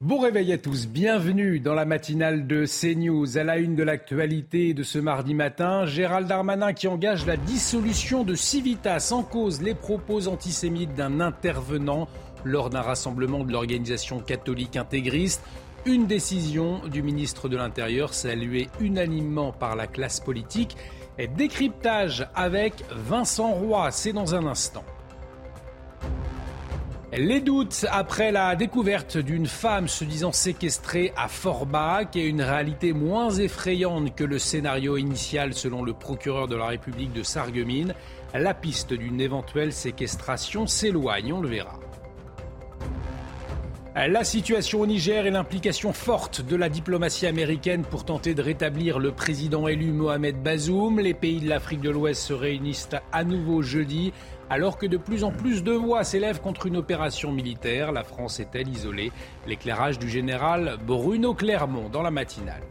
Bon réveil à tous, bienvenue dans la matinale de CNews. À la une de l'actualité de ce mardi matin, Gérald Darmanin qui engage la dissolution de Civitas en cause les propos antisémites d'un intervenant lors d'un rassemblement de l'organisation catholique intégriste. Une décision du ministre de l'Intérieur saluée unanimement par la classe politique. Décryptage avec Vincent Roy, c'est dans un instant. Les doutes après la découverte d'une femme se disant séquestrée à Forbach et une réalité moins effrayante que le scénario initial selon le procureur de la République de Sarreguemines, la piste d'une éventuelle séquestration s'éloigne, on le verra. La situation au Niger et l'implication forte de la diplomatie américaine pour tenter de rétablir le président élu Mohamed Bazoum. Les pays de l'Afrique de l'Ouest se réunissent à nouveau jeudi alors que de plus en plus de voix s'élèvent contre une opération militaire. La France est-elle isolée? L'éclairage du général Bruno Clermont dans la matinale.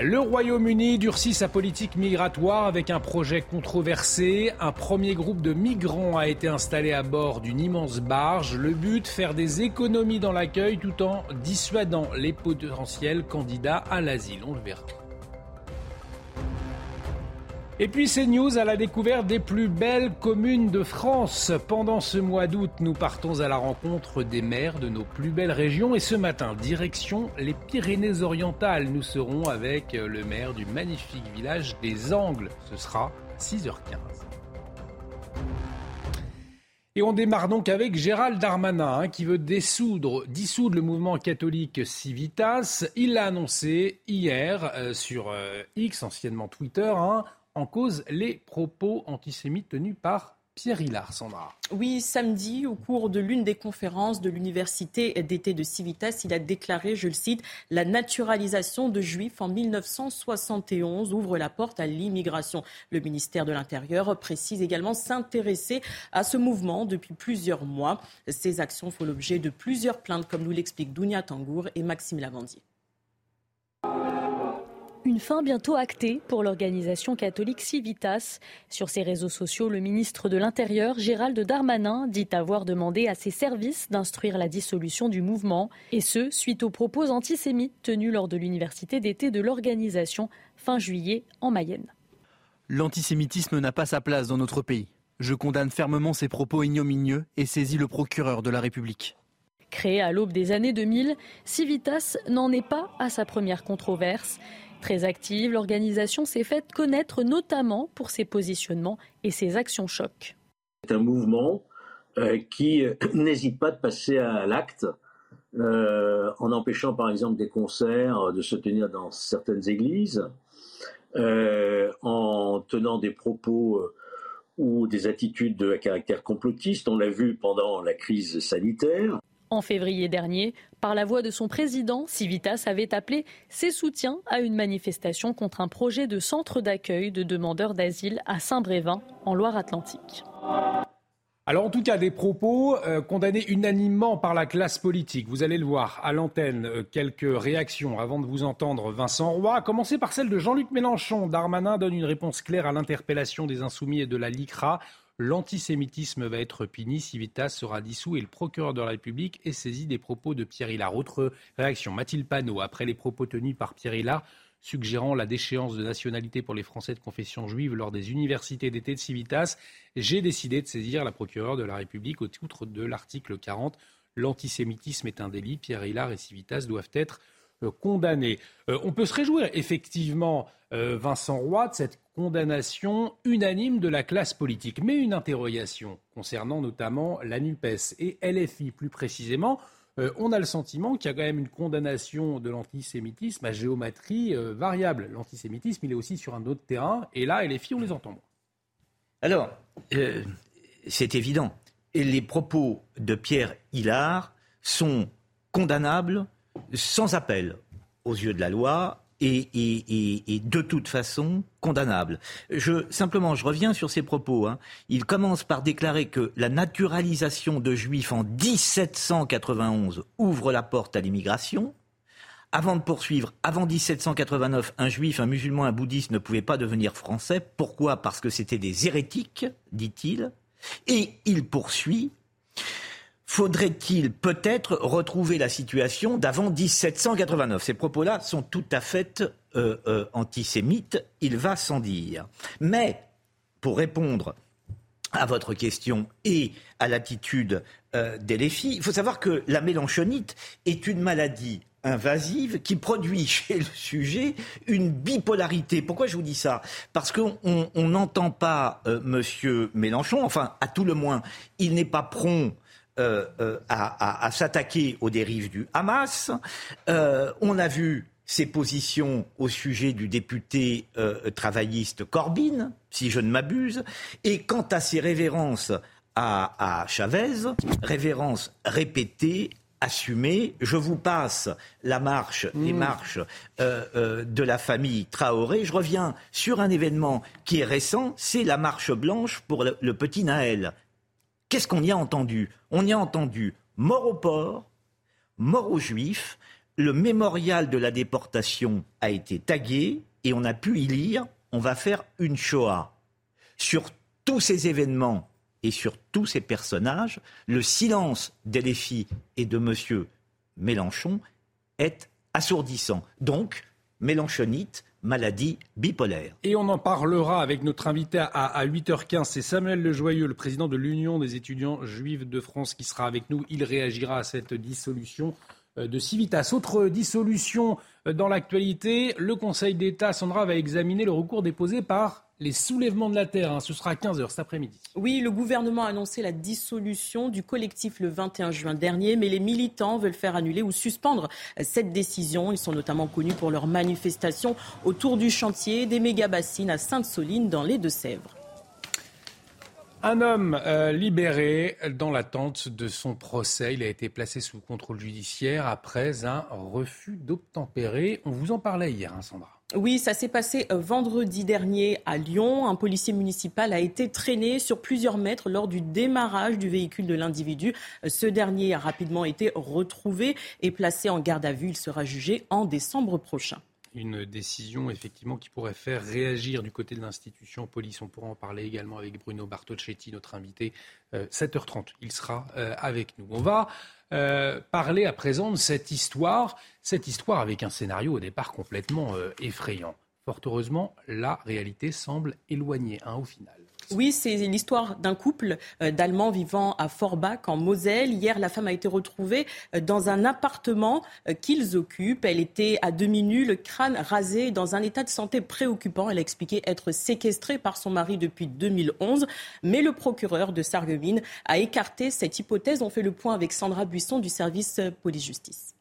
Le Royaume-Uni durcit sa politique migratoire avec un projet controversé. Un premier groupe de migrants a été installé à bord d'une immense barge. Le but, faire des économies dans l'accueil tout en dissuadant les potentiels candidats à l'asile. On le verra. Et puis c'est news à la découverte des plus belles communes de France. Pendant ce mois d'août, nous partons à la rencontre des maires de nos plus belles régions. Et ce matin, direction les Pyrénées-Orientales. Nous serons avec le maire du magnifique village des Angles. Ce sera 6h15. Et on démarre donc avec Gérald Darmanin, hein, qui veut dissoudre, dissoudre, le mouvement catholique Civitas. Il l'a annoncé hier euh, sur euh, X, anciennement Twitter. Hein en cause les propos antisémites tenus par Pierre Hillard, Sandra. Oui, samedi, au cours de l'une des conférences de l'université d'été de Civitas, il a déclaré, je le cite, la naturalisation de juifs en 1971 ouvre la porte à l'immigration. Le ministère de l'Intérieur précise également s'intéresser à ce mouvement depuis plusieurs mois. Ces actions font l'objet de plusieurs plaintes, comme nous l'expliquent Dounia Tangour et Maxime Lavandier. Une fin bientôt actée pour l'organisation catholique Civitas. Sur ses réseaux sociaux, le ministre de l'Intérieur, Gérald Darmanin, dit avoir demandé à ses services d'instruire la dissolution du mouvement, et ce, suite aux propos antisémites tenus lors de l'université d'été de l'organisation fin juillet en Mayenne. L'antisémitisme n'a pas sa place dans notre pays. Je condamne fermement ces propos ignominieux et saisis le procureur de la République. Créé à l'aube des années 2000, Civitas n'en est pas à sa première controverse. Très active, l'organisation s'est faite connaître notamment pour ses positionnements et ses actions chocs. C'est un mouvement euh, qui euh, n'hésite pas de passer à l'acte euh, en empêchant par exemple des concerts de se tenir dans certaines églises, en tenant des propos ou des attitudes de caractère complotiste. On l'a vu pendant la crise sanitaire. En février dernier, par la voix de son président, Civitas avait appelé ses soutiens à une manifestation contre un projet de centre d'accueil de demandeurs d'asile à Saint-Brévin, en Loire-Atlantique. Alors en tout cas, des propos euh, condamnés unanimement par la classe politique. Vous allez le voir à l'antenne, euh, quelques réactions avant de vous entendre Vincent Roy. À commencer par celle de Jean-Luc Mélenchon. Darmanin donne une réponse claire à l'interpellation des insoumis et de la LICRA. L'antisémitisme va être puni, Civitas sera dissous et le procureur de la République est saisi des propos de Pierre Hillard. Autre réaction, Mathilde Panot, après les propos tenus par Pierre Hillard, suggérant la déchéance de nationalité pour les Français de confession juive lors des universités d'été de Civitas, j'ai décidé de saisir la procureure de la République au titre de l'article 40. L'antisémitisme est un délit. Pierre Hillard et Civitas doivent être euh, condamnés. Euh, on peut se réjouir effectivement, euh, Vincent Roy, de cette condamnation unanime de la classe politique. Mais une interrogation concernant notamment la NUPES et LFI plus précisément. on a le sentiment qu'il y a quand même une condamnation de l'antisémitisme à géométrie variable. L'antisémitisme, il est aussi sur un autre terrain, et là, LFI, on les entend. Alors, c'est évident. Les propos de Pierre Hillard sont condamnables sans appel aux yeux de la loi et, de toute façon condamnable. Je, simplement, je reviens sur ses propos. Hein. Il commence par déclarer que la naturalisation de juifs en 1791 ouvre la porte à l'immigration. Avant de poursuivre, avant 1789, un juif, un musulman, un bouddhiste ne pouvaient pas devenir français. Pourquoi? Parce que c'était des hérétiques, dit-il. Et il poursuit faudrait-il peut-être retrouver la situation d'avant 1789 Ces propos-là sont tout à fait euh, euh, antisémites, il va sans dire. Mais, pour répondre à votre question et à l'attitude euh, des il faut savoir que la mélanchonite est une maladie invasive qui produit chez le sujet une bipolarité. Pourquoi je vous dis ça? Parce qu'on n'entend pas M. Monsieur Mélenchon, enfin à tout le moins, il n'est pas prompt euh, euh, à, s'attaquer aux dérives du Hamas. Euh, on a vu ses positions au sujet du député travailliste Corbyn, si je ne m'abuse. Et quant à ses révérences à, Chavez, révérences répétées, assumées. Je vous passe la marche, les mmh. marches de la famille Traoré. Je reviens sur un événement qui est récent, c'est la marche blanche pour le petit Naël. Qu'est-ce qu'on y a entendu? On y a entendu mort au port, mort aux juifs, le mémorial de la déportation a été tagué et on a pu y lire on va faire une Shoah. Sur tous ces événements et sur tous ces personnages, le silence d'Elefi et de M. Mélenchon est assourdissant. Donc, Mélenchonite, maladie bipolaire. Et on en parlera avec notre invité à, 8h15. C'est Samuel Lejoyeux, le président de l'Union des étudiants juifs de France, qui sera avec nous. Il réagira à cette dissolution euh, de Civitas. Autre dissolution euh, dans l'actualité, le Conseil d'État, Sandra, va examiner le recours déposé par les soulèvements de la terre. Hein. Ce sera à 15h cet après-midi. Oui, le gouvernement a annoncé la dissolution du collectif le 21 juin dernier, mais les militants veulent faire annuler ou suspendre cette décision. Ils sont notamment connus pour leurs manifestations autour du chantier des méga-bassines à Sainte-Soline dans les Deux-Sèvres. Un homme euh, libéré dans l'attente de son procès. Il a été placé sous contrôle judiciaire après un refus d'obtempérer. On vous en parlait hier, hein, Sandra. Oui, ça s'est passé euh, vendredi dernier à Lyon. Un policier municipal a été traîné sur plusieurs mètres lors du démarrage du véhicule de l'individu. Euh, ce dernier a rapidement été retrouvé et placé en garde à vue. Il sera jugé en décembre prochain une décision effectivement qui pourrait faire réagir du côté de l'institution police. On pourra en parler également avec Bruno Bartocchetti, notre invité, 7h30. Euh, Il sera avec nous. On va euh, parler à présent de cette histoire, cette histoire avec un scénario au départ complètement euh, effrayant. Fort heureusement, la réalité semble éloignée hein, au final. Oui, c'est l'histoire d'un couple euh, d'Allemands vivant à Forbach, en Moselle. Hier, la femme a été retrouvée euh, dans un appartement euh, qu'ils occupent. Elle était à demi nue, le crâne rasé, dans un état de santé préoccupant. Elle a expliqué être séquestrée par son mari depuis 2011. Mais le procureur de Sarreguemines a écarté cette hypothèse. On fait le point avec Sandra Buisson du service police-justice.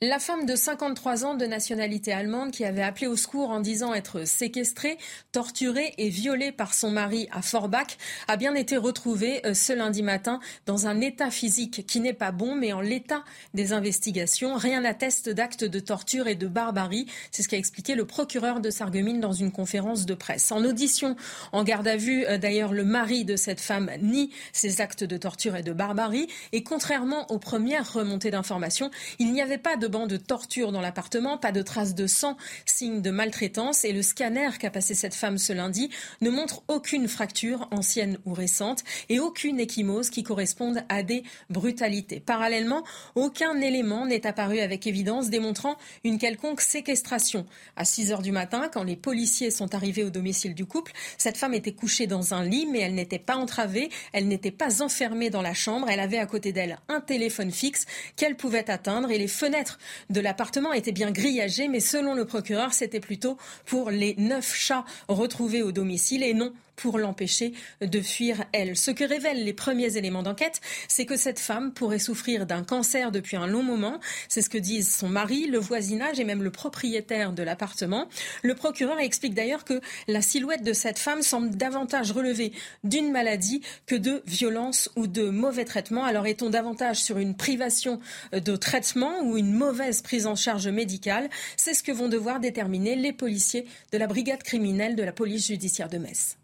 La femme de 53 ans de nationalité allemande qui avait appelé au secours en disant être séquestrée, torturée et violée par son mari à Forbach a bien été retrouvée euh, ce lundi matin dans un état physique qui n'est pas bon, mais en l'état des investigations. Rien n'atteste d'actes de torture et de barbarie. C'est ce qu'a expliqué le procureur de Sarreguemines dans une conférence de presse. En audition, en garde à vue, euh, d'ailleurs, le mari de cette femme nie ces actes de torture et de barbarie. Et contrairement aux premières remontées d'informations, il n'y avait pas de de de torture dans l'appartement, pas de traces de sang, signe de maltraitance. Et le scanner qu'a passé cette femme ce lundi ne montre aucune fracture ancienne ou récente et aucune échymose qui corresponde à des brutalités. Parallèlement, aucun élément n'est apparu avec évidence démontrant une quelconque séquestration. À 6 heures du matin, quand les policiers sont arrivés au domicile du couple, cette femme était couchée dans un lit, mais elle n'était pas entravée, elle n'était pas enfermée dans la chambre, elle avait à côté d'elle un téléphone fixe qu'elle pouvait atteindre et les fenêtres de l'appartement était bien grillagé, mais selon le procureur, c'était plutôt pour les neuf chats retrouvés au domicile et non pour l'empêcher de fuir elle. Ce que révèlent les premiers éléments d'enquête, c'est que cette femme pourrait souffrir d'un cancer depuis un long moment. C'est ce que disent son mari, le voisinage et même le propriétaire de l'appartement. Le procureur explique d'ailleurs que la silhouette de cette femme semble davantage relever d'une maladie que de violence ou de mauvais traitement. Alors est-on davantage sur une privation de traitement ou une mauvaise prise en charge médicale? C'est ce que vont devoir déterminer les policiers de la brigade criminelle de la police judiciaire de Metz.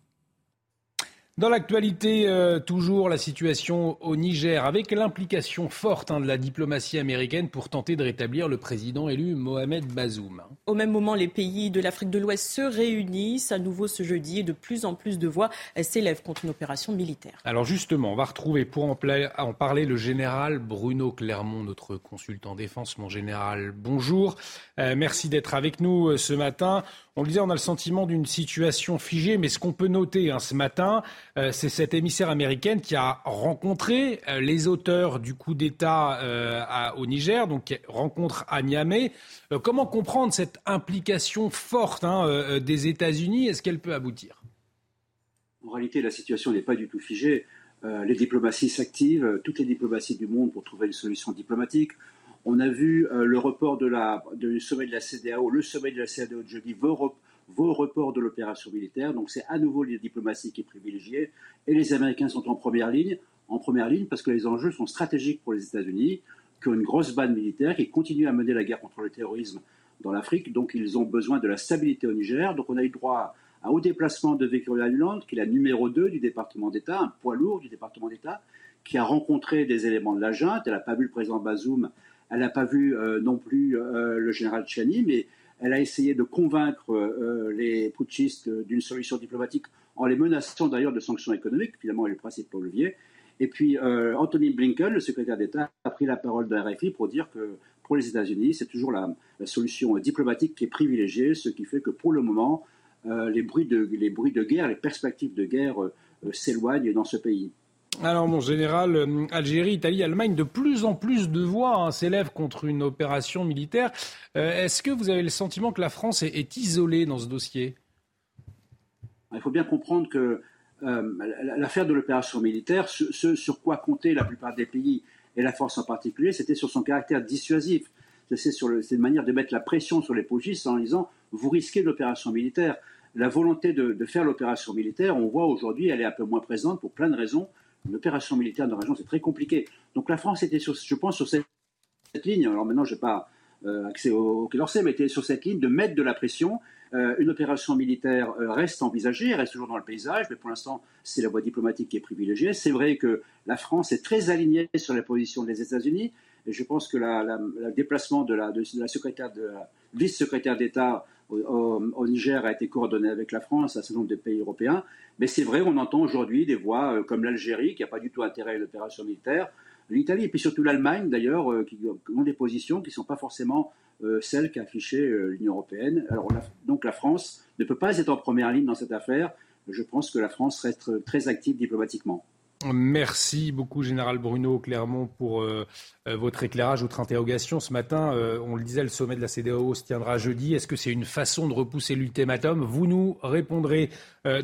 Dans l'actualité, euh, toujours la situation au Niger, avec l'implication forte hein, de la diplomatie américaine pour tenter de rétablir le président élu Mohamed Bazoum. Au même moment, les pays de l'Afrique de l'Ouest se réunissent à nouveau ce jeudi et de plus en plus de voix s'élèvent contre une opération militaire. Alors justement, on va retrouver pour en, en parler le général Bruno Clermont, notre consultant défense. Mon général, bonjour. Euh, merci d'être avec nous euh, ce matin. On le disait, on a le sentiment d'une situation figée, mais ce qu'on peut noter hein, ce matin, euh, c'est cette émissaire américaine qui a rencontré euh, les auteurs du coup d'État euh, au Niger, donc rencontre à Niamey. comment comprendre cette implication forte hein, des États-Unis? Est-ce qu'elle peut aboutir? En réalité, la situation n'est pas du tout figée. les diplomaties s'activent, toutes les diplomaties du monde pour trouver une solution diplomatique. On a vu euh, le report de la, du sommet de la CDAO, le sommet de la CDAO de jeudi vos, reports de l'opération militaire. Donc c'est à nouveau les diplomatie qui est privilégiée. Et les Américains sont en première ligne, en première ligne parce que les enjeux sont stratégiques pour les États-Unis, qui ont une grosse bande militaire, qui continue à mener la guerre contre le terrorisme dans l'Afrique. Donc ils ont besoin de la stabilité au Niger. Donc on a eu droit à, au déplacement de Victoria Nuland, qui est la numéro 2 du département d'État, un poids lourd du département d'État, qui a rencontré des éléments de la junte. Elle n'a pas vu le président Bazoum elle n'a pas vu euh, non plus euh, le général Chani, mais elle a essayé de convaincre euh, les putschistes d'une solution diplomatique en les menaçant d'ailleurs de sanctions économiques. Finalement, est le principal levier. Et puis, Anthony Blinken, le secrétaire d'État, a pris la parole de RFI pour dire que pour les États-Unis, c'est toujours la, solution diplomatique qui est privilégiée, ce qui fait que pour le moment, les, bruits de, les bruits de guerre, les perspectives de guerre s'éloignent dans ce pays. Alors, mon général, euh, Algérie, Italie, Allemagne, de plus en plus de voix hein, s'élèvent contre une opération militaire. Euh, est-ce que vous avez le sentiment que la France est, isolée dans ce dossier? Il faut bien comprendre que euh, l'affaire de l'opération militaire, ce, sur quoi comptaient la plupart des pays et la France en particulier, c'était sur son caractère dissuasif. C'est une manière de mettre la pression sur les putschistes en disant vous risquez l'opération militaire. La volonté de, de faire l'opération militaire, on voit aujourd'hui, elle est un peu moins présente pour plein de raisons une opération militaire dans la région, c'est très compliqué. Donc la France était, sur, je pense, sur cette, ligne. Alors maintenant, je n'ai pas euh, accès au, Quai d'Orsay, mais était sur cette ligne de mettre de la pression. Euh, une opération militaire euh, reste envisagée, reste toujours dans le paysage, mais pour l'instant, c'est la voie diplomatique qui est privilégiée. C'est vrai que la France est très alignée sur la position des États-Unis, et je pense que le déplacement de la, secrétaire vice-secrétaire d'État au, Niger a été coordonné avec la France, un certain nombre de pays européens. Mais c'est vrai, on entend aujourd'hui des voix euh, comme l'Algérie, qui n'a pas du tout intérêt à l'opération militaire, l'Italie et puis surtout l'Allemagne d'ailleurs, euh, qui ont des positions qui ne sont pas forcément euh, celles qu'a affichées l'Union européenne. Alors, donc la France ne peut pas être en première ligne dans cette affaire. Je pense que la France reste très active diplomatiquement. Merci beaucoup, Général Bruno Clermont, pour euh, euh, votre éclairage, votre interrogation. Ce matin, euh, on le disait, le sommet de la CDAO se tiendra jeudi. Est-ce que c'est une façon de repousser l'ultimatum? Vous nous répondrez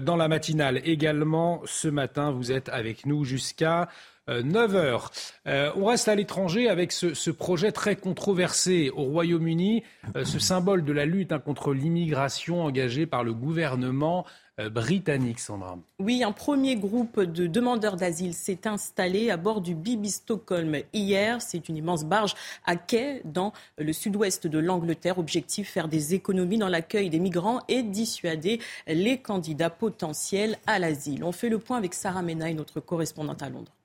dans la matinale également. Ce matin, vous êtes avec nous jusqu'à 9 heures. on reste à l'étranger avec ce, projet très controversé au Royaume-Uni, ce symbole de la lutte hein, contre l'immigration engagée par le gouvernement euh, britannique, Sandra. Oui, un premier groupe de demandeurs d'asile s'est installé à bord du Bibi Stockholm hier. C'est une immense barge à quai dans le sud-ouest de l'Angleterre. Objectif faire des économies dans l'accueil des migrants et dissuader les candidats potentiels à l'asile. On fait le point avec Sarah Menaille, notre correspondante à Londres.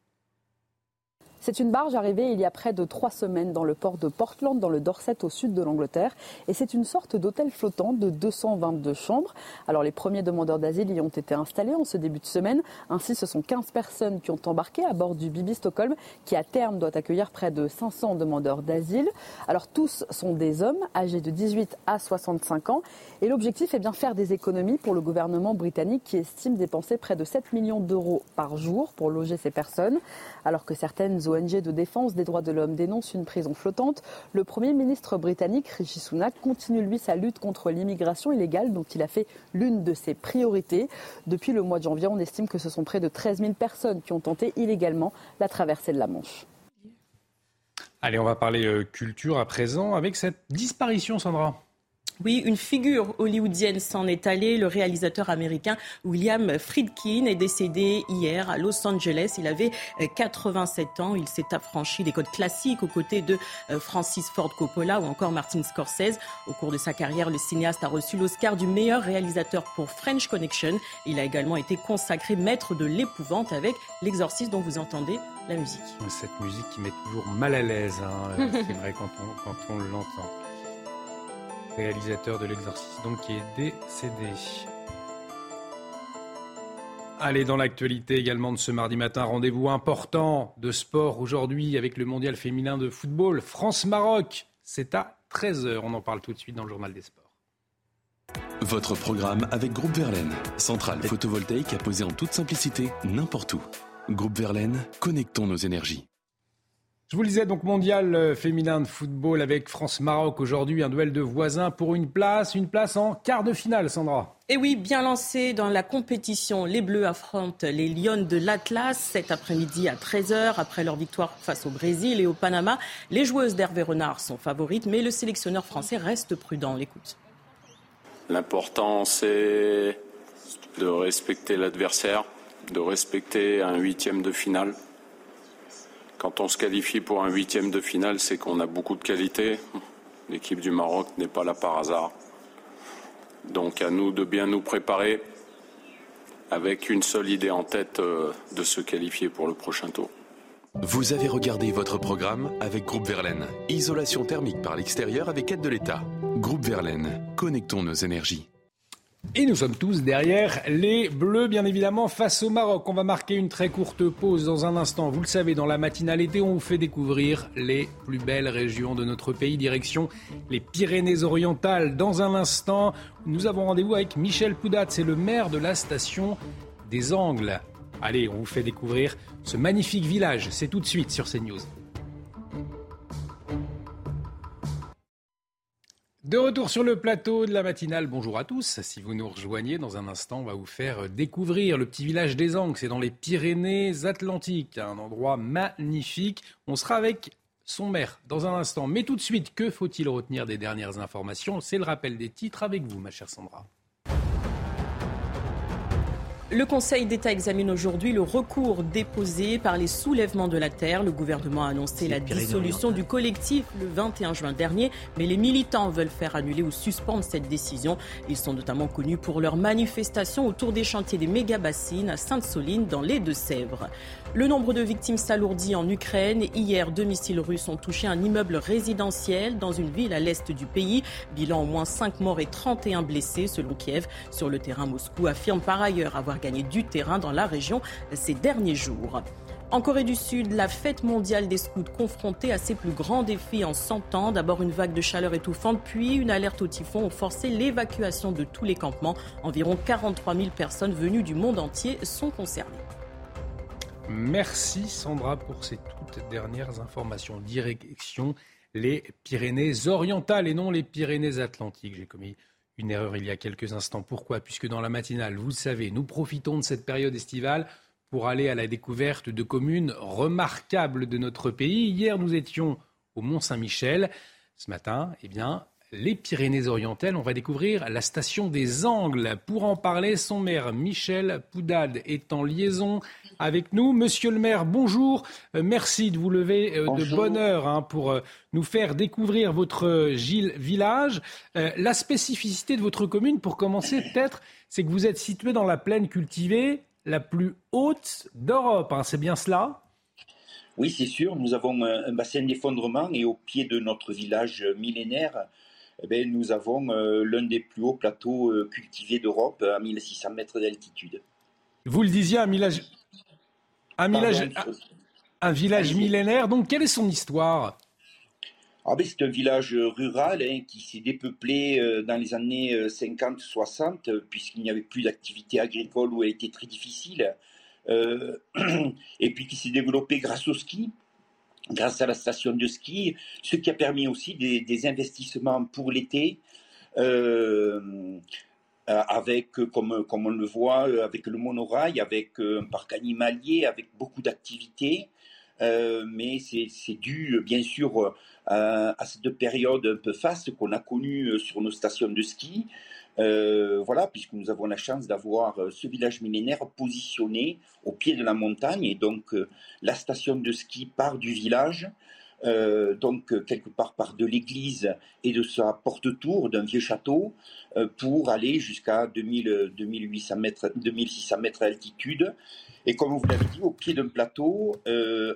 C'est une barge arrivée il y a près de trois semaines dans le port de Portland, dans le Dorset, au sud de l'Angleterre. Et c'est une sorte d'hôtel flottant de 222 chambres. Alors les premiers demandeurs d'asile y ont été installés en ce début de semaine. Ainsi, ce sont 15 personnes qui ont embarqué à bord du Bibi Stockholm, qui à terme doit accueillir près de 500 demandeurs d'asile. Alors tous sont des hommes âgés de 18 à 65 ans. Et l'objectif est bien faire des économies pour le gouvernement britannique qui estime dépenser près de 7 millions d'euros par jour pour loger ces personnes. Alors que certaines ONG de défense des droits de l'homme dénonce une prison flottante, le Premier ministre britannique Rishi Sunak continue lui sa lutte contre l'immigration illégale dont il a fait l'une de ses priorités. Depuis le mois de janvier, on estime que ce sont près de 13 000 personnes qui ont tenté illégalement la traversée de la Manche. Allez, on va parler euh, culture à présent avec cette disparition, Sandra. Oui, une figure hollywoodienne s'en est allée. Le réalisateur américain William Friedkin est décédé hier à Los Angeles. Il avait 87 euh, ans. Il s'est affranchi des codes classiques aux côtés de euh, Francis Ford Coppola ou encore Martin Scorsese. Au cours de sa carrière, le cinéaste a reçu l'Oscar du meilleur réalisateur pour French Connection. Il a également été consacré maître de l'épouvante avec l'exorcisme dont vous entendez la musique. Cette musique qui met toujours mal à l'aise, hein. c'est vrai quand on, quand on l'entend réalisateur de l'exorcisme, donc qui est décédé. Allez, dans l'actualité également de ce mardi matin, rendez-vous important de sport aujourd'hui avec le mondial féminin de football. France-Maroc, c'est à 13h. On en parle tout de suite dans le journal des sports. Votre programme avec Groupe Verlaine, centrale photovoltaïque à poser en toute simplicité n'importe où. Groupe Verlaine, connectons nos énergies. Je vous le disais donc mondial euh, féminin de football avec France-Maroc aujourd'hui, un duel de voisins pour une place, une place en quart de finale, Sandra. Et oui, bien lancé dans la compétition, les Bleus affrontent les Lions de l'Atlas cet après-midi à 13h après leur victoire face au Brésil et au Panama. Les joueuses d'Hervé Renard sont favorites, mais le sélectionneur français reste prudent. L'écoute. L'important, c'est de respecter l'adversaire, de respecter un huitième de finale. Quand on se qualifie pour un huitième de finale, c'est qu'on a beaucoup de qualité. L'équipe du Maroc n'est pas là par hasard. Donc à nous de bien nous préparer avec une seule idée en tête euh, de se qualifier pour le prochain tour. Vous avez regardé votre programme avec Groupe Verlaine. Isolation thermique par l'extérieur avec aide de l'État. Groupe Verlaine, connectons nos énergies. Et nous sommes tous derrière les Bleus, bien évidemment, face au Maroc. On va marquer une très courte pause dans un instant. Vous le savez, dans la matinale été, on vous fait découvrir les plus belles régions de notre pays, direction les Pyrénées-Orientales. Dans un instant, nous avons rendez-vous avec Michel Poudat, c'est le maire de la station des Angles. Allez, on vous fait découvrir ce magnifique village. C'est tout de suite sur CNews. De retour sur le plateau de la matinale, bonjour à tous. Si vous nous rejoignez dans un instant, on va vous faire découvrir le petit village des Angles. C'est dans les Pyrénées-Atlantiques, un endroit magnifique. On sera avec son maire dans un instant. Mais tout de suite, que faut-il retenir des dernières informations? C'est le rappel des titres avec vous, ma chère Sandra. Le Conseil d'État examine aujourd'hui le recours déposé par les soulèvements de la terre. Le gouvernement a annoncé la dissolution du collectif le 21 juin dernier, mais les militants veulent faire annuler ou suspendre cette décision. Ils sont notamment connus pour leurs manifestations autour des chantiers des méga-bassines à Sainte-Soline dans les Deux-Sèvres. Le nombre de victimes s'alourdit en Ukraine. Hier, deux missiles russes ont touché un immeuble résidentiel dans une ville à l'est du pays. Bilan au moins 5 morts et 31 blessés selon Kiev. Sur le terrain, Moscou affirme par ailleurs avoir gagné du terrain dans la région ces derniers jours. En Corée du Sud, la fête mondiale des scouts confrontée à ses plus grands défis en 100 ans. D'abord une vague de chaleur étouffante, puis une alerte au typhon ont forcé l'évacuation de tous les campements. Environ 43 000 personnes venues du monde entier sont concernées. Merci Sandra pour ces toutes dernières informations. Direction les Pyrénées-Orientales et non les Pyrénées-Atlantiques. J'ai commis une erreur il y a quelques instants. Pourquoi? Puisque dans la matinale, vous le savez, nous profitons de cette période estivale pour aller à la découverte de communes remarquables de notre pays. Hier, nous étions au Mont-Saint-Michel. Ce matin, eh bien, les Pyrénées-Orientales. On va découvrir la station des Angles. Pour en parler, son maire Michel Poudade est en liaison avec nous. Monsieur le maire, bonjour. Euh, merci de vous lever euh, de bonne heure hein, pour euh, nous faire découvrir votre Gilles village. la spécificité de votre commune, pour commencer peut-être, c'est que vous êtes situé dans la plaine cultivée la plus haute d'Europe. Hein. c'est bien cela? Oui, c'est sûr. Nous avons un bassin d'effondrement et au pied de notre village millénaire, eh ben, nous avons euh, l'un des plus hauts plateaux euh, cultivés d'Europe à 1600 mètres d'altitude. Vous le disiez, un village, un village, un, village millénaire. Donc, quelle est son histoire? Ah ben, c'est un village rural hein, qui s'est dépeuplé euh, dans les années 50-60, puisqu'il n'y avait plus d'activité agricole où elle était très difficile, et puis qui s'est développé grâce au ski grâce à la station de ski, ce qui a permis aussi des, investissements pour l'été. Euh, avec, comme, comme on le voit, avec le monorail, avec un parc animalier, avec beaucoup d'activités. mais c'est dû bien sûr à, cette période un peu faste qu'on a connue sur nos stations de ski. Voilà, puisque nous avons la chance d'avoir ce village millénaire positionné au pied de la montagne, et donc la station de ski part du village, euh, donc euh, quelque part par de l'église et de sa porte-tour d'un vieux château euh, pour aller jusqu'à 2800 mètres, 2600 mètres d'altitude. Et comme vous l'avez dit, au pied d'un plateau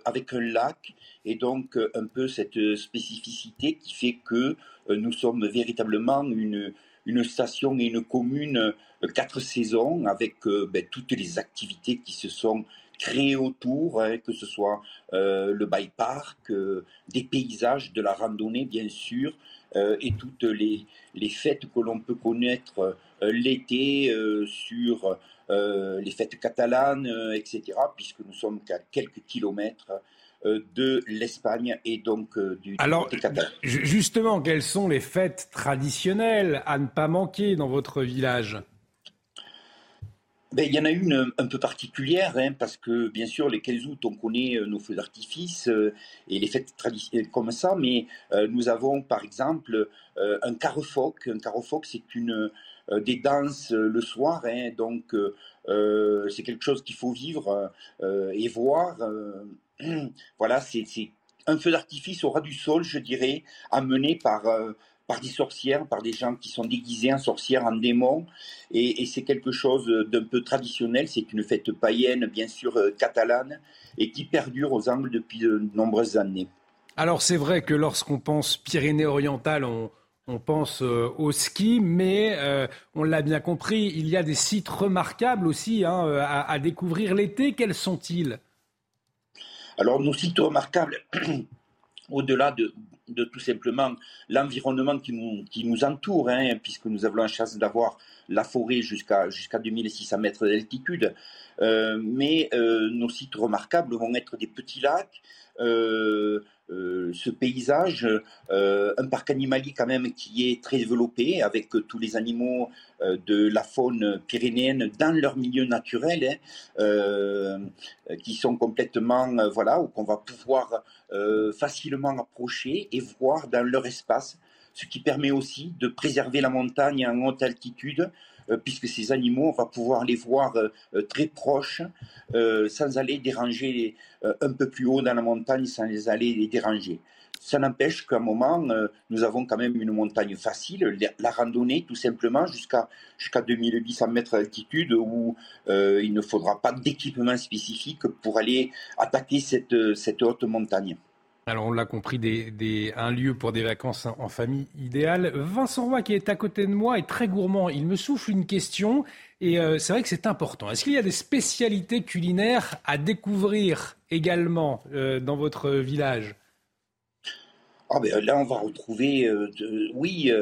avec un lac et donc un peu cette spécificité qui fait que nous sommes véritablement une, une station et une commune quatre saisons avec ben, toutes les activités qui se sont créer autour, hein, que ce soit euh, le bike park, euh, des paysages, de la randonnée bien sûr, euh, et toutes les, les fêtes que l'on peut connaître l'été sur les fêtes catalanes, etc., puisque nous sommes qu'à quelques kilomètres de l'Espagne et donc du Alors, justement, quelles sont les fêtes traditionnelles à ne pas manquer dans votre village? Ben, il y en a une un peu particulière, hein, parce que bien sûr, les 15 août, on connaît euh, nos feux d'artifice euh, et les fêtes traditionnelles comme ça, mais euh, nous avons par exemple un carrefoc. Un carrefoc, c'est une des danses le soir, hein, donc c'est quelque chose qu'il faut vivre et voir. voilà, c'est un feu d'artifice au ras du sol, je dirais, amené par par des sorcières, par des gens qui sont déguisés en sorcières, en démons. Et, c'est quelque chose d'un peu traditionnel. C'est une fête païenne, bien sûr, euh, catalane, et qui perdure aux Angles depuis de nombreuses années. Alors c'est vrai que lorsqu'on pense Pyrénées-Orientales, on, pense euh, au ski, mais euh, on l'a bien compris, il y a des sites remarquables aussi hein, à, à découvrir l'été. Quels sont-ils? Alors nos sites remarquables, au-delà de, tout simplement l'environnement qui nous, entoure, hein, puisque nous avons la chance d'avoir la forêt jusqu'à jusqu'à 2600 mètres d'altitude. Euh, mais euh, nos sites remarquables vont être des petits lacs, euh, euh, ce paysage, euh, un parc animalier quand même qui est très développé avec tous les animaux de la faune pyrénéenne dans leur milieu naturel, hein, qui sont complètement voilà où qu'on va pouvoir facilement approcher et voir dans leur espace, ce qui permet aussi de préserver la montagne en haute altitude euh, puisque ces animaux, on va pouvoir les voir euh, euh, très proches, sans aller déranger un peu plus haut dans la montagne, sans les aller déranger. Ça n'empêche qu'à un moment, nous avons quand même une montagne facile, la randonnée tout simplement jusqu'à jusqu'à 2800 mètres d'altitude où il ne faudra pas d'équipement spécifique pour aller attaquer cette haute montagne. Alors on l'a compris, un lieu pour des vacances en famille idéal. Vincent Roy qui est à côté de moi est très gourmand. Il me souffle une question et euh, c'est vrai que c'est important. Est-ce qu'il y a des spécialités culinaires à découvrir également euh, dans votre village? Ah ben là, on va retrouver, euh, oui,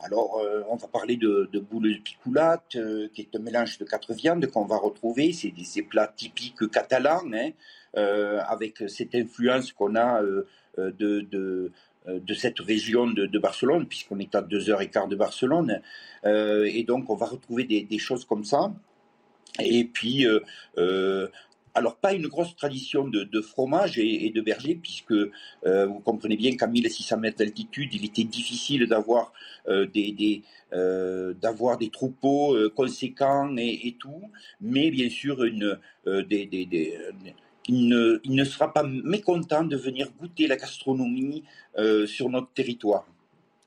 alors on va parler de, de boule de picoulate, qui est un mélange de quatre viandes qu'on va retrouver. C'est des plats typiques catalans, hein, avec cette influence qu'on a euh, euh, de, de cette région de, Barcelone, puisqu'on est à deux heures et quart de Barcelone. et donc, on va retrouver des, choses comme ça. Et puis, alors, pas une grosse tradition de, fromage et, de berger, puisque vous comprenez bien qu'à 1600 mètres d'altitude, il était difficile d'avoir des, d'avoir des troupeaux conséquents et, tout, mais bien sûr, une, des, il ne, sera pas mécontent de venir goûter la gastronomie euh, sur notre territoire.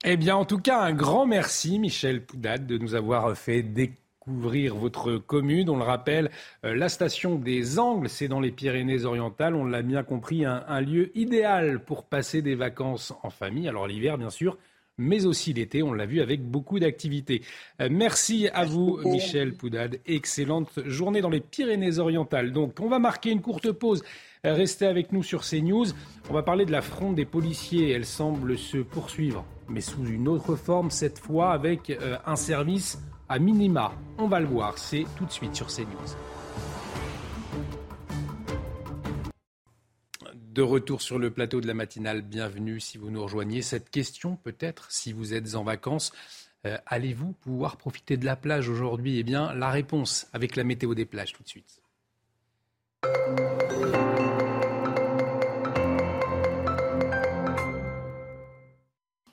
Eh bien, en tout cas, un grand merci, Michel Poudade, de nous avoir fait découvrir votre commune. On le rappelle, euh, la station des Angles, c'est dans les Pyrénées-Orientales. On l'a bien compris, un lieu idéal pour passer des vacances en famille. Alors l'hiver, bien sûr, mais aussi l'été. On l'a vu avec beaucoup d'activités. Euh, merci à vous, Michel Poudade. Excellente journée dans les Pyrénées-Orientales. Donc, on va marquer une courte pause. Euh, restez avec nous sur CNews. On va parler de la fronde des policiers. Elle semble se poursuivre, mais sous une autre forme, cette fois avec euh, un service à minima. On va le voir. C'est tout de suite sur CNews. De retour sur le plateau de la matinale, bienvenue si vous nous rejoignez. Cette question peut-être, si vous êtes en vacances, euh, allez-vous pouvoir profiter de la plage aujourd'hui? Eh bien, la réponse avec la météo des plages tout de suite.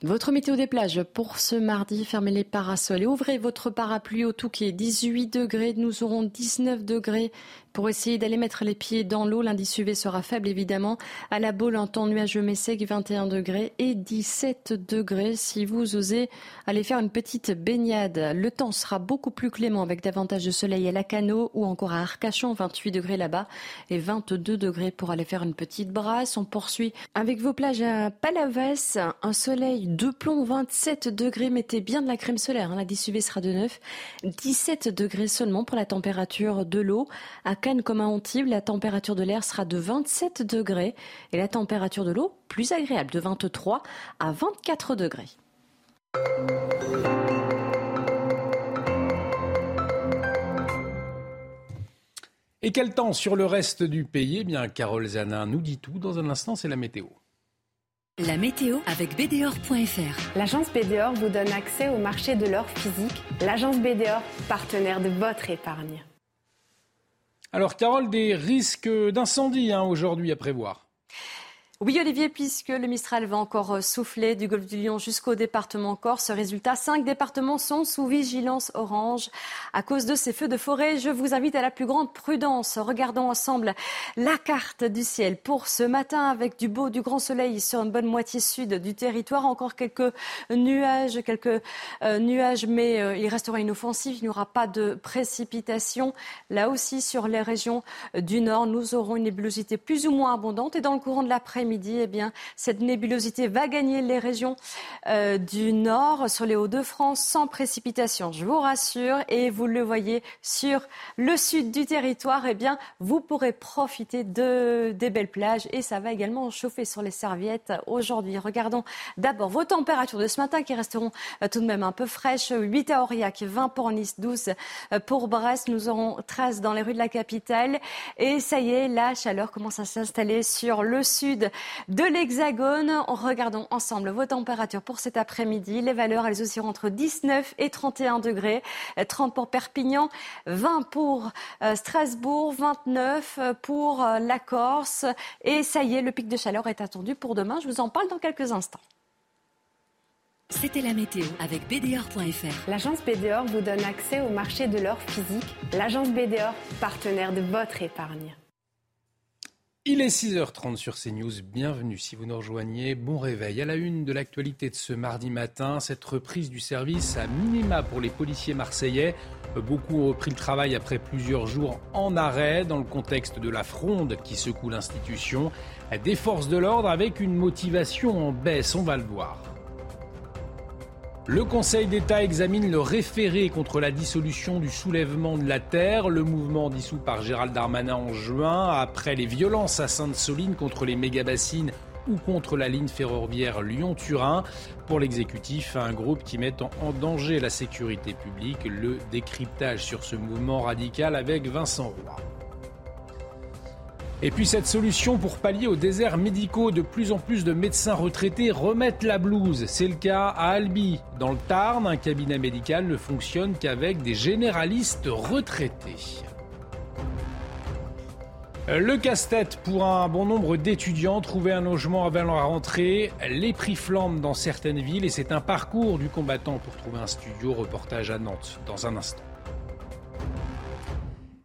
Votre météo des plages pour ce mardi, fermez les parasols et ouvrez votre parapluie au est 18 degrés, nous aurons 19 degrés pour essayer d'aller mettre les pieds dans l'eau. L'indice UV sera faible évidemment. À la boule, un temps nuageux mais sec, 21 degrés et 17 degrés si vous osez aller faire une petite baignade. Le temps sera beaucoup plus clément avec davantage de soleil à la Cano ou encore à Arcachon, 28 degrés là-bas et 22 degrés pour aller faire une petite brasse. On poursuit avec vos plages à Palavas, un soleil de plomb, 27 degrés. Mettez bien de la crème solaire. Hein. L'indice UV sera de 9, 17 degrés seulement pour la température de l'eau. Comme à Antibes, la température de l'air sera de 27 degrés et la température de l'eau plus agréable, de 23 à 24 degrés. Et quel temps sur le reste du pays? Eh bien, Carole Zanin nous dit tout. Dans un instant, c'est la météo. La météo avec BDOR.fr. L'agence BDOR vous donne accès au marché de l'or physique. L'agence BDOR, partenaire de votre épargne. Alors, Carole, des risques d'incendie hein, aujourd'hui à prévoir. Oui, Olivier, puisque le Mistral va encore euh, souffler du golfe du Lion jusqu'au département Corse. Résultat, cinq départements sont sous vigilance orange à cause de ces feux de forêt. Je vous invite à la plus grande prudence. Regardons ensemble la carte du ciel pour ce matin avec du beau, du grand soleil sur une bonne moitié sud du territoire. Encore quelques nuages, quelques euh, nuages, mais euh, il restera inoffensif. Il n'y aura pas de précipitation. Là aussi, sur les régions du nord, nous aurons une nébulosité plus ou moins abondante et dans le courant de l'après midi eh bien, cette nébulosité va gagner les régions euh, du nord sur les Hauts-de-France sans précipitation. Je vous rassure et vous le voyez sur le sud du territoire, eh bien, vous pourrez profiter de, des belles plages et ça va également chauffer sur les serviettes aujourd'hui. Regardons d'abord vos températures de ce matin qui resteront euh, tout de même un peu fraîches. 8 à Aurillac, 20 pour Nice, 12 euh, pour Brest. Nous aurons 13 dans les rues de la capitale. Et ça y est, la chaleur commence à s'installer sur le sud de l'Hexagone. Regardons ensemble vos températures pour cet après-midi. Les valeurs, elles oscillent entre 19 et 31 degrés. 30 pour Perpignan, 20 pour euh, Strasbourg, 29 pour euh, la Corse. Et ça y est, le pic de chaleur est attendu pour demain. Je vous en parle dans quelques instants. C'était la météo avec BDOR.fr. L'agence BDOR vous donne accès au marché de l'or physique. L'agence BDOR, partenaire de votre épargne. Il est 6h30 sur CNews. Bienvenue si vous nous rejoignez. Bon réveil. À la une de l'actualité de ce mardi matin, cette reprise du service à minima pour les policiers marseillais. Beaucoup ont repris le travail après plusieurs jours en arrêt dans le contexte de la fronde qui secoue l'institution. Des forces de l'ordre avec une motivation en baisse, on va le voir. Le Conseil d'État examine le référé contre la dissolution du soulèvement de la Terre, le mouvement dissous par Gérald Darmanin en juin, après les violences à Sainte-Soline contre les méga-bassines ou contre la ligne ferroviaire Lyon-Turin. Pour l'exécutif, un groupe qui met en danger la sécurité publique, le décryptage sur ce mouvement radical avec Vincent Roy. Et puis cette solution pour pallier aux déserts médicaux, de plus en plus de médecins retraités remettent la blouse. C'est le cas à Albi. Dans le Tarn, un cabinet médical ne fonctionne qu'avec des généralistes retraités. Le casse-tête pour un bon nombre d'étudiants, trouver un logement avant la rentrée, les prix flambent dans certaines villes et c'est un parcours du combattant pour trouver un studio. Reportage à Nantes dans un instant.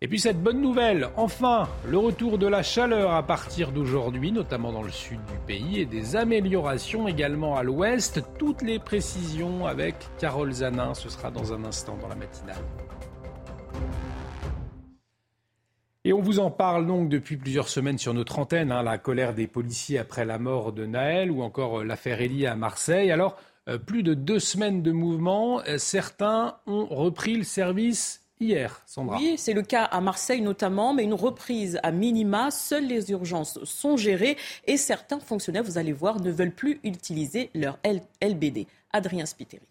Et puis cette bonne nouvelle, enfin, le retour de la chaleur à partir d'aujourd'hui, notamment dans le sud du pays, et des améliorations également à l'ouest. Toutes les précisions avec Carole Zanin, ce sera dans un instant dans la matinale. Et on vous en parle donc depuis plusieurs semaines sur notre antenne, hein, la colère des policiers après la mort de Naël ou encore euh, l'affaire Elie à Marseille. Alors, euh, plus de deux semaines de mouvement, euh, certains ont repris le service hier, Sandra. Oui, c'est le cas à Marseille notamment, mais une reprise à minima. Seules les urgences sont gérées et certains fonctionnaires, vous allez voir, ne veulent plus utiliser leur LBD. Adrien Spiteri.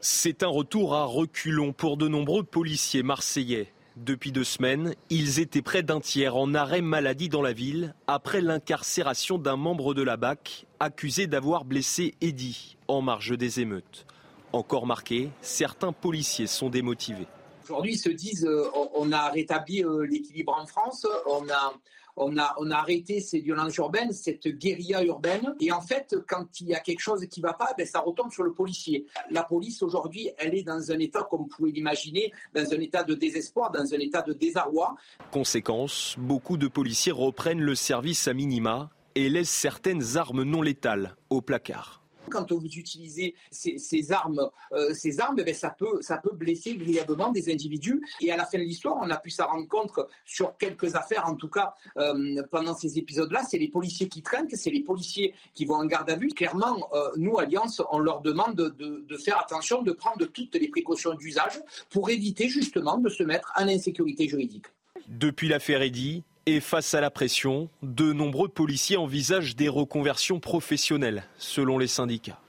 C'est un retour à reculons pour de nombreux policiers marseillais. Depuis deux semaines, ils étaient près d'un tiers en arrêt maladie dans la ville après l'incarcération d'un membre de la BAC accusé d'avoir blessé Eddy en marge des émeutes encore marqué, certains policiers sont démotivés. Aujourd'hui, ils se disent euh, on a rétabli euh, l'équilibre en France, on a, on a, on a arrêté ces violences urbaines, cette guérilla urbaine. Et en fait, quand il y a quelque chose qui ne va pas, ben, ça retombe sur le policier. La police, aujourd'hui, elle est dans un état, comme vous pouvez l'imaginer, dans un état de désespoir, dans un état de désarroi. Conséquence, beaucoup de policiers reprennent le service à minima et laissent certaines armes non létales au placard quand vous utilisez ces, armes, euh, ces armes ben, ça, peut, ça peut blesser grièvement des individus. Et à la fin de l'histoire, on a pu s'en rendre compte sur quelques affaires, en tout cas euh, pendant ces épisodes-là, c'est les policiers qui traînent, c'est les policiers qui vont en garde à vue. Clairement, euh, nous, Alliance, on leur demande de, de faire attention, de prendre toutes les précautions d'usage pour éviter justement de se mettre en insécurité juridique. Depuis l'affaire Eddy, et face à la pression, de nombreux policiers envisagent des reconversions professionnelles, selon les syndicats.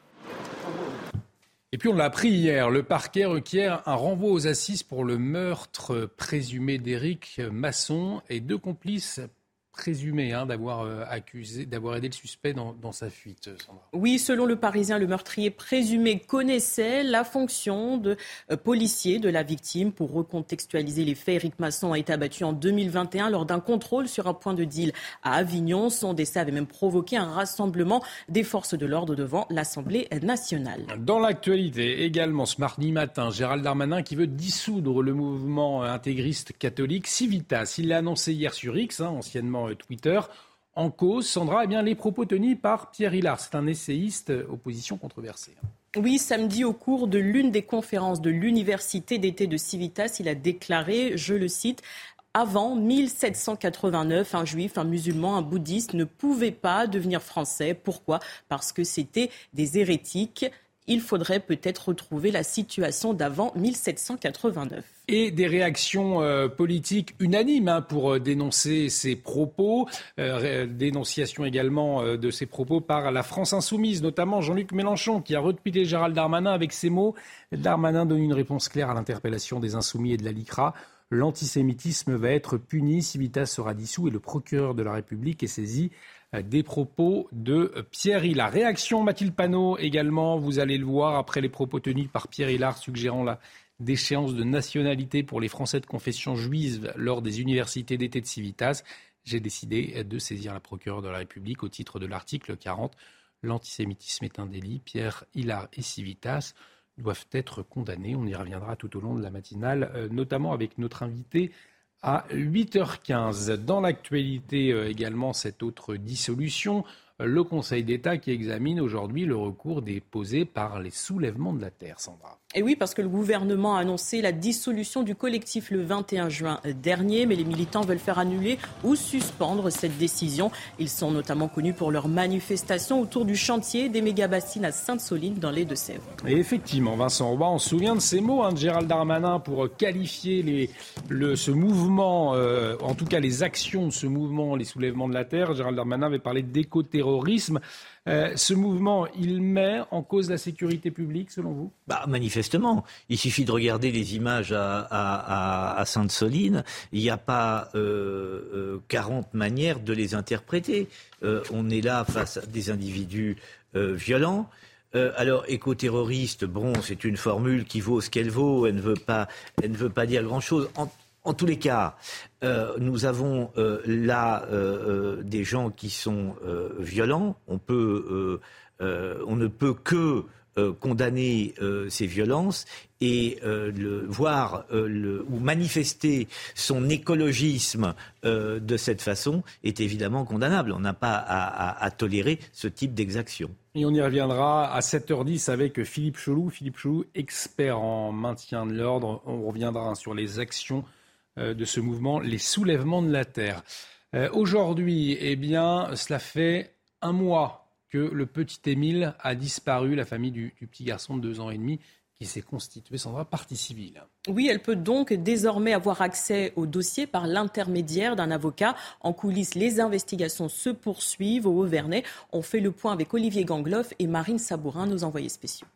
Et puis on l'a appris hier, le parquet requiert un renvoi aux assises pour le meurtre présumé d'Éric Masson et deux complices présumé hein, d'avoir euh, accusé, d'avoir aidé le suspect dans, sa fuite. Euh, oui, selon le Parisien, le meurtrier présumé connaissait la fonction de euh, policier de la victime. Pour recontextualiser les faits, Eric Masson a été abattu en 2021 lors d'un contrôle sur un point de deal à Avignon. Son décès avait même provoqué un rassemblement des forces de l'ordre devant l'Assemblée nationale. Dans l'actualité également, ce mardi matin, Gérald Darmanin qui veut dissoudre le mouvement intégriste catholique Civitas. Il l'a annoncé hier sur X, hein, anciennement euh, Twitter. En cause, Sandra, eh bien, les propos tenus par Pierre Hillard. C'est un essayiste euh, opposition controversée. Oui, samedi, au cours de l'une des conférences de l'université d'été de Civitas, il a déclaré, je le cite, avant 1789, un juif, un musulman, un bouddhiste ne pouvaient pas devenir français. Pourquoi? Parce que c'était des hérétiques il faudrait peut-être retrouver la situation d'avant 1789. Et des réactions euh, politiques unanimes hein, pour euh, dénoncer ces propos, euh, dénonciation également de ces propos par la France insoumise, notamment Jean-Luc Mélenchon qui a retweeté Gérald Darmanin avec ces mots. Darmanin donne une réponse claire à l'interpellation des insoumis et de la LICRA. L'antisémitisme va être puni, Civitas sera dissous et le procureur de la République est saisi des propos de Pierre Hillard. Réaction Mathilde Panot également, vous allez le voir après les propos tenus par Pierre Hillard suggérant la déchéance de nationalité pour les Français de confession juive lors des universités d'été de Civitas. J'ai décidé de saisir la procureure de la République au titre de l'article 40. L'antisémitisme est un délit. Pierre Hillard et Civitas doivent être condamnés. On y reviendra tout au long de la matinale, euh, notamment avec notre invité à 8h15. Dans l'actualité euh, également, cette autre dissolution le Conseil d'État qui examine aujourd'hui le recours déposé par les soulèvements de la terre, Sandra. Et oui, parce que le gouvernement a annoncé la dissolution du collectif le 21 juin dernier, mais les militants veulent faire annuler ou suspendre cette décision. Ils sont notamment connus pour leur manifestation autour du chantier des méga-bassines à Sainte-Soline dans les Deux-Sèvres. Et effectivement, Vincent Roy, on se souvient de ces mots hein, de Gérald Darmanin pour qualifier ce mouvement, euh, en tout cas les actions de ce mouvement, les soulèvements de la terre. Gérald Darmanin avait parlé d'éco-terrorisme terrorisme. Euh, ce mouvement, il met en cause la sécurité publique, selon vous? Bah, Manifestement. Il suffit de regarder les images à, Sainte-Soline. Il n'y a pas euh, 40 euh, manières de les interpréter. Euh, on est là face à des individus violents. alors, éco-terroriste, bon, c'est une formule qui vaut ce qu'elle vaut. Elle ne veut pas, elle ne veut pas dire grand-chose. Tous les cas, euh, nous avons euh, là euh, des gens qui sont violents. On, peut, on ne peut que condamner ces violences et le, voir ou manifester son écologisme de cette façon est évidemment condamnable. On n'a pas à, tolérer ce type d'exaction. Et on y reviendra à 7h10 avec Philippe Chelou. Philippe Chelou, expert en maintien de l'ordre. On reviendra sur les actions de ce mouvement, les soulèvements de la terre. Euh, aujourd'hui, eh bien, cela fait un mois que le petit Émile a disparu, la famille du, petit garçon de deux ans et demi qui s'est constituée sans partie civile. Oui, elle peut donc désormais avoir accès au dossier par l'intermédiaire d'un avocat. En coulisses, les investigations se poursuivent au Haut-Vernay. On fait le point avec Olivier Gangloff et Marine Sabourin, nos envoyés spéciaux.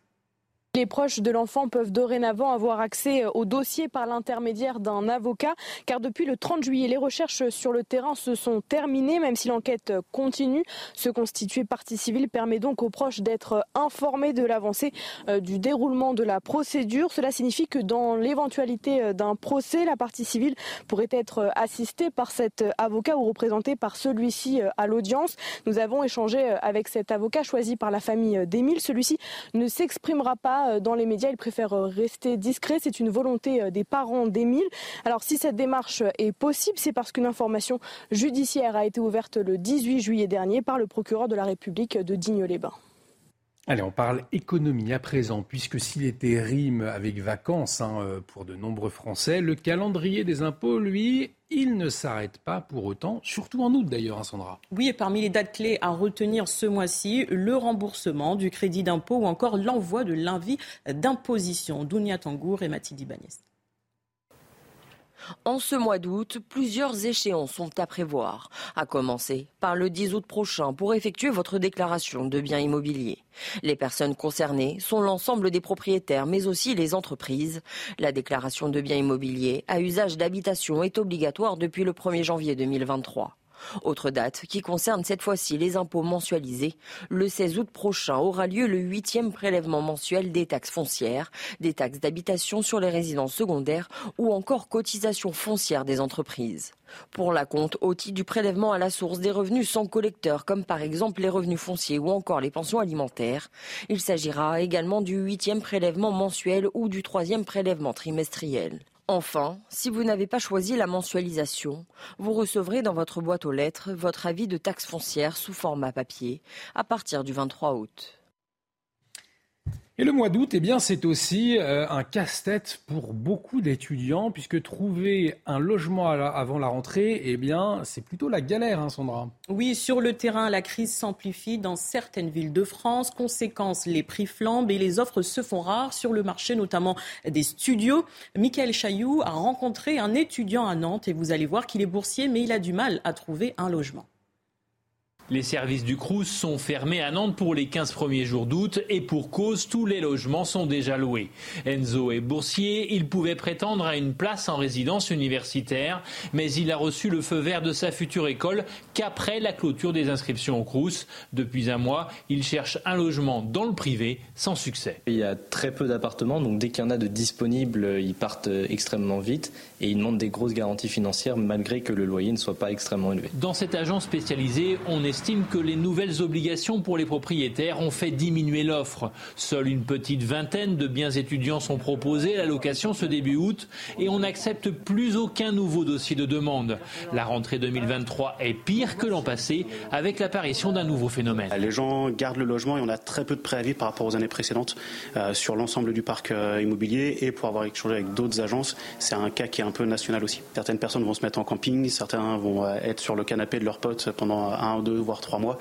Les proches de l'enfant peuvent dorénavant avoir accès au dossier par l'intermédiaire d'un avocat, car depuis le 30 juillet, les recherches sur le terrain se sont terminées, même si l'enquête continue. Se constituer partie civile permet donc aux proches d'être informés de l'avancée euh, du déroulement de la procédure. Cela signifie que dans l'éventualité euh, d'un procès, la partie civile pourrait être assistée par cet avocat ou représentée par celui-ci euh, à l'audience. Nous avons échangé avec cet avocat choisi par la famille d'Émile. Celui-ci ne s'exprimera pas euh, dans les médias. Il préfère euh, rester discret. C'est une volonté euh, des parents d'Émile. Alors si cette démarche est possible, c'est parce qu'une information judiciaire a été ouverte le 18 juillet dernier par le procureur de la République de Digne-les-Bains. Allez, on parle économie à présent, puisque s'il était rime avec vacances hein, euh, pour de nombreux Français, le calendrier des impôts, lui, il ne s'arrête pas pour autant, surtout en août d'ailleurs, hein, Sandra. Oui, et parmi les dates clés à retenir ce mois-ci, le remboursement du crédit d'impôt ou encore l'envoi de l'invit d'imposition. Dounia Tangour et Mathilde Ibanez. En ce mois d'août, plusieurs échéances sont à prévoir, à commencer par le 10 août prochain pour effectuer votre déclaration de biens immobiliers. Les personnes concernées sont l'ensemble des propriétaires, mais aussi les entreprises. La déclaration de biens immobiliers à usage d'habitation est obligatoire depuis le 1er janvier 2023. Autre date qui concerne cette fois-ci les impôts mensualisés. Le 16 août prochain aura lieu le huitième prélèvement mensuel des taxes foncières, des taxes d'habitation sur les résidences secondaires ou encore cotisation foncière des entreprises. Pour la compte au titre du prélèvement à la source des revenus sans collecteur, comme par exemple les revenus fonciers ou encore les pensions alimentaires. Il s'agira également du huitième prélèvement mensuel ou du troisième prélèvement trimestriel. Enfin, si vous n'avez pas choisi la mensualisation, vous recevrez dans votre boîte aux lettres votre avis de taxe foncière sous format papier à partir du 23 août. Et le mois d'août, eh bien, c'est aussi euh, un casse-tête pour beaucoup d'étudiants, puisque trouver un logement avant la rentrée, eh bien, c'est plutôt la galère, hein, Sandra. Oui, sur le terrain, la crise s'amplifie dans certaines villes de France. Conséquence, les prix flambent et les offres se font rares sur le marché, notamment des studios. Michael Chailloux a rencontré un étudiant à Nantes et vous allez voir qu'il est boursier, mais il a du mal à trouver un logement. Les services du Crous sont fermés à Nantes pour les 15 premiers jours d'août et pour cause, tous les logements sont déjà loués. Enzo est boursier, il pouvait prétendre à une place en résidence universitaire, mais il a reçu le feu vert de sa future école qu'après la clôture des inscriptions au Crous. Depuis un mois, il cherche un logement dans le privé sans succès. Il y a très peu d'appartements, donc dès qu'il y en a de disponibles, ils partent extrêmement vite et ils demandent des grosses garanties financières malgré que le loyer ne soit pas extrêmement élevé. Dans cette agence spécialisée, on est estime que les nouvelles obligations pour les propriétaires ont fait diminuer l'offre. Seule une petite vingtaine de biens étudiants sont proposés à la location ce début août et on n'accepte plus aucun nouveau dossier de demande. La rentrée 2023 est pire que l'an passé avec l'apparition d'un nouveau phénomène. Les gens gardent le logement et on a très peu de préavis par rapport aux années précédentes euh, sur l'ensemble du parc euh, immobilier et pour avoir échangé avec d'autres agences, c'est un cas qui est un peu national aussi. Certaines personnes vont se mettre en camping, certains vont euh, être sur le canapé de leurs potes pendant un ou deux voire trois mois.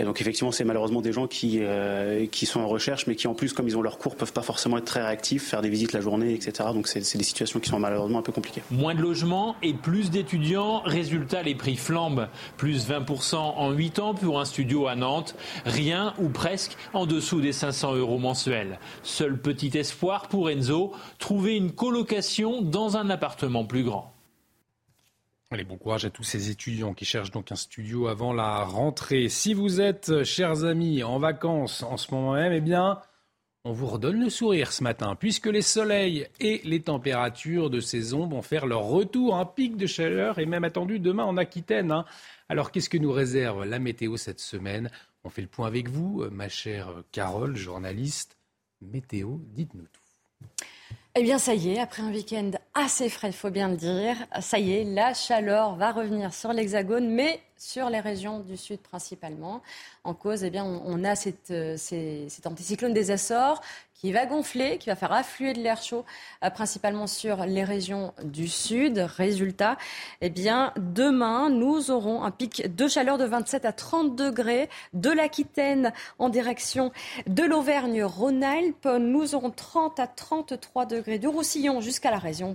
Et donc effectivement, c'est malheureusement des gens qui, euh, qui sont en recherche, mais qui en plus, comme ils ont leur cours, peuvent pas forcément être très réactifs, faire des visites la journée, etc. Donc c'est des situations qui sont malheureusement un peu compliquées. Moins de logements et plus d'étudiants. Résultat, les prix flambent. Plus 20% en 8 ans pour un studio à Nantes. Rien ou presque en dessous des 500 euros mensuels. Seul petit espoir pour Enzo, trouver une colocation dans un appartement plus grand. Allez, bon courage à tous ces étudiants qui cherchent donc un studio avant la rentrée. Si vous êtes, chers amis, en vacances en ce moment même, eh bien, on vous redonne le sourire ce matin, puisque les soleils et les températures de saison vont faire leur retour. Un pic de chaleur est même attendu demain en Aquitaine. Hein. Alors, qu'est-ce que nous réserve la météo cette semaine? On fait le point avec vous, ma chère Carole, journaliste. Météo, dites-nous tout. Eh bien, ça y est, après un week-end assez frais, il faut bien le dire, ça y est, la chaleur va revenir sur l'Hexagone, mais sur les régions du sud principalement. En cause, eh bien, on, a euh, cet anticyclone des Açores qui va gonfler, qui va faire affluer de l'air chaud, euh, principalement sur les régions du sud. Résultat, eh bien, demain, nous aurons un pic de chaleur de 27 à 30 degrés de l'Aquitaine en direction de l'Auvergne-Rhône-Alpes. Nous aurons 30 à 33 degrés du Roussillon jusqu'à la région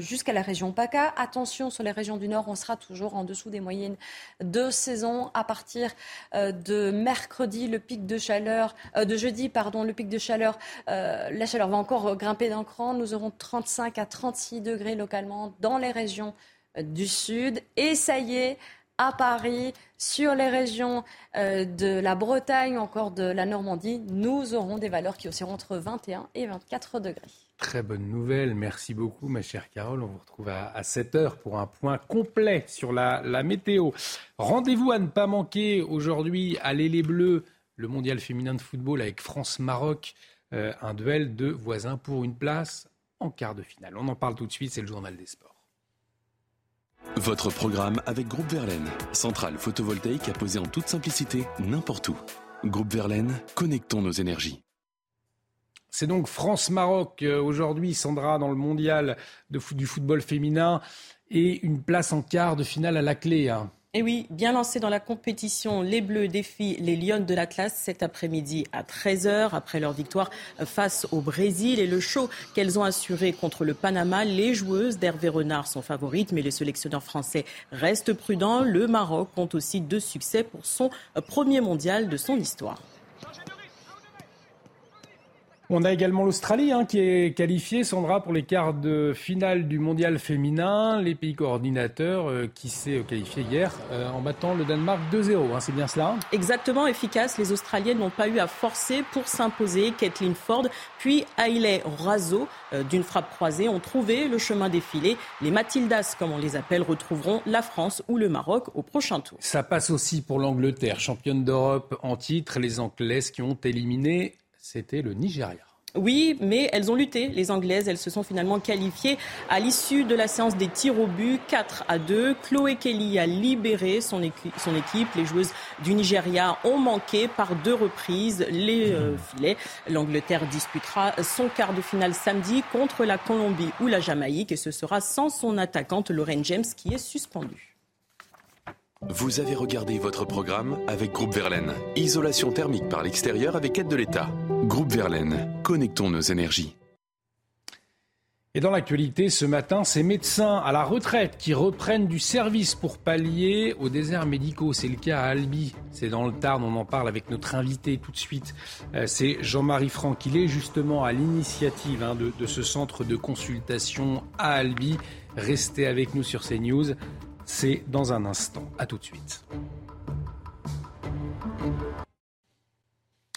jusqu'à la région PACA. Attention, sur les régions du Nord, on sera toujours en dessous des moyennes de saison. À partir euh, de mercredi, le pic de chaleur, euh, de jeudi, pardon, le pic de chaleur, euh, la chaleur va encore grimper d'un cran. Nous aurons 35 à 36 degrés localement dans les régions du Sud. Et ça y est, à Paris, sur les régions de la Bretagne, encore de la Normandie, nous aurons des valeurs qui oscilleront entre 21 et 24 degrés. Très bonne nouvelle. Merci beaucoup, ma chère Carole. On vous retrouve à, 7 heures pour un point complet sur la, météo. Rendez-vous à ne pas manquer aujourd'hui à l'Ailé Bleu, le mondial féminin de football avec France-Maroc. Euh, un duel de voisins pour une place en quart de finale. On en parle tout de suite, c'est le journal des sports. Votre programme avec Groupe Verlaine, centrale photovoltaïque à poser en toute simplicité n'importe où. Groupe Verlaine, connectons nos énergies. C'est donc France-Maroc euh, aujourd'hui, Sandra, dans le mondial du football féminin et une place en quart de finale à la clé. Hein. Et oui, bien lancé dans la compétition, les Bleus défient les Lyonnes de la classe cet après-midi à 13h après leur victoire face au Brésil et le show qu'elles ont assuré contre le Panama. Les joueuses d'Hervé Renard sont favorites, mais les sélectionneurs français restent prudents. Le Maroc compte aussi deux succès pour son premier mondial de son histoire. On a également l'Australie hein, qui est qualifiée, Sandra, pour les quarts de finale du mondial féminin. Les pays coordinateurs euh, qui s'est qualifié hier euh, en battant le Danemark 2-0. Hein, c'est bien cela Exactement efficace. Les Australiennes n'ont pas eu à forcer pour s'imposer. Kathleen Ford puis Hailey Razo, euh, d'une frappe croisée, ont trouvé le chemin défilé. Les Matildas, comme on les appelle, retrouveront la France ou le Maroc au prochain tour. Ça passe aussi pour l'Angleterre, championne d'Europe en titre. Les Anglaises qui ont éliminé c'était le Nigeria. Oui, mais elles ont lutté, les Anglaises. Elles se sont finalement qualifiées à l'issue de la séance des tirs au but, 4 à 2. Chloé Kelly a libéré son, équipe. Les joueuses du Nigeria ont manqué par deux reprises les euh, filets. L'Angleterre disputera son quart de finale samedi contre la Colombie ou la Jamaïque et ce sera sans son attaquante Lorraine James qui est suspendue. Vous avez regardé votre programme avec Groupe Verlaine. Isolation thermique par l'extérieur avec aide de l'État. Groupe Verlaine, connectons nos énergies. Et dans l'actualité, ce matin, ces médecins à la retraite qui reprennent du service pour pallier aux déserts médicaux. C'est le cas à Albi, c'est dans le Tarn, on en parle avec notre invité tout de suite. Euh, c'est Jean-Marie Franck, il est justement à l'initiative hein, de, de ce centre de consultation à Albi. Restez avec nous sur CNews. C'est dans un instant. À tout de suite.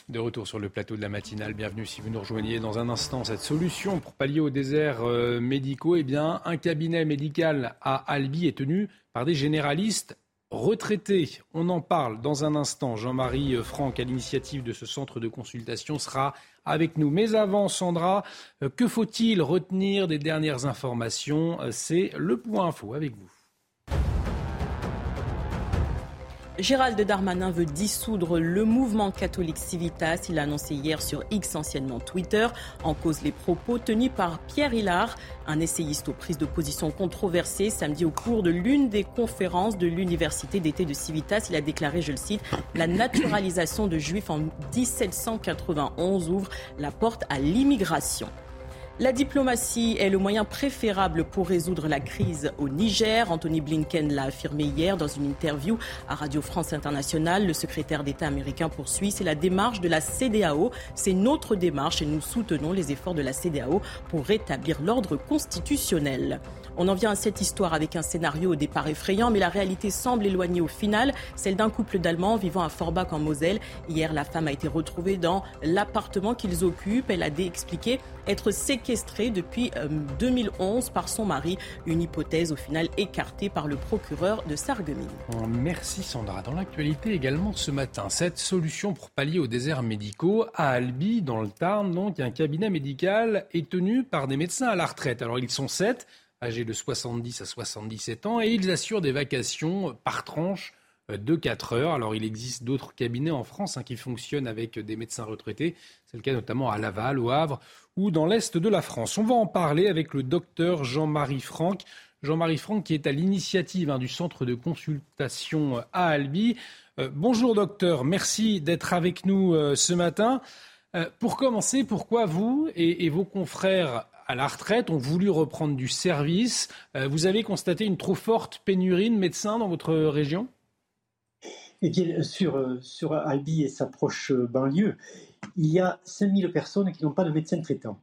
De retour sur le plateau de la matinale, bienvenue si vous nous rejoignez dans un instant. Cette solution pour pallier aux déserts euh, médicaux, eh bien, un cabinet médical à Albi est tenu par des généralistes retraités. On en parle dans un instant. Jean-Marie euh, Franck, à l'initiative de ce centre de consultation, sera avec nous. Mais avant, Sandra, euh, que faut-il retenir des dernières informations? C'est le point info avec vous. Gérald Darmanin veut dissoudre le mouvement catholique Civitas. Il l'a annoncé hier sur X, anciennement Twitter. En cause les propos tenus par Pierre Hillard, un essayiste aux prises de position controversées. Samedi, au cours de l'une des conférences de l'université d'été de Civitas, il a déclaré, je le cite, la naturalisation de juifs en 1791 ouvre la porte à l'immigration. La diplomatie est le moyen préférable pour résoudre la crise au Niger. Anthony Blinken l'a affirmé hier dans une interview à Radio France Internationale. Le secrétaire d'État américain poursuit. C'est la démarche de la CDAO. C'est notre démarche et nous soutenons les efforts de la CDAO pour rétablir l'ordre constitutionnel. On en vient à cette histoire avec un scénario au départ effrayant, mais la réalité semble éloignée au final, celle d'un couple d'Allemands vivant à Forbach en Moselle. Hier, la femme a été retrouvée dans l'appartement qu'ils occupent. Elle a expliqué être séquestrée depuis 2011 euh, par son mari, une hypothèse au final écartée par le procureur de Sarreguemines. Merci Sandra. Dans l'actualité également ce matin, cette solution pour pallier aux déserts médicaux à Albi, dans le Tarn, donc un cabinet médical est tenu par des médecins à la retraite. Alors ils sont sept âgés de 70 à 77 ans, et ils assurent des vacations par tranche euh, de 4 heures. Alors il existe d'autres cabinets en France hein, qui fonctionnent avec des médecins retraités. C'est le cas notamment à Laval, au Havre ou dans l'Est de la France. On va en parler avec le docteur Jean-Marie Franck. Jean-Marie Franck qui est à l'initiative hein, du centre de consultation à Albi. Euh, bonjour docteur, merci d'être avec nous euh, ce matin. pour commencer, pourquoi vous et vos confrères à la retraite ont voulu reprendre du service. vous avez constaté une trop forte pénurie de médecins dans votre région? Eh sur, sur Albi et sa proche banlieue, il y a 5000 personnes qui n'ont pas de médecin traitant.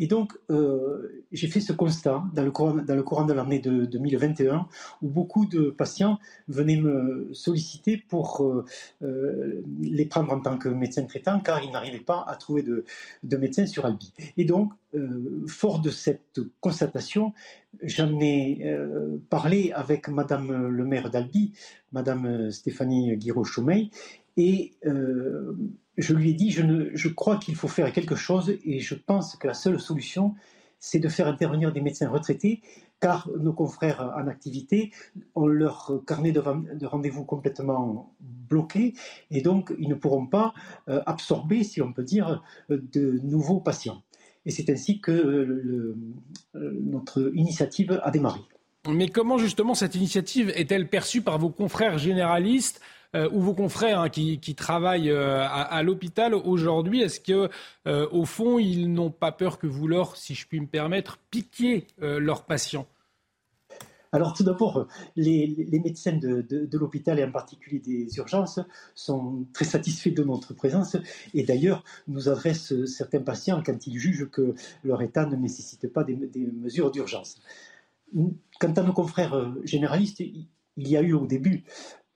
Et donc, euh, j'ai fait ce constat dans le courant, de l'année de, 2021, où beaucoup de patients venaient me solliciter pour euh, euh, les prendre en tant que médecin traitant, car ils n'arrivaient pas à trouver de, de médecin sur Albi. Et donc, fort de cette constatation, j'en ai parlé avec Madame le maire d'Albi, Madame Stéphanie Guiraud-Chaumeil, et je lui ai dit, je, ne, je crois qu'il faut faire quelque chose et je pense que la seule solution, c'est de faire intervenir des médecins retraités, car nos confrères en activité ont leur carnet de, rendez-vous complètement bloqué, et donc ils ne pourront pas euh, absorber, si on peut dire, de nouveaux patients. Et c'est ainsi que euh, notre initiative a démarré. Mais comment justement cette initiative est-elle perçue par vos confrères généralistes? euh, ou vos confrères hein, qui, travaillent euh, à, l'hôpital aujourd'hui, est-ce que euh, au fond ils n'ont pas peur que vous leur, si je puis me permettre, piquiez leurs patients? Alors tout d'abord, les, médecins de, l'hôpital et en particulier des urgences sont très satisfaits de notre présence et d'ailleurs nous adressent certains patients quand ils jugent que leur état ne nécessite pas des mesures d'urgence. Quant à nos confrères généralistes, il y a eu au début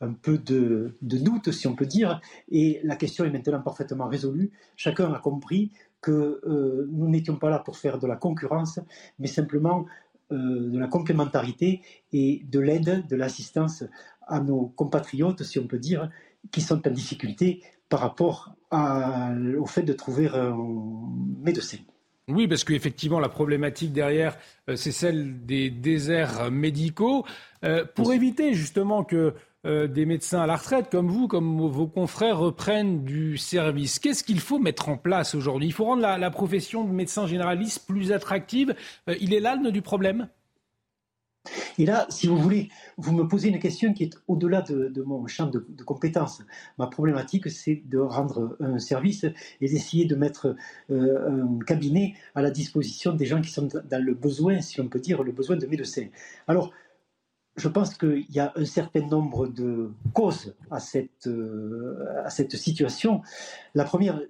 un peu de, doute, si on peut dire, et la question est maintenant parfaitement résolue. Chacun a compris que euh, nous n'étions pas là pour faire de la concurrence, mais simplement euh, de la complémentarité et de l'aide, de l'assistance à nos compatriotes, si on peut dire, qui sont en difficulté par rapport au fait de trouver un médecin. Oui, parce qu'effectivement, la problématique derrière, euh, c'est celle des déserts médicaux. pour éviter justement que euh, des médecins à la retraite comme vous, comme vos confrères reprennent du service. Qu'est-ce qu'il faut mettre en place aujourd'hui? Il faut rendre la, profession de médecin généraliste plus attractive. Euh, il est nœud du problème? Et là, si vous voulez, vous me posez une question qui est au-delà de, mon champ de, compétences. Ma problématique, c'est de rendre un service et d'essayer de mettre euh, un cabinet à la disposition des gens qui sont dans le besoin, si on peut dire, le besoin de médecins. Alors, je pense qu'il y a un certain nombre de causes à cette, euh, à cette situation. La première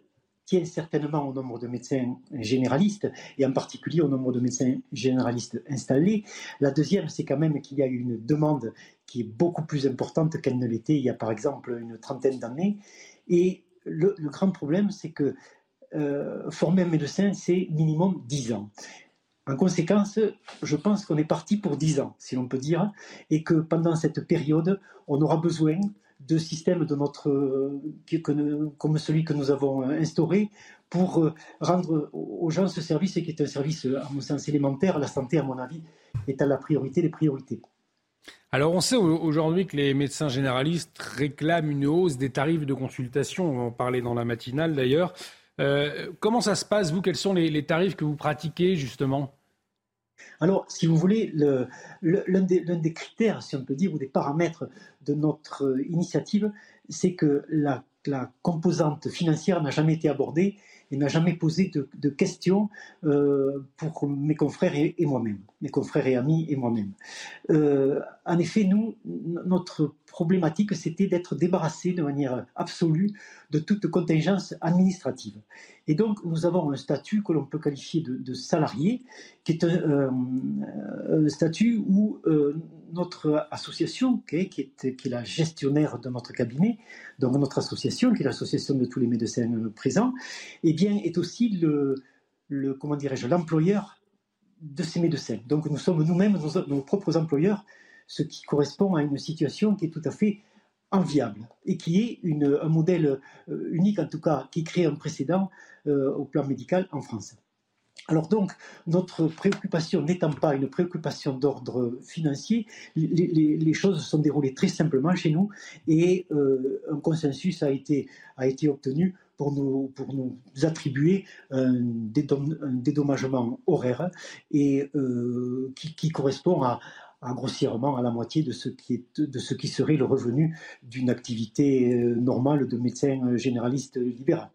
tient certainement au nombre de médecins généralistes, et en particulier au nombre de médecins généralistes installés. La deuxième, c'est quand même qu'il y a une demande qui est beaucoup plus importante qu'elle ne l'était il y a par exemple une trentaine d'années. Et le, grand problème, c'est que euh, former un médecin, c'est minimum 10 ans. En conséquence, je pense qu'on est parti pour 10 ans, si l'on peut dire, et que pendant cette période, on aura besoin de systèmes de notre, comme celui que nous avons instauré pour euh, rendre aux gens ce service qui est un service, à mon sens, élémentaire. La santé, à mon avis, est à la priorité des priorités. Alors on sait aujourd'hui que les médecins généralistes réclament une hausse des tarifs de consultation. On en parler dans la matinale d'ailleurs. Euh, comment ça se passe, vous? Quels sont les, tarifs que vous pratiquez, justement? Alors, si vous voulez, l'un des, critères, si on peut dire, ou des paramètres de notre initiative, c'est que la, composante financière n'a jamais été abordée et n'a jamais posé de, questions euh, pour mes confrères et, moi-même, mes confrères et amis et moi-même. Euh, en effet, nous, notre problématique, c'était d'être débarrassé de manière absolue de toute contingence administrative. Et donc, nous avons un statut que l'on peut qualifier de, salarié, qui est un, euh, statut où euh, notre association, qui est, la gestionnaire de notre cabinet, donc notre association, qui est l'association de tous les médecins présents, eh bien, est aussi le, comment dirais-je, l'employeur de ces médecins. Donc, nous sommes nous-mêmes nos propres employeurs ce qui correspond à une situation qui est tout à fait enviable et qui est un modèle euh, unique, en tout cas, qui crée un précédent euh, au plan médical en France. Alors donc, notre préoccupation n'étant pas une préoccupation d'ordre financier, les, choses se sont déroulées très simplement chez nous et euh, un consensus a été, a été obtenu pour nous, pour nous attribuer un, dédommagement horaire et qui, qui, correspond à, grossièrement à la moitié de ce qui, est, de ce qui serait le revenu d'une activité euh, normale de médecin généraliste libéral.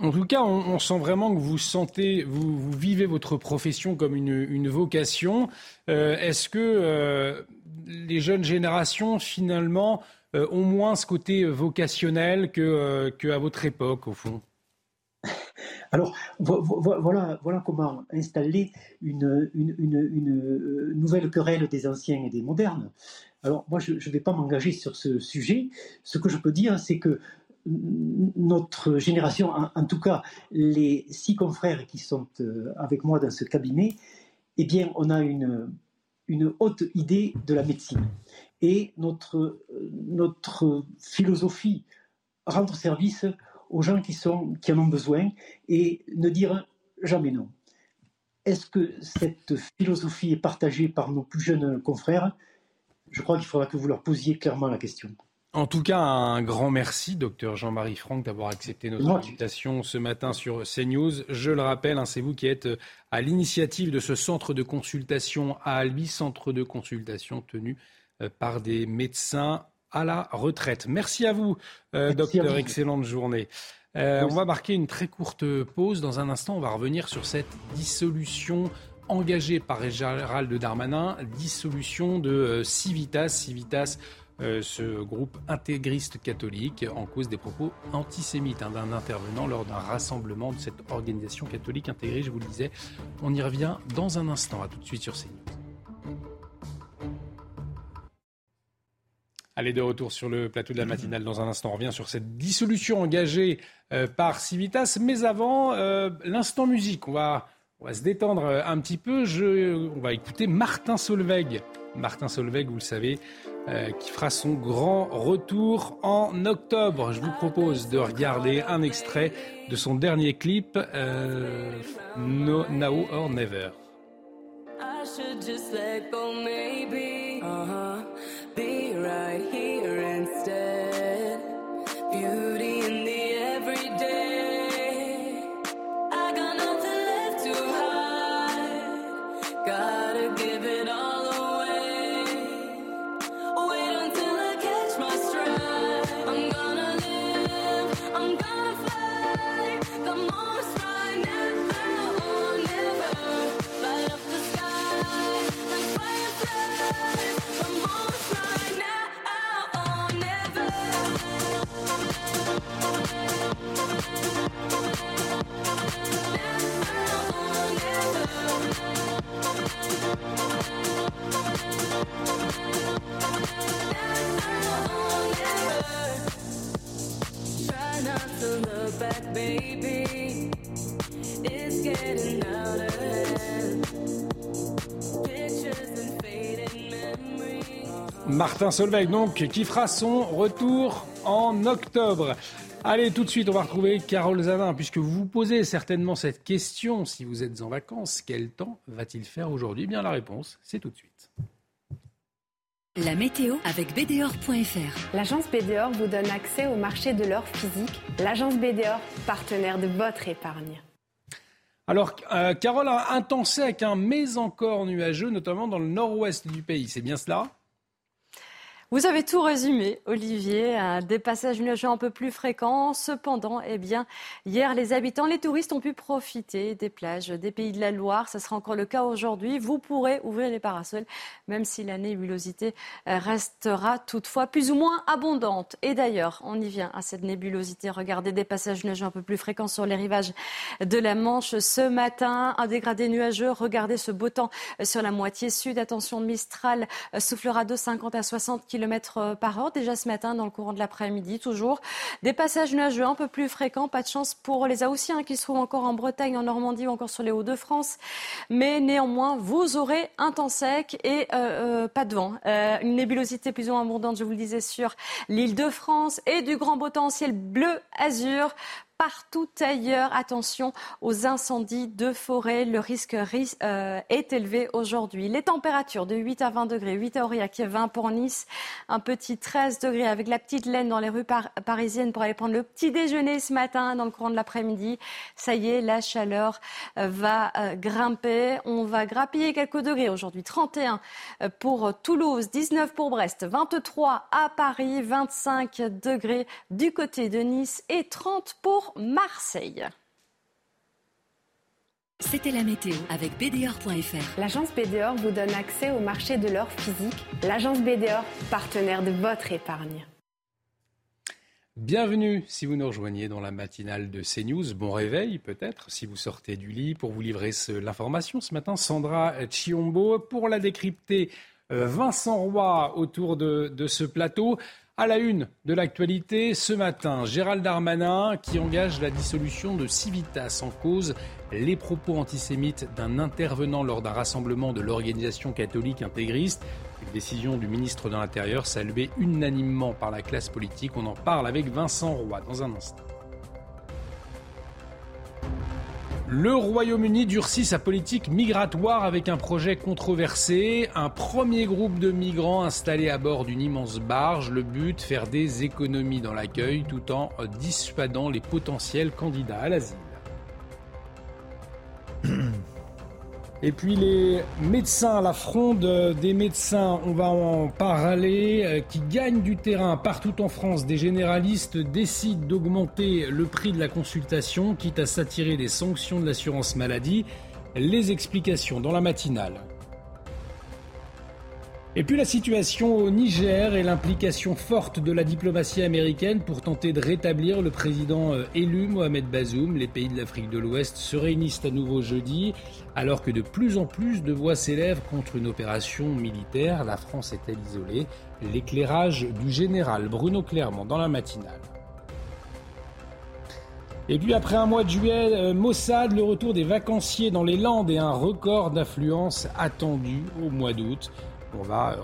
En tout cas, on, sent vraiment que vous sentez, vous, vivez votre profession comme une, vocation. Euh, est-ce que euh, les jeunes générations, finalement, euh, ont moins ce côté vocationnel que, à votre époque, au fond? Alors, voilà, voilà comment installer une, une, nouvelle querelle des anciens et des modernes. Alors, moi, je ne vais pas m'engager sur ce sujet. Ce que je peux dire, c'est que notre génération, en, tout cas les six confrères qui sont euh, avec moi dans ce cabinet, eh bien, on a une, haute idée de la médecine. Et notre, notre philosophie, rendre service aux gens qui, sont, qui en ont besoin et ne dire jamais non. Est-ce que cette philosophie est partagée par nos plus jeunes confrères? Je crois qu'il faudra que vous leur posiez clairement la question. En tout cas, un grand merci, docteur Jean-Marie Franck, d'avoir accepté notre invitation ce matin sur CNews. Je le rappelle, hein, c'est vous qui êtes euh, à l'initiative de ce centre de consultation à Albi, centre de consultation tenu euh, par des médecins à la retraite. Merci à vous, euh, docteur. Excellente journée. on va marquer une très courte pause. Dans un instant, on va revenir sur cette dissolution engagée par Gérald Darmanin, dissolution de Civitas. Civitas euh, ce groupe intégriste catholique en cause des propos antisémites hein, d'un intervenant lors d'un rassemblement de cette organisation catholique intégrée, je vous le disais. On y revient dans un instant. À tout de suite sur CNews. Allez, de retour sur le plateau de la matinale dans un instant. On revient sur cette dissolution engagée euh, par Civitas. Mais avant, euh, l'instant musique. On va, on va se détendre un petit peu. Je, on va écouter Martin Solveig. Martin Solveig, vous le savez, euh, qui fera son grand retour en octobre. Je vous propose de regarder un extrait de son dernier clip, euh, no, Now or Never. I should just. Martin Solveig, donc, qui fera son retour en octobre. Allez, tout de suite, on va retrouver Carole Zanin, puisque vous vous posez certainement cette question si vous êtes en vacances. Quel temps va-t-il faire aujourd'hui? Eh Bien, la réponse, c'est tout de suite. La météo avec BDOR.fr. L'agence BDOR vous donne accès au marché de l'or physique. L'agence BDOR, partenaire de votre épargne. Alors, euh, Carole, un temps sec, un mais encore nuageux, notamment dans le nord-ouest du pays. C'est bien cela? Vous avez tout résumé, Olivier. Des passages nuageux un peu plus fréquents. Cependant, eh bien, hier, les habitants, les touristes ont pu profiter des plages des pays de la Loire. Ce sera encore le cas aujourd'hui. Vous pourrez ouvrir les parasols, même si la nébulosité euh, restera toutefois plus ou moins abondante. Et d'ailleurs, on y vient à cette nébulosité. Regardez des passages nuageux un peu plus fréquents sur les rivages de la Manche ce matin. Un dégradé nuageux. Regardez ce beau temps sur la moitié sud. Attention, Mistral euh, soufflera de 50 à 60 km km euh, par heure déjà ce matin dans le courant de l'après-midi. Toujours des passages nuageux un peu plus fréquents. Pas de chance pour les Haussiens qui se trouvent encore en Bretagne, en Normandie ou encore sur les Hauts-de-France. Mais néanmoins, vous aurez un temps sec et euh, euh, pas de vent. une nébulosité plus ou moins abondante, je vous le disais, sur l'île de France et du grand beau temps ciel bleu azur partout ailleurs. Attention aux incendies de forêt. Le risque euh, est élevé aujourd'hui. Les températures de 8 à 20 degrés. 8 à Aurillac, 20 pour Nice. Un petit 13 degrés avec la petite laine dans les rues parisiennes pour aller prendre le petit déjeuner ce matin dans le courant de l'après-midi. Ça y est, la chaleur euh, va euh, grimper. On va grappiller quelques degrés aujourd'hui. 31 pour Toulouse, 19 pour Brest, 23 à Paris, 25 degrés du côté de Nice et 30 pour pour Marseille. C'était la météo avec BDOR.fr. L'agence BDOR vous donne accès au marché de l'or physique. L'agence BDOR, partenaire de votre épargne. Bienvenue si vous nous rejoignez dans la matinale de CNews. Bon réveil peut-être si vous sortez du lit pour vous livrer l'information ce matin. Sandra Chiombo pour la décrypter. Euh, Vincent Roy autour de, de ce plateau. À la une de l'actualité ce matin, Gérald Darmanin qui engage la dissolution de Civitas en cause les propos antisémites d'un intervenant lors d'un rassemblement de l'organisation catholique intégriste. Une décision du ministre de l'Intérieur saluée unanimement par la classe politique. On en parle avec Vincent Roy dans un instant. Le Royaume-Uni durcit sa politique migratoire avec un projet controversé. Un premier groupe de migrants installés à bord d'une immense barge. Le but, faire des économies dans l'accueil tout en dissuadant les potentiels candidats à l'asile. Et puis les médecins, la fronde des médecins, on va en parler, euh, qui gagnent du terrain partout en France. Des généralistes décident d'augmenter le prix de la consultation, quitte à s'attirer des sanctions de l'assurance maladie. Les explications dans la matinale. Et puis la situation au Niger et l'implication forte de la diplomatie américaine pour tenter de rétablir le président euh, élu Mohamed Bazoum. Les pays de l'Afrique de l'Ouest se réunissent à nouveau jeudi, alors que de plus en plus de voix s'élèvent contre une opération militaire. La France est-elle isolée? L'éclairage du général Bruno Clermont dans la matinale. Et puis après un mois de juillet, euh, Mossad, le retour des vacanciers dans les Landes et un record d'affluence attendu au mois d'août. On va euh,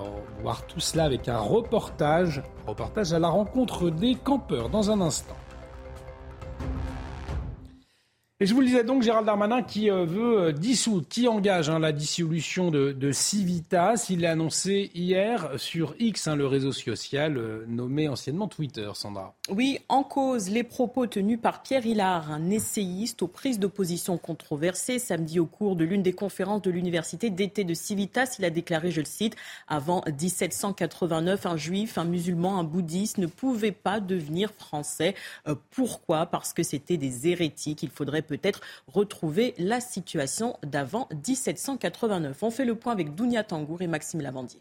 voir tout cela avec un reportage, reportage à la rencontre des campeurs dans un instant. Et je vous le disais donc, Gérald Darmanin qui euh, veut euh, dissoudre, qui engage hein, la dissolution de, Civitas. Il l'a annoncé hier sur X, hein, le réseau social euh, nommé anciennement Twitter, Sandra. Oui, en cause les propos tenus par Pierre Hillard, un essayiste aux prises d'opposition controversées. Samedi, au cours de l'une des conférences de l'université d'été de Civitas, il a déclaré, je le cite, avant 1789, un juif, un musulman, un bouddhiste ne pouvaient pas devenir français. pourquoi? Parce que c'était des hérétiques. Il faudrait peut-être retrouver la situation d'avant 1789. On fait le point avec Dounia Tangour et Maxime Lavandier.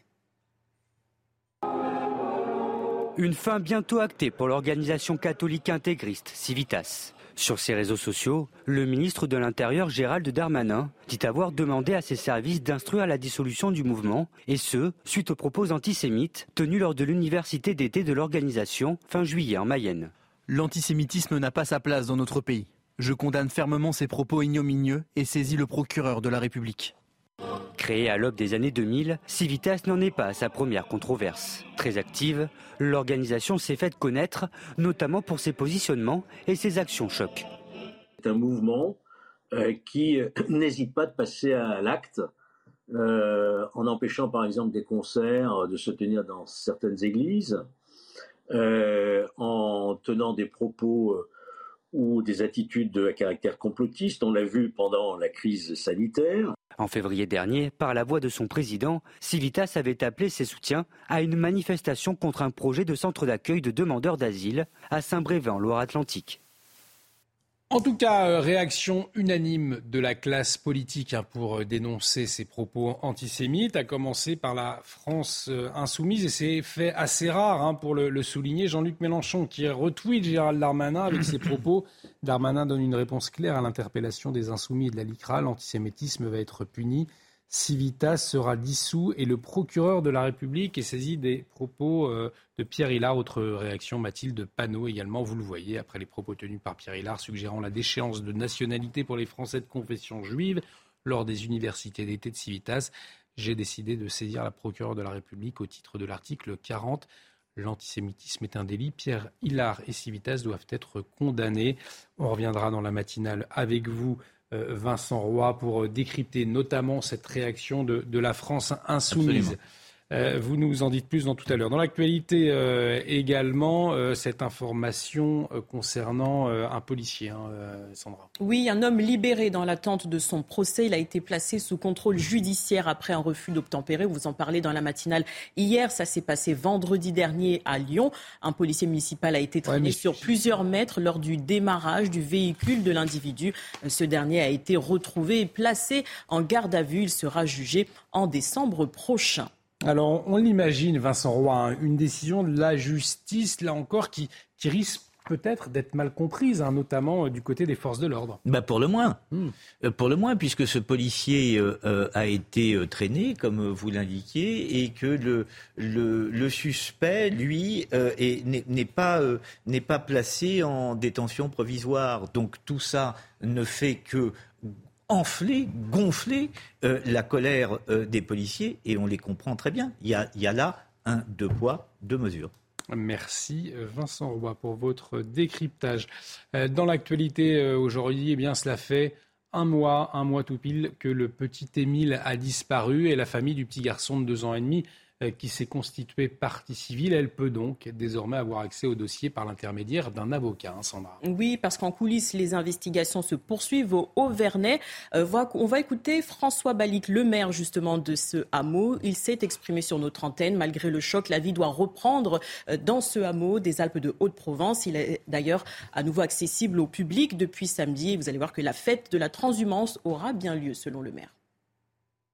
Une fin bientôt actée pour l'organisation catholique intégriste Civitas. Sur ses réseaux sociaux, le ministre de l'Intérieur Gérald Darmanin dit avoir demandé à ses services d'instruire la dissolution du mouvement, et ce, suite aux propos antisémites tenus lors de l'université d'été de l'organisation fin juillet en Mayenne. L'antisémitisme n'a pas sa place dans notre pays. Je condamne fermement ces propos ignominieux et saisis le procureur de la République. Créée à l'aube des années 2000, Civitas n'en est pas à sa première controverse. Très active, l'organisation s'est faite connaître, notamment pour ses positionnements et ses actions choc. C'est un mouvement euh, qui euh, n'hésite pas de passer à l'acte euh, en empêchant par exemple des concerts de se tenir dans certaines églises, en tenant des propos ou des attitudes à caractère complotiste. On l'a vu pendant la crise sanitaire. En février dernier, par la voix de son président, Civitas avait appelé ses soutiens à une manifestation contre un projet de centre d'accueil de demandeurs d'asile à Saint-Brévin, Loire-Atlantique. En tout cas, euh, réaction unanime de la classe politique hein, pour euh, dénoncer ces propos antisémites, à commencer par la France euh, insoumise, et c'est fait assez rare hein, pour le, souligner. Jean-Luc Mélenchon qui retweet Gérald Darmanin avec ses propos. Darmanin donne une réponse claire à l'interpellation des insoumis et de la LICRA. L'antisémitisme va être puni. Civitas sera dissous et le procureur de la République est saisi des propos euh, de Pierre Hillard. Autre réaction, Mathilde Panot également, vous le voyez, après les propos tenus par Pierre Hillard suggérant la déchéance de nationalité pour les Français de confession juive lors des universités d'été de Civitas. J'ai décidé de saisir la procureure de la République au titre de l'article 40. L'antisémitisme est un délit. Pierre Hillard et Civitas doivent être condamnés. On reviendra dans la matinale avec vous Vincent Roy pour euh, décrypter notamment cette réaction de, la France insoumise. Euh, vous nous en dites plus dans tout à l'heure. Dans l'actualité euh, également, euh, cette information concernant un policier, hein, Sandra. Oui, un homme libéré dans l'attente de son procès. Il a été placé sous contrôle judiciaire après un refus d'obtempérer. Vous en parlez dans la matinale hier. Ça s'est passé vendredi dernier à Lyon. Un policier municipal a été traîné sur plusieurs mètres lors du démarrage du véhicule de l'individu. Ce dernier a été retrouvé et placé en garde à vue. Il sera jugé en décembre prochain. Alors, on l'imagine, Vincent Roy, hein, une décision de la justice, là encore, qui, risque peut-être d'être mal comprise, hein, notamment euh, du côté des forces de l'ordre. Bah pour le moins, hmm. euh, pour le moins, puisque ce policier euh, a été traîné, comme vous l'indiquiez, et que le, le, suspect, lui, n'est pas, n'est pas placé en détention provisoire. Donc tout ça ne fait que enfler, gonfler euh, la colère euh, des policiers et on les comprend très bien. Il y a, là un deux poids, deux mesures. Merci euh, Vincent Roy pour votre décryptage. Dans l'actualité aujourd'hui, eh bien cela fait un mois, un mois tout pile que le petit Émile a disparu et la famille du petit garçon de deux ans et demi euh, qui s'est constituée partie civile, elle peut donc désormais avoir accès au dossier par l'intermédiaire d'un avocat, hein, Sandra. Oui, parce qu'en coulisses, les investigations se poursuivent au Haut-Vernay. Euh, on va écouter François Balic, le maire justement de ce hameau. Il s'est exprimé sur notre antenne. Malgré le choc, la vie doit reprendre euh, dans ce hameau des Alpes de Haute-Provence. Il est d'ailleurs à nouveau accessible au public depuis samedi. Vous allez voir que la fête de la transhumance aura bien lieu, selon le maire.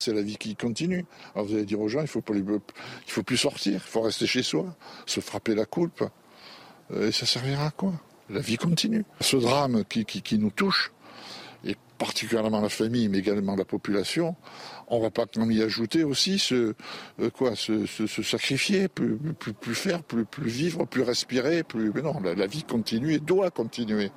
C'est la vie qui continue. Alors vous allez dire aux gens, il faut faut plus sortir, il faut rester chez soi, se frapper la coupe. Euh, et ça servira à quoi? La vie continue. Ce drame qui, nous touche, et particulièrement la famille, mais également la population, on ne va pas quand y ajouter aussi ce euh, quoi, se, sacrifier, plus, faire, plus, plus vivre, plus respirer, plus. Mais non, la vie continue et doit continuer.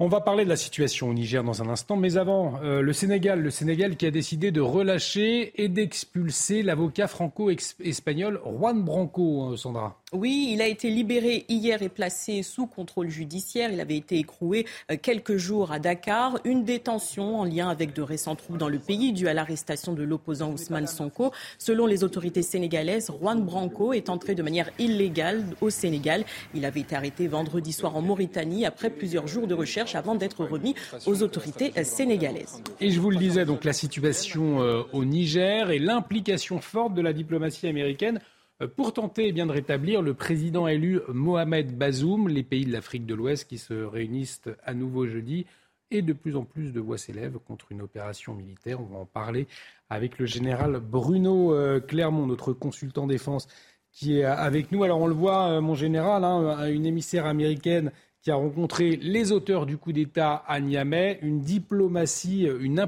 On va parler de la situation au Niger dans un instant, mais avant, euh, le Sénégal, le Sénégal qui a décidé de relâcher et d'expulser l'avocat franco-espagnol Juan Branco, euh, Sandra. Oui, il a été libéré hier et placé sous contrôle judiciaire. Il avait été écroué euh, quelques jours à Dakar. Une détention en lien avec de récents troubles dans le pays due à l'arrestation de l'opposant Ousmane Sonko. Selon les autorités sénégalaises, Juan Branco est entré de manière illégale au Sénégal. Il avait été arrêté vendredi soir en Mauritanie après plusieurs jours de recherche avant d'être remis aux autorités sénégalaises. Et je vous le disais, donc la situation euh, au Niger et l'implication forte de la diplomatie américaine pour tenter eh bien, de rétablir le président élu Mohamed Bazoum, les pays de l'Afrique de l'Ouest qui se réunissent à nouveau jeudi et de plus en plus de voix s'élèvent contre une opération militaire. On va en parler avec le général Bruno euh, Clermont, notre consultant défense, qui est avec nous. Alors on le voit, mon général, hein, une émissaire américaine qui a rencontré les auteurs du coup d'État à Niamey, une diplomatie, une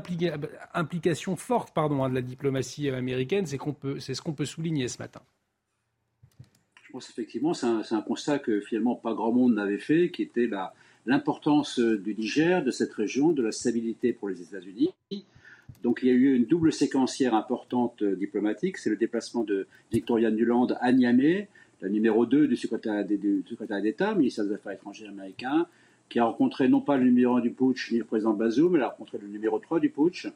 implication forte pardon, hein, de la diplomatie américaine, c'est ce qu'on peut souligner ce matin. Je pense effectivement, c'est un, constat que finalement pas grand monde n'avait fait, qui était l'importance du Niger, de cette région, de la stabilité pour les États-Unis. Donc il y a eu une double séquencière importante euh, diplomatique, c'est le déplacement de Victoria Nuland à Niamey, la numéro 2 du secrétaire d'État, ministère des Affaires étrangères américain, qui a rencontré non pas le numéro 1 du putsch ni le président Bazoum, mais elle a rencontré le numéro 3 du putsch.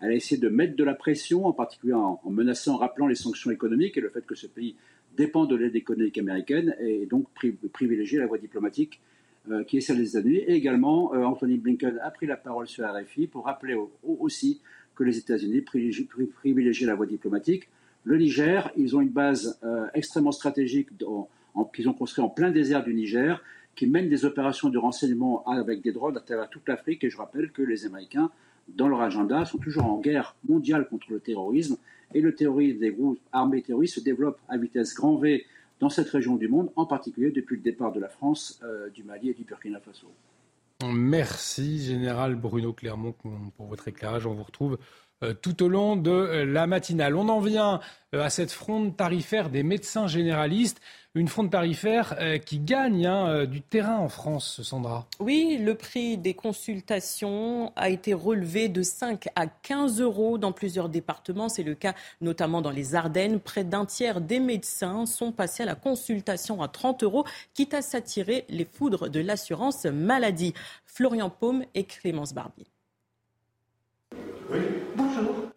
Elle a essayé de mettre de la pression, en particulier en, menaçant, en rappelant les sanctions économiques et le fait que ce pays dépend de l'aide économique américaine et donc privilégier la voie diplomatique euh, qui est celle des États-Unis. Et également, euh, Anthony Blinken a pris la parole sur RFI pour rappeler aussi que les États-Unis privilégient la voie diplomatique le Niger, ils ont une base euh, extrêmement stratégique qu'ils ont construite en plein désert du Niger, qui mène des opérations de renseignement avec des drones à travers toute l'Afrique. Et je rappelle que les Américains, dans leur agenda, sont toujours en guerre mondiale contre le terrorisme. Et le terrorisme des groupes armés terroristes se développe à vitesse grand V dans cette région du monde, en particulier depuis le départ de la France, euh, du Mali et du Burkina Faso. Merci, Général Bruno Clermont, pour votre éclairage. On vous retrouve tout au long de euh, la matinale. On en vient euh, à cette fronde tarifaire des médecins généralistes, une fronde tarifaire qui gagne hein, du terrain en France, Sandra. Oui, le prix des consultations a été relevé de 5 à 15 euros dans plusieurs départements. C'est le cas notamment dans les Ardennes. Près d'un tiers des médecins sont passés à la consultation à 30 euros, quitte à s'attirer les foudres de l'assurance maladie. Florian Paume et Clémence Barbier.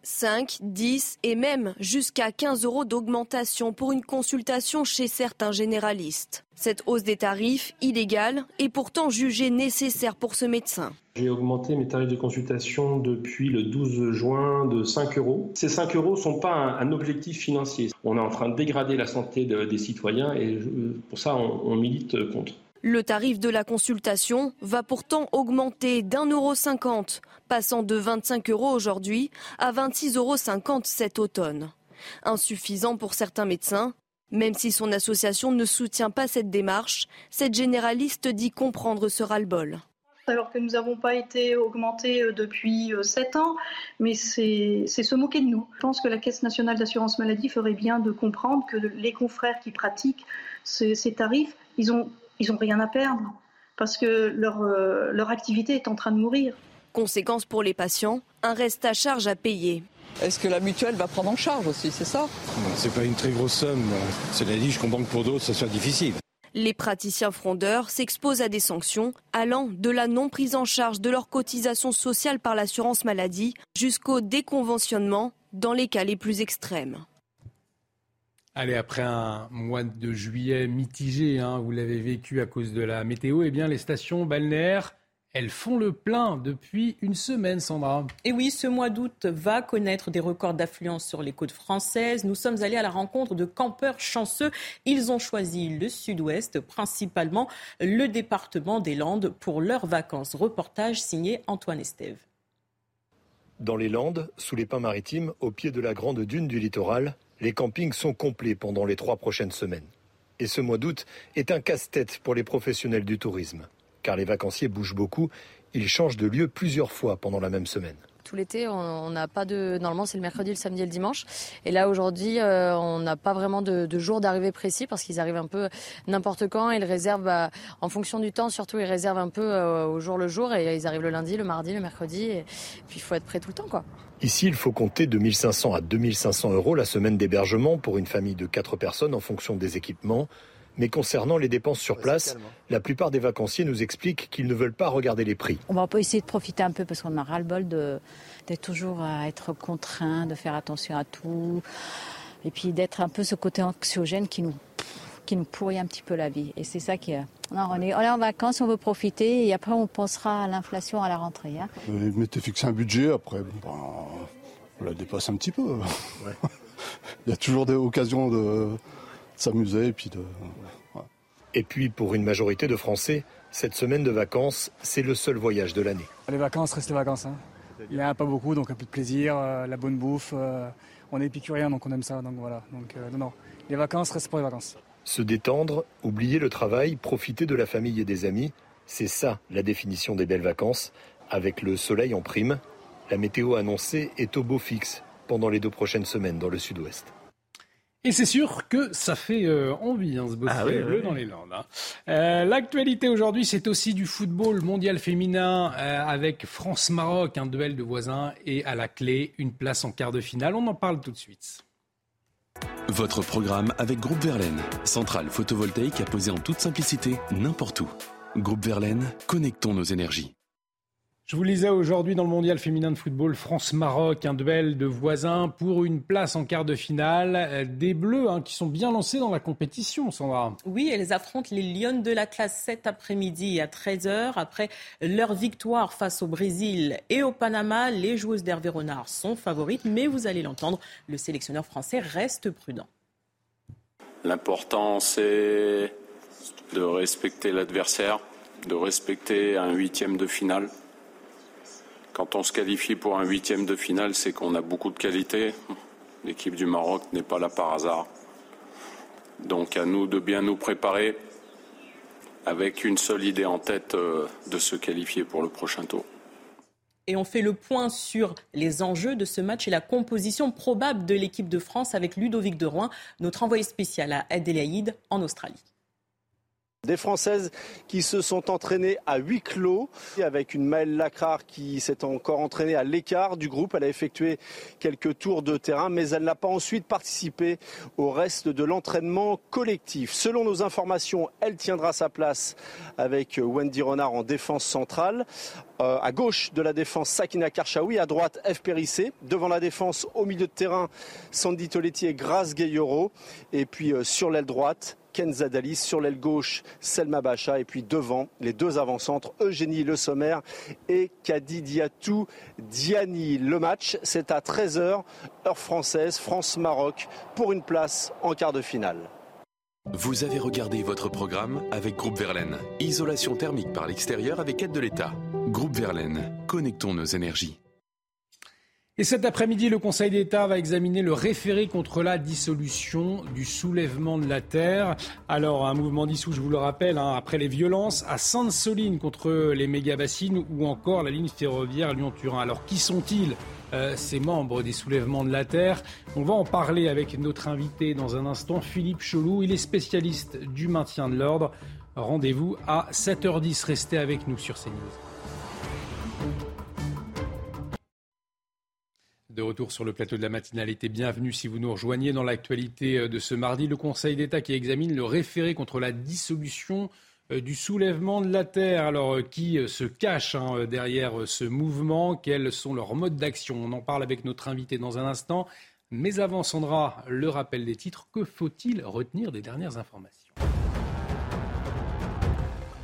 5, 10 et même jusqu'à 15 euros d'augmentation pour une consultation chez certains généralistes. Cette hausse des tarifs, illégale, est pourtant jugée nécessaire pour ce médecin. J'ai augmenté mes tarifs de consultation depuis le 12 juin de 5 euros. Ces 5 euros ne sont pas un, objectif financier. On est en train de dégrader la santé des citoyens et pour ça on milite contre. Le tarif de la consultation va pourtant augmenter d'un euro cinquante, passant de 25 euros aujourd'hui à 26,50 euros cet automne. Insuffisant pour certains médecins, même si son association ne soutient pas cette démarche, cette généraliste dit comprendre ce ras-le-bol alors que nous n'avons pas été augmentés euh, depuis 7 euh, ans, mais c'est se moquer de nous. Je pense que la Caisse nationale d'assurance maladie ferait bien de comprendre que les confrères qui pratiquent ces, ces tarifs, ils ont ils n'ont rien à perdre parce que leur, euh, leur activité est en train de mourir. Conséquence pour les patients, un reste à charge à payer. Est-ce que la mutuelle va prendre en charge aussi, c'est ça? C'est pas une très grosse somme. Cela dit, je comprends que pour d'autres, ça soit difficile. Les praticiens frondeurs s'exposent à des sanctions allant de la non prise en charge de leur cotisation sociale par l'assurance maladie jusqu'au déconventionnement dans les cas les plus extrêmes. Allez, après un mois de juillet mitigé, hein, vous l'avez vécu à cause de la météo, eh bien les stations balnéaires elles font le plein depuis une semaine, Sandra. Et oui, ce mois d'août va connaître des records d'affluence sur les côtes françaises. Nous sommes allés à la rencontre de campeurs chanceux. Ils ont choisi le sud-ouest, principalement le département des Landes, pour leurs vacances. Reportage signé Antoine Estève. Dans les Landes, sous les pins maritimes, au pied de la grande dune du littoral, les campings sont complets pendant les trois prochaines semaines. Et ce mois d'août est un casse-tête pour les professionnels du tourisme. Car les vacanciers bougent beaucoup, ils changent de lieu plusieurs fois pendant la même semaine tout l'été, on n'a pas de. Normalement, c'est le mercredi, le samedi et le dimanche. Et là, aujourd'hui, euh, on n'a pas vraiment de, jour d'arrivée précis parce qu'ils arrivent un peu n'importe quand. Ils réservent, bah, en fonction du temps, surtout, ils réservent un peu euh, au jour le jour et ils arrivent le lundi, le mardi, le mercredi. Et puis, il faut être prêt tout le temps, quoi. Ici, il faut compter de 1500 à 2500 euros la semaine d'hébergement pour une famille de 4 personnes en fonction des équipements. Mais concernant les dépenses sur place, la plupart des vacanciers nous expliquent qu'ils ne veulent pas regarder les prix. On va pas essayer de profiter un peu parce qu'on a ras-le-bol d'être toujours à être contraint, de faire attention à tout. Et puis d'être un peu ce côté anxiogène qui nous, qui nous pourrit un petit peu la vie. Et c'est ça qui est on est, en vacances, on veut profiter et après on pensera à l'inflation à la rentrée. Hein. Euh, mettez fixé un budget, après ben, on la dépasse un petit peu. Il y a toujours des occasions de s'amuser et puis de. Et puis pour une majorité de Français, cette semaine de vacances, c'est le seul voyage de l'année. Les vacances restent les vacances. Hein. Il n'y a pas beaucoup, donc un peu de plaisir, euh, la bonne bouffe. Euh, on est épicurien, donc on aime ça. Donc voilà. Donc non, non, les vacances restent pour les vacances. Se détendre, oublier le travail, profiter de la famille et des amis, c'est ça la définition des belles vacances. Avec le soleil en prime, la météo annoncée est au beau fixe pendant les deux prochaines semaines dans le sud-ouest. Et c'est sûr que ça fait euh, envie, hein, ce beau ah bleu dans les Landes. Hein. Euh, l'actualité aujourd'hui, c'est aussi du football mondial féminin euh, avec France-Maroc, un duel de voisins et à la clé, une place en quart de finale. On en parle tout de suite. Votre programme avec Groupe Verlaine, centrale photovoltaïque à poser en toute simplicité n'importe où. Groupe Verlaine, connectons nos énergies. Je vous lisais aujourd'hui dans le mondial féminin de football France-Maroc, un duel de voisins pour une place en quart de finale. Euh, des Bleus hein, qui sont bien lancés dans la compétition, Sandra. Oui, elles affrontent les Lyonnes de la classe cet après-midi à 13h. Après leur victoire face au Brésil et au Panama, les joueuses d'Hervé Renard sont favorites, mais vous allez l'entendre, le sélectionneur français reste prudent. L'important, c'est de respecter l'adversaire, de respecter un huitième de finale. Quand on se qualifie pour un huitième de finale, c'est qu'on a beaucoup de qualité. L'équipe du Maroc n'est pas là par hasard. Donc à nous de bien nous préparer avec une seule idée en tête euh, de se qualifier pour le prochain tour. Et on fait le point sur les enjeux de ce match et la composition probable de l'équipe de France avec Ludovic de Rouen, notre envoyé spécial à Adélaïde en Australie. Des Françaises qui se sont entraînées à huis clos, avec une Maëlle Lacrar qui s'est encore entraînée à l'écart du groupe. Elle a effectué quelques tours de terrain, mais elle n'a pas ensuite participé au reste de l'entraînement collectif. Selon nos informations, elle tiendra sa place avec Wendy Renard en défense centrale. Euh, à gauche de la défense, Sakina Karchaoui. À droite, F. Périssé. Devant la défense, au milieu de terrain, Sandy Toletti et Grace Gayoro. Et puis euh, sur l'aile droite, Ken Zadalis. Sur l'aile gauche, Selma Bacha. Et puis devant, les deux avant-centres, Eugénie Le Sommer et Kadi Diatou Diani. Le match, c'est à 13h, heure française, France-Maroc, pour une place en quart de finale. Vous avez regardé votre programme avec Groupe Verlaine. Isolation thermique par l'extérieur avec aide de l'État. Groupe Verlaine, connectons nos énergies. Et cet après-midi, le Conseil d'État va examiner le référé contre la dissolution du soulèvement de la Terre. Alors, un mouvement dissous, je vous le rappelle, hein, après les violences à Sainte-Soline contre les méga-bassines ou encore la ligne ferroviaire Lyon-Turin. Alors, qui sont-ils euh, ces membres des soulèvements de la Terre? On va en parler avec notre invité dans un instant, Philippe Cholou. Il est spécialiste du maintien de l'ordre. Rendez-vous à 7h10. Restez avec nous sur CNews. De retour sur le plateau de la matinalité, bienvenue si vous nous rejoignez dans l'actualité euh, de ce mardi. Le Conseil d'État qui examine le référé contre la dissolution euh, du soulèvement de la Terre. Alors, euh, qui se cache hein, derrière ce mouvement? Quels sont leurs modes d'action? On en parle avec notre invité dans un instant. Mais avant, Sandra, le rappel des titres. Que faut-il retenir des dernières informations?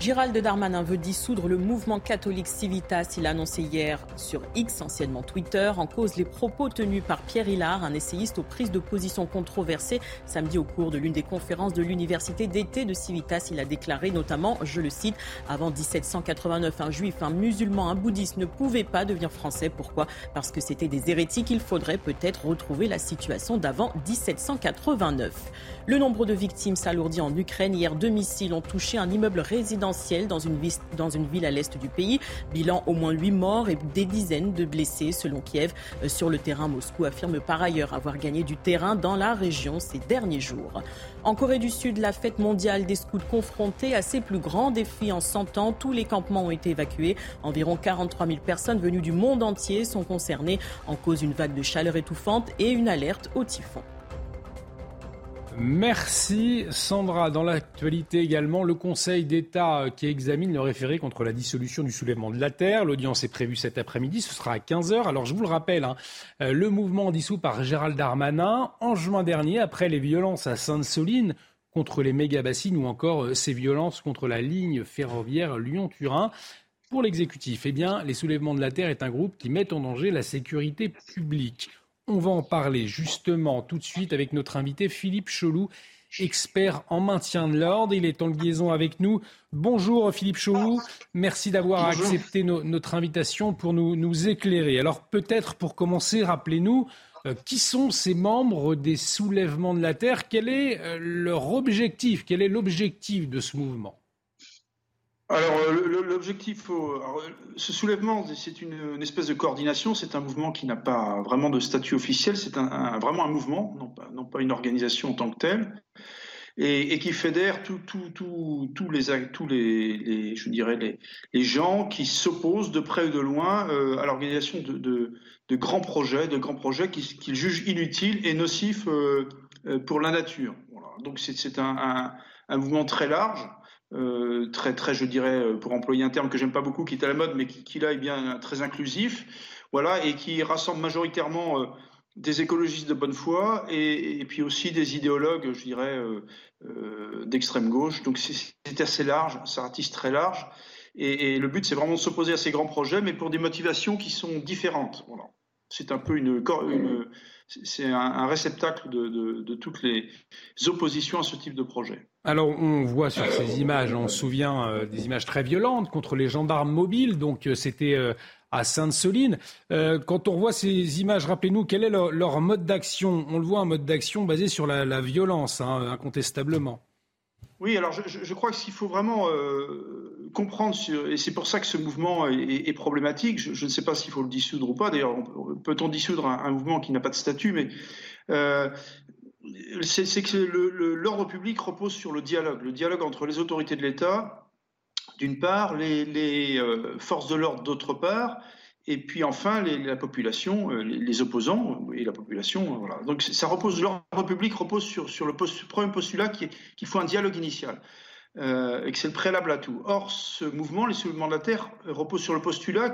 Gérald Darmanin veut dissoudre le mouvement catholique Civitas. Il a annoncé hier sur X, anciennement Twitter, en cause les propos tenus par Pierre Hillard, un essayiste aux prises de position controversées. Samedi, au cours de l'une des conférences de l'université d'été de Civitas, il a déclaré notamment, je le cite, avant 1789, un juif, un musulman, un bouddhiste ne pouvaient pas devenir français. Pourquoi? Parce que c'était des hérétiques. Il faudrait peut-être retrouver la situation d'avant 1789. Le nombre de victimes s'alourdit en Ukraine. Hier, deux missiles ont touché un immeuble résidentiel dans une, ville à l'est du pays. Bilan au moins huit morts et des dizaines de blessés, selon Kiev. Euh, sur le terrain, Moscou affirme par ailleurs avoir gagné du terrain dans la région ces derniers jours. En Corée du Sud, la fête mondiale des scouts confrontée à ses plus grands défis en 100 ans. Tous les campements ont été évacués. Environ 43 000 personnes venues du monde entier sont concernées en cause une vague de chaleur étouffante et une alerte au typhon. Merci Sandra. Dans l'actualité également, le Conseil d'État euh, qui examine le référé contre la dissolution du soulèvement de la Terre. L'audience est prévue cet après-midi, ce sera à 15h. Alors je vous le rappelle, hein, euh, le mouvement dissous par Gérald Darmanin en juin dernier, après les violences à Sainte-Soline contre les méga-bassines ou encore euh, ces violences contre la ligne ferroviaire Lyon-Turin. Pour l'exécutif, eh bien, les soulèvements de la Terre est un groupe qui met en danger la sécurité publique. On va en parler justement tout de suite avec notre invité Philippe Cholou, expert en maintien de l'ordre. Il est en liaison avec nous. Bonjour Philippe Cholou, merci d'avoir accepté notre invitation pour nous, éclairer. Alors peut-être pour commencer, rappelez-nous euh, qui sont ces membres des soulèvements de la Terre? Quel est euh, leur objectif? Quel est l'objectif de ce mouvement? Alors, euh, l'objectif, ce soulèvement, c'est une, espèce de coordination. C'est un mouvement qui n'a pas vraiment de statut officiel. C'est un, vraiment un mouvement, non pas, une organisation en tant que telle, et, qui fédère tous les, les, dirais les, gens qui s'opposent de près ou de loin euh, à l'organisation de, grands projets, de grands projets qu'ils jugent inutiles et nocifs euh, pour la nature. Donc, c'est un, mouvement très large. Euh, très, très, je dirais, euh, pour employer un terme que j'aime pas beaucoup, qui est à la mode, mais qui, là est bien très inclusif, voilà, et qui rassemble majoritairement euh, des écologistes de bonne foi et, puis aussi des idéologues, je dirais, d'extrême gauche. Donc c'est assez large, ça ratisse très large. Et, le but, c'est vraiment de s'opposer à ces grands projets, mais pour des motivations qui sont différentes. Voilà. C'est un peu une, une c'est un, réceptacle de, toutes les oppositions à ce type de projet. Alors on voit sur ces images, on se souvient euh, des images très violentes contre les gendarmes mobiles, donc euh, c'était euh, à Sainte-Soline. quand on voit ces images, rappelez-nous quel est leur, mode d'action? On le voit un mode d'action basé sur la, violence, hein, incontestablement. Oui, alors je, crois qu'il faut vraiment comprendre, et c'est pour ça que ce mouvement est, problématique. Je, ne sais pas s'il faut le dissoudre ou pas. D'ailleurs, peut-on dissoudre un, mouvement qui n'a pas de statut Mais euh, c'est que l'ordre public repose sur le dialogue, le dialogue entre les autorités de l'État, d'une part, les, euh, forces de l'ordre, d'autre part, et puis enfin la population, euh, les, opposants et la population. Voilà. Donc ça repose, l'ordre public repose sur, sur le premier postulat qui qu'il faut un dialogue initial. et que c'est le préalable à tout. Or, ce mouvement, les soulèvements de la Terre, repose sur le postulat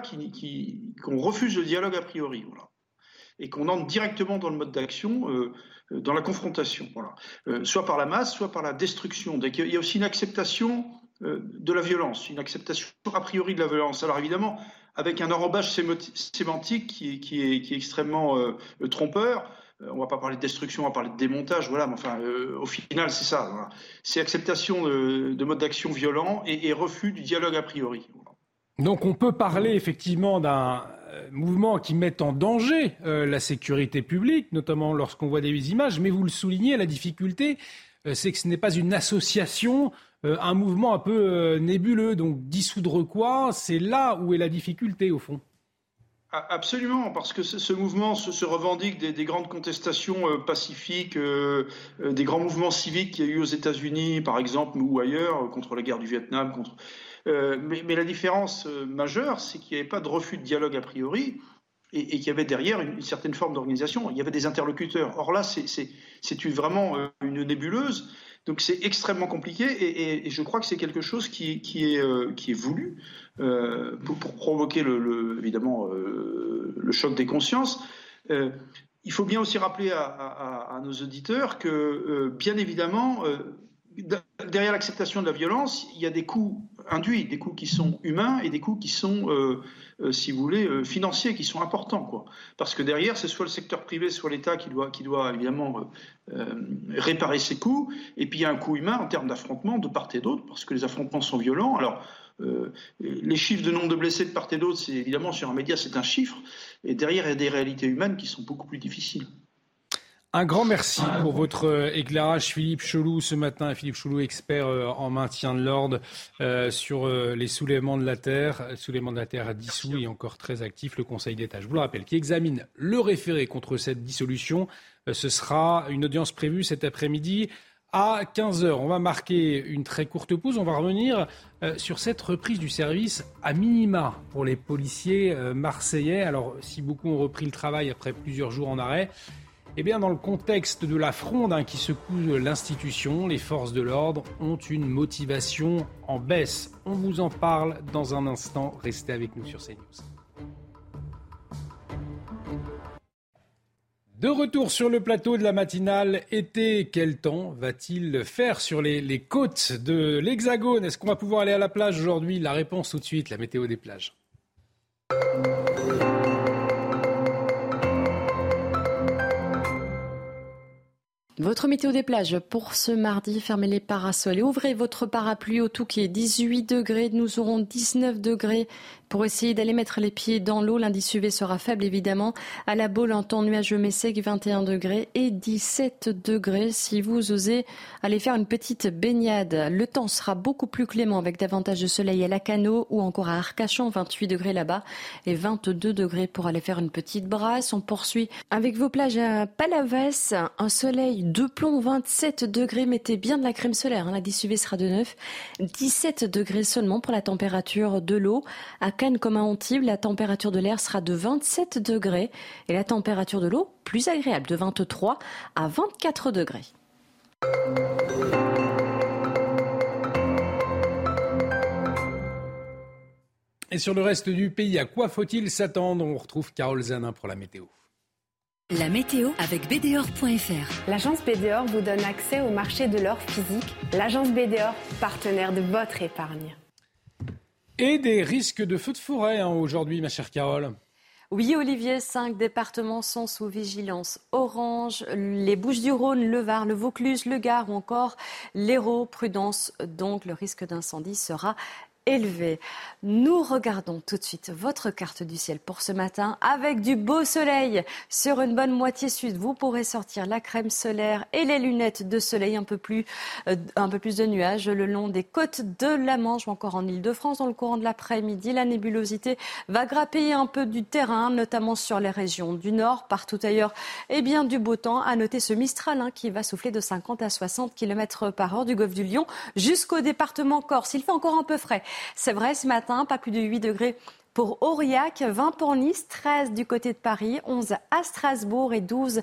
qu'on refuse le dialogue a priori. Voilà et qu'on entre directement dans le mode d'action, euh, euh, dans la confrontation, voilà. Euh, soit par la masse, soit par la destruction. il y a aussi une acceptation de la violence, une acceptation a priori de la violence. Alors évidemment, avec un enrobage sémantique qui est, extrêmement trompeur. On ne va pas parler de destruction, on va parler de démontage, voilà. Mais enfin, au final, c'est ça. C'est acceptation de, de mode d'action violent et, refus du dialogue a priori. Donc on peut parler effectivement d'un euh, mouvements qui mettent en danger euh, la sécurité publique, notamment lorsqu'on voit des images. Mais vous le soulignez, la difficulté, euh, c'est que ce n'est pas une association, un mouvement un peu nébuleux. Donc dissoudre quoi C'est là où est la difficulté, au fond. Absolument, parce que ce mouvement se, revendique des, grandes contestations pacifiques, des grands mouvements civiques qu'il y a eu aux États-Unis, par exemple, ou ailleurs, contre la guerre du Vietnam, contre euh, mais, la différence euh, majeure, c'est qu'il n'y avait pas de refus de dialogue a priori et, qu'il y avait derrière une, certaine forme d'organisation. Il y avait des interlocuteurs. Or là, c'est vraiment euh, une nébuleuse. Donc c'est extrêmement compliqué et, je crois que c'est quelque chose qui, est, qui est voulu pour, provoquer le, évidemment le choc des consciences. il faut bien aussi rappeler à, à nos auditeurs que, bien évidemment, derrière l'acceptation de la violence, il y a des coûts induits, des coûts qui sont humains et des coûts qui sont, euh, euh, si vous voulez, euh, financiers, qui sont importants. Quoi. Parce que derrière, c'est soit le secteur privé, soit l'État qui doit, évidemment réparer ces coûts. Et puis il y a un coût humain en termes d'affrontements de part et d'autre, parce que les affrontements sont violents. Alors, les chiffres de nombre de blessés de part et d'autre, c'est évidemment sur un média, c'est un chiffre. Et derrière, il y a des réalités humaines qui sont beaucoup plus difficiles. Un grand merci pour votre euh, éclairage, Philippe Cholou, ce matin. Philippe Cholou, expert euh, en maintien de l'ordre euh, sur les soulèvements de la Terre. Le soulèvement de la Terre dissous et encore très actif, le Conseil d'État. Je vous le rappelle, qui examine le référé contre cette dissolution. Ce sera une audience prévue cet après-midi à 15h. On va marquer une très courte pause. On va revenir sur cette reprise du service à minima pour les policiers marseillais. Alors, si beaucoup ont repris le travail après plusieurs jours en arrêt, eh bien, dans le contexte de la fronde hein, qui secoue l'institution, les forces de l'ordre ont une motivation en baisse. On vous en parle dans un instant. Restez avec nous sur CNews. De retour sur le plateau de la matinale été, quel temps va-t-il faire sur les, les côtes de l'Hexagone? Est-ce qu'on va pouvoir aller à la plage aujourd'hui? La réponse tout de suite, la météo des plages. Votre météo des plages pour ce mardi, fermez les parasols et ouvrez votre parapluie au tout qui est 18 degrés. Nous aurons 19 degrés pour essayer d'aller mettre les pieds dans l'eau. L'indice UV sera faible évidemment. À la boule, en temps nuageux mais sec, 21 degrés et 17 degrés si vous osez aller faire une petite baignade. Le temps sera beaucoup plus clément avec davantage de soleil à la Cano ou encore à Arcachon, 28 degrés là-bas et 22 degrés pour aller faire une petite brasse. On poursuit avec vos plages à Palavas, un soleil de plomb, 27 degrés. Mettez bien de la crème solaire. Hein. L'indice UV sera de 9, 17 degrés seulement pour la température de l'eau. À Cannes comme à Antibes, la température de l'air sera de 27 degrés et la température de l'eau plus agréable de 23 à 24 degrés. Et sur le reste du pays, à quoi faut-il s'attendre? On retrouve Carole Zanin pour la météo. La météo avec BDOR.fr. L'agence BDOR vous donne accès au marché de l'or physique. L'agence BDOR, partenaire de votre épargne. Et des risques de feux de forêt hein, aujourd'hui, ma chère Carole. Oui, Olivier, cinq départements sont sous vigilance orange. Les Bouches-du-Rhône, le Var, le Vaucluse, le Gard ou encore l'Hérault. Prudence, donc le risque d'incendie sera Nous regardons tout de suite votre carte du ciel pour ce matin avec du beau soleil sur une bonne moitié sud. Vous pourrez sortir la crème solaire et les lunettes de soleil un peu plus, euh, un peu plus de nuages le long des côtes de la Manche ou encore en Ile-de-France dans le courant de l'après-midi. La nébulosité va grapper un peu du terrain, notamment sur les régions du nord, partout ailleurs. Et eh bien du beau temps. À noter ce Mistral hein, qui va souffler de 50 à 60 km par heure du golfe du Lion jusqu'au département Corse. Il fait encore un peu frais C'est vrai ce matin, pas plus de 8 degrés pour Aurillac, 20 pour Nice, 13 du côté de Paris, 11 à Strasbourg et 12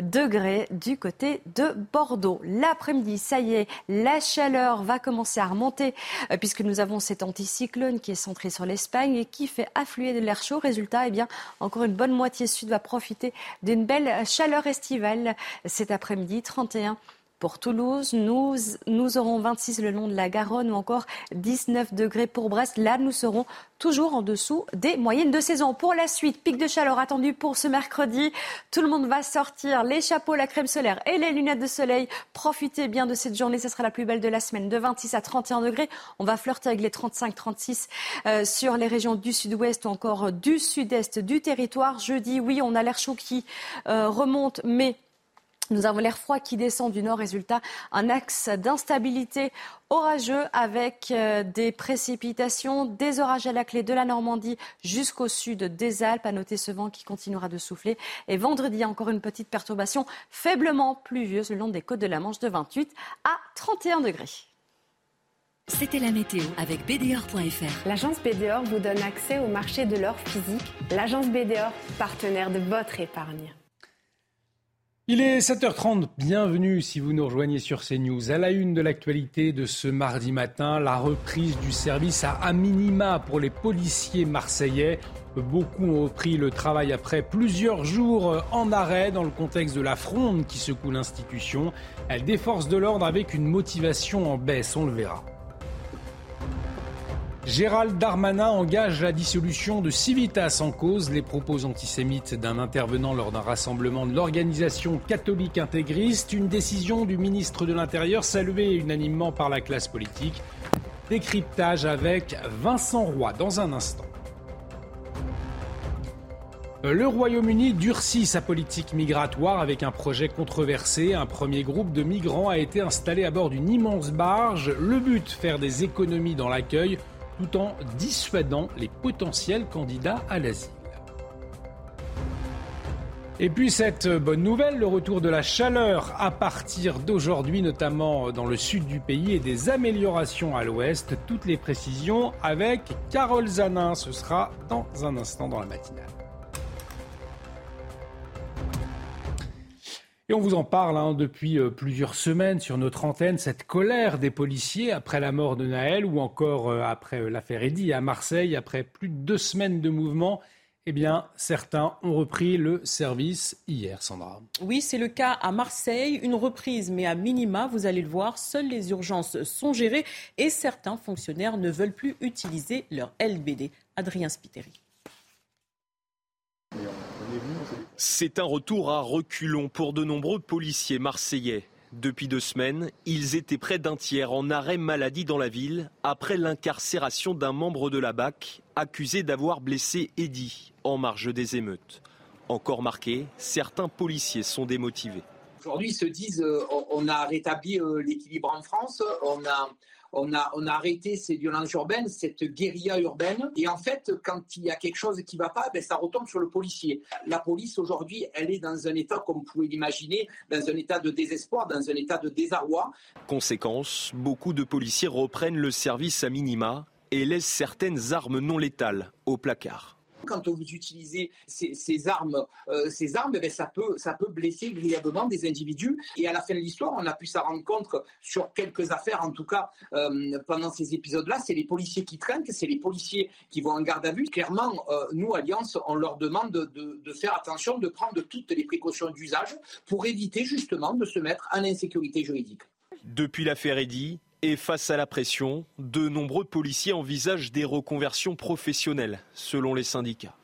degrés du côté de Bordeaux. L'après-midi, ça y est, la chaleur va commencer à remonter euh, puisque nous avons cet anticyclone qui est centré sur l'Espagne et qui fait affluer de l'air chaud. Résultat, eh bien, encore une bonne moitié sud va profiter d'une belle chaleur estivale cet après-midi, 31 pour Toulouse. Nous, nous aurons 26 le long de la Garonne ou encore 19 degrés pour Brest. Là, nous serons toujours en dessous des moyennes de saison. Pour la suite, pic de chaleur attendu pour ce mercredi. Tout le monde va sortir les chapeaux, la crème solaire et les lunettes de soleil. Profitez bien de cette journée. Ce sera la plus belle de la semaine. De 26 à 31 degrés. On va flirter avec les 35-36 euh, sur les régions du sud-ouest ou encore du sud-est du territoire. Jeudi, oui, on a l'air chaud qui euh, remonte, mais nous avons l'air froid qui descend du nord, résultat, un axe d'instabilité orageux avec euh, des précipitations, des orages à la clé de la Normandie jusqu'au sud des Alpes. À noter ce vent qui continuera de souffler. Et vendredi, encore une petite perturbation faiblement pluvieuse le long des côtes de la Manche de 28 à 31 degrés. C'était la météo avec BDOR.fr. L'agence BDOR vous donne accès au marché de l'or physique. L'agence BDOR, partenaire de votre épargne. Il est 7h30, bienvenue si vous nous rejoignez sur CNews. À la une de l'actualité de ce mardi matin, la reprise du service à minima pour les policiers marseillais. Beaucoup ont repris le travail après plusieurs jours en arrêt dans le contexte de la fronde qui secoue l'institution. Des forces de l'ordre avec une motivation en baisse, on le verra. Gérald Darmanin engage la dissolution de Civitas en cause les propos antisémites d'un intervenant lors d'un rassemblement de l'organisation catholique intégriste. Une décision du ministre de l'Intérieur saluée unanimement par la classe politique. Décryptage avec Vincent Roy dans un instant. Le Royaume-Uni durcit sa politique migratoire avec un projet controversé. Un premier groupe de migrants a été installé à bord d'une immense barge. Le but, faire des économies dans l'accueil tout en dissuadant les potentiels candidats à l'asile. Et puis cette bonne nouvelle, le retour de la chaleur à partir d'aujourd'hui, notamment dans le sud du pays, et des améliorations à l'ouest. Toutes les précisions avec Carole Zanin. Ce sera dans un instant dans la matinale. Et on vous en parle hein, depuis euh, plusieurs semaines sur notre antenne, cette colère des policiers après la mort de Naël ou encore euh, après euh, l'affaire Eddy à Marseille, après plus de deux semaines de mouvement. Eh bien, certains ont repris le service hier, Sandra. Oui, c'est le cas à Marseille. Une reprise, mais à minima, vous allez le voir, seules les urgences sont gérées et certains fonctionnaires ne veulent plus utiliser leur LBD. Adrien Spiteri. C'est un retour à reculons pour de nombreux policiers marseillais. Depuis deux semaines, ils étaient près d'un tiers en arrêt maladie dans la ville après l'incarcération d'un membre de la BAC accusé d'avoir blessé Eddy en marge des émeutes. Encore marqué, certains policiers sont démotivés. Aujourd'hui, ils se disent euh, on a rétabli euh, l'équilibre en France, on a on a, on a arrêté ces violences urbaines, cette guérilla urbaine. Et en fait, quand il y a quelque chose qui ne va pas, ben, ça retombe sur le policier. La police, aujourd'hui, elle est dans un état, comme vous pouvez l'imaginer, dans un état de désespoir, dans un état de désarroi. Conséquence, beaucoup de policiers reprennent le service à minima et laissent certaines armes non létales au placard quand vous utilisez ces, armes, euh, ces armes eh ça, peut, ça peut blesser grièvement des individus. Et à la fin de l'histoire, on a pu s'en rendre compte sur quelques affaires, en tout cas euh, pendant ces épisodes-là, c'est les policiers qui traînent, c'est les policiers qui vont en garde à vue. Clairement, euh, nous, Alliance, on leur demande de, de faire attention, de prendre toutes les précautions d'usage pour éviter justement de se mettre en insécurité juridique. Depuis l'affaire Eddy, et face à la pression, de nombreux policiers envisagent des reconversions professionnelles, selon les syndicats.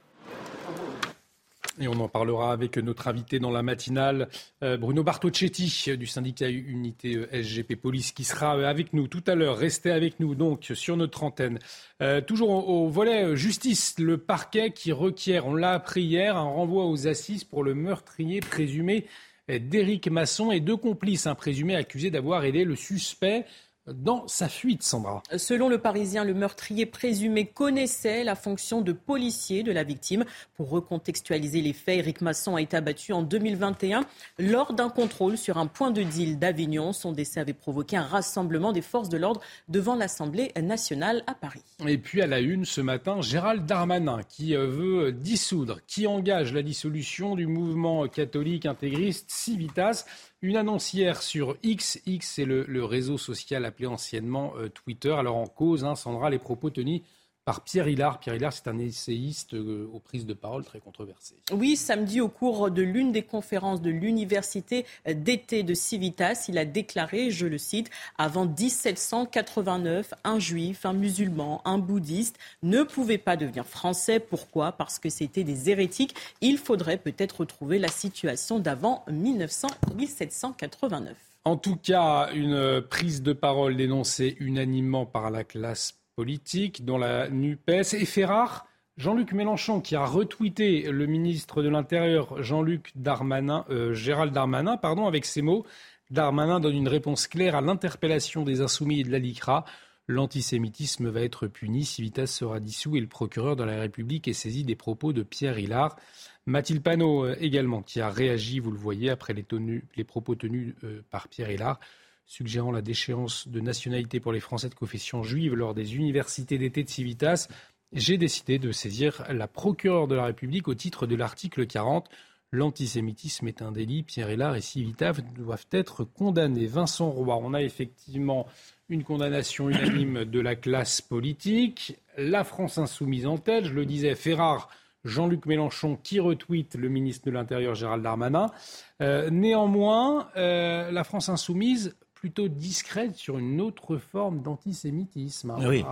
Et on en parlera avec notre invité dans la matinale, euh, Bruno Bartocchetti du syndicat Unité euh, SGP Police, qui sera euh, avec nous tout à l'heure. Restez avec nous donc sur notre antenne. toujours au, volet justice, le parquet qui requiert, on l'a appris hier, un renvoi aux assises pour le meurtrier présumé d'Éric Masson et deux complices, un présumé accusé d'avoir aidé le suspect dans sa fuite, Sandra. Selon le Parisien, le meurtrier présumé connaissait la fonction de policier de la victime. Pour recontextualiser les faits, Eric Masson a été abattu en 2021 lors d'un contrôle sur un point de deal d'Avignon. Son décès avait provoqué un rassemblement des forces de l'ordre devant l'Assemblée nationale à Paris. Et puis à la une ce matin, Gérald Darmanin qui euh, veut dissoudre, qui engage la dissolution du mouvement catholique intégriste Civitas. Une annonce hier sur X. X, c'est le, réseau social appelé anciennement euh, Twitter. Alors en cause, hein, Sandra, les propos tenus par Pierre Hillard. Pierre Hillard, c'est un essayiste euh, aux prises de parole très controversées. Oui, samedi, au cours de l'une des conférences de l'université d'été de Civitas, il a déclaré, je le cite, avant 1789, un juif, un musulman, un bouddhiste ne pouvait pas devenir français. Pourquoi? Parce que c'était des hérétiques. Il faudrait peut-être retrouver la situation d'avant 1789. En tout cas, une prise de parole dénoncée unanimement par la classe politique, dont la NUPES. Et fait rare, Jean-Luc Mélenchon, qui a retweeté le ministre de l'Intérieur, Jean-Luc Darmanin, euh, Gérald Darmanin, pardon, avec ces mots. Darmanin donne une réponse claire à l'interpellation des insoumis et de la LICRA. L'antisémitisme va être puni, Civitas sera dissous et le procureur de la République est saisi des propos de Pierre Hillard. Mathilde Panot euh, également, qui a réagi, vous le voyez, après les, propos tenus euh, par Pierre Hillard suggérant la déchéance de nationalité pour les Français de confession juive lors des universités d'été de Civitas, j'ai décidé de saisir la procureure de la République au titre de l'article 40. L'antisémitisme est un délit. Pierre Hélard et Civitas doivent être condamnés. Vincent Roy, on a effectivement une condamnation unanime de la classe politique. La France insoumise en tête, je le disais, Ferrare. Jean-Luc Mélenchon qui retweet le ministre de l'Intérieur Gérald Darmanin. Euh, néanmoins, euh, la France insoumise plutôt discrète sur une autre forme d'antisémitisme. Hein, oui,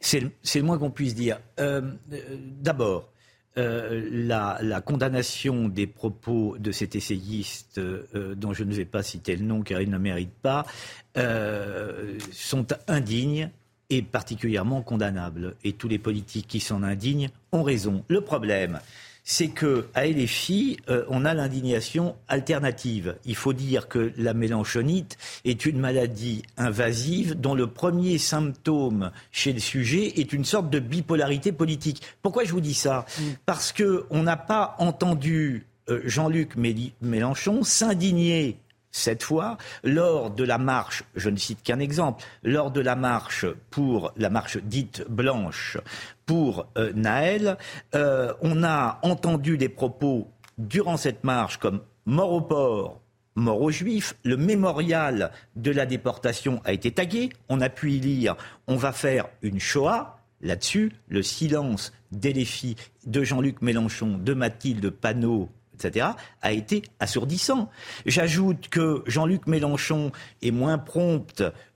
c'est le moins qu'on puisse dire. Euh, euh, d'abord, euh, la, condamnation des propos de cet essayiste, dont je ne vais pas citer le nom car il ne mérite pas, sont indignes et particulièrement condamnables. Et tous les politiques qui s'en indignent ont raison. Le problème, c'est que à LFI, euh, on a l'indignation alternative. Il faut dire que la mélanchonite est une maladie invasive dont le premier symptôme chez le sujet est une sorte de bipolarité politique. Pourquoi je vous dis ça? Mm. Parce que on n'a pas entendu euh, Jean-Luc Mélenchon s'indigner cette fois, lors de la marche, je ne cite qu'un exemple, lors de la marche pour la marche dite blanche pour euh, Naël, euh, on a entendu des propos durant cette marche comme mort au port, mort aux juifs. Le mémorial de la déportation a été tagué. On a pu y lire on va faire une Shoah. Là-dessus, le silence d'Eléphie, de Jean-Luc Mélenchon, de Mathilde Panot etc., a été assourdissant. J'ajoute que Jean-Luc Mélenchon est moins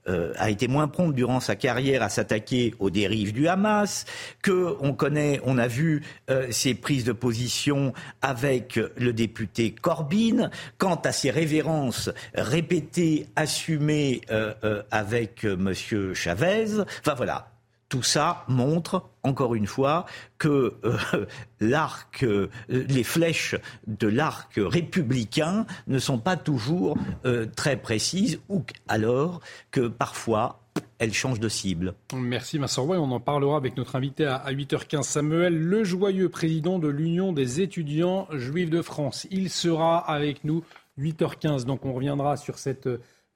euh, a été moins prompt durant sa carrière à s'attaquer aux dérives du Hamas, que on connaît, on a vu euh, ses prises de position avec le député Corbyn, quant à ses révérences répétées, assumées euh, avec Monsieur Chavez. Enfin voilà, tout ça montre, encore une fois, que euh, l'arc, euh, les flèches de l'arc républicain ne sont pas toujours euh, très précises, ou alors que parfois elles changent de cible. Merci Vincent. On en parlera avec notre invité à 8h15, Samuel Le Joyeux, président de l'Union des étudiants juifs de France. Il sera avec nous 8h15, donc on reviendra sur cette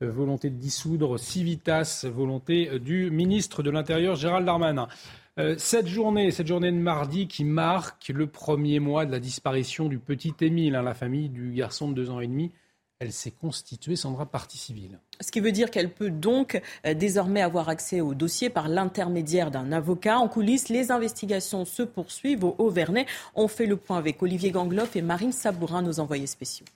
volonté de dissoudre Civitas, volonté euh, du ministre de l'Intérieur Gérald Darmanin. Euh, cette journée, cette journée de mardi qui marque le premier mois de la disparition du petit Émile, hein, la famille du garçon de deux ans et demi, elle s'est constituée, Sandra, partie civile. Ce qui veut dire qu'elle peut donc désormais avoir accès au dossier par l'intermédiaire d'un avocat. En coulisses, les investigations se poursuivent au Haut-Vernay. On fait le point avec Olivier Gangloff et Marine Sabourin, nos envoyés spéciaux.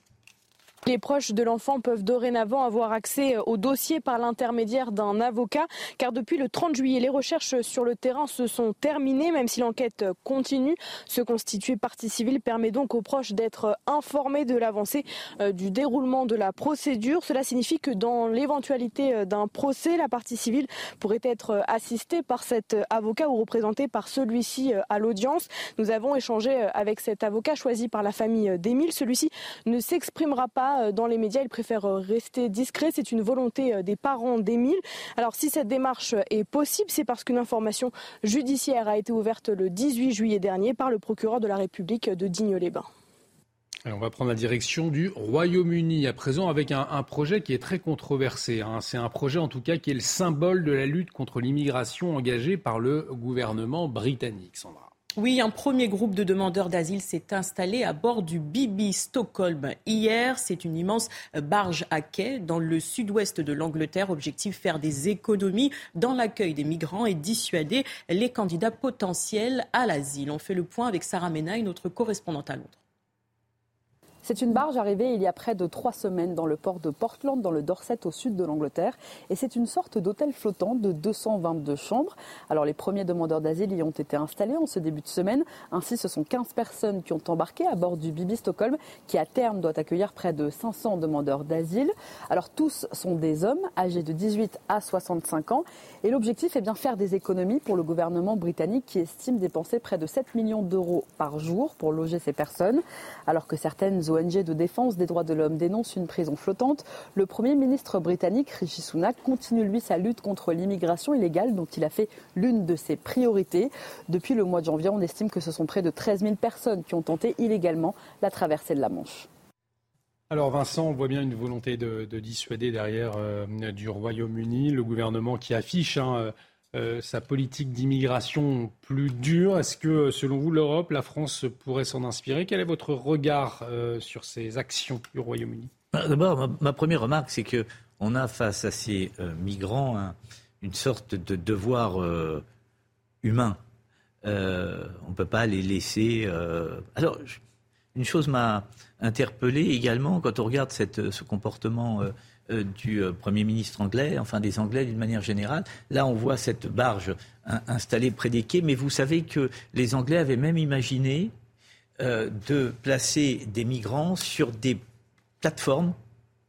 Les proches de l'enfant peuvent dorénavant avoir accès au dossier par l'intermédiaire d'un avocat, car depuis le 30 juillet, les recherches sur le terrain se sont terminées, même si l'enquête continue. Se constituer partie civile permet donc aux proches d'être informés de l'avancée euh, du déroulement de la procédure. Cela signifie que dans l'éventualité euh, d'un procès, la partie civile pourrait être assistée par cet avocat ou représentée par celui-ci euh, à l'audience. Nous avons échangé avec cet avocat choisi par la famille d'Émile. Celui-ci ne s'exprimera pas pas dans les médias. Ils préfèrent rester discrets. C'est une volonté des parents d'Émile. Alors si cette démarche est possible, c'est parce qu'une information judiciaire a été ouverte le 18 juillet dernier par le procureur de la République de Digne-les-Bains. On va prendre la direction du Royaume-Uni à présent avec un, projet qui est très controversé. Hein. C'est un projet en tout cas qui est le symbole de la lutte contre l'immigration engagée par le gouvernement britannique. Sandra. Oui, un premier groupe de demandeurs d'asile s'est installé à bord du Bibi Stockholm hier. C'est une immense barge à quai dans le sud-ouest de l'Angleterre. Objectif faire des économies dans l'accueil des migrants et dissuader les candidats potentiels à l'asile. On fait le point avec Sarah Menaille, notre correspondante à Londres. C'est une barge arrivée il y a près de trois semaines dans le port de Portland, dans le Dorset, au sud de l'Angleterre. Et c'est une sorte d'hôtel flottant de 222 chambres. Alors les premiers demandeurs d'asile y ont été installés en ce début de semaine. Ainsi, ce sont 15 personnes qui ont embarqué à bord du Bibi Stockholm, qui à terme doit accueillir près de 500 demandeurs d'asile. Alors tous sont des hommes âgés de 18 à 65 ans. Et l'objectif est bien faire des économies pour le gouvernement britannique qui estime dépenser près de 7 millions d'euros par jour pour loger ces personnes, alors que certaines ONG de défense des droits de l'homme dénonce une prison flottante, le Premier ministre britannique Rishi Sunak continue lui sa lutte contre l'immigration illégale dont il a fait l'une de ses priorités. Depuis le mois de janvier, on estime que ce sont près de 13 000 personnes qui ont tenté illégalement la traversée de la Manche. Alors Vincent, on voit bien une volonté de, dissuader derrière euh, du Royaume-Uni, le gouvernement qui affiche hein, euh, sa politique d'immigration plus dure? Est-ce que, selon vous, l'Europe, la France pourrait s'en inspirer? Quel est votre regard euh, sur ces actions du Royaume-Uni? Bah, D'abord, ma, première remarque, c'est que on a face à ces euh, migrants une sorte de devoir humain. on ne peut pas les laisser. Alors, une chose m'a interpellé également quand on regarde ce comportement euh, du euh, Premier ministre anglais, enfin des Anglais d'une manière générale. Là, on voit cette barge installée près des quais, mais vous savez que les Anglais avaient même imaginé euh, de placer des migrants sur des plateformes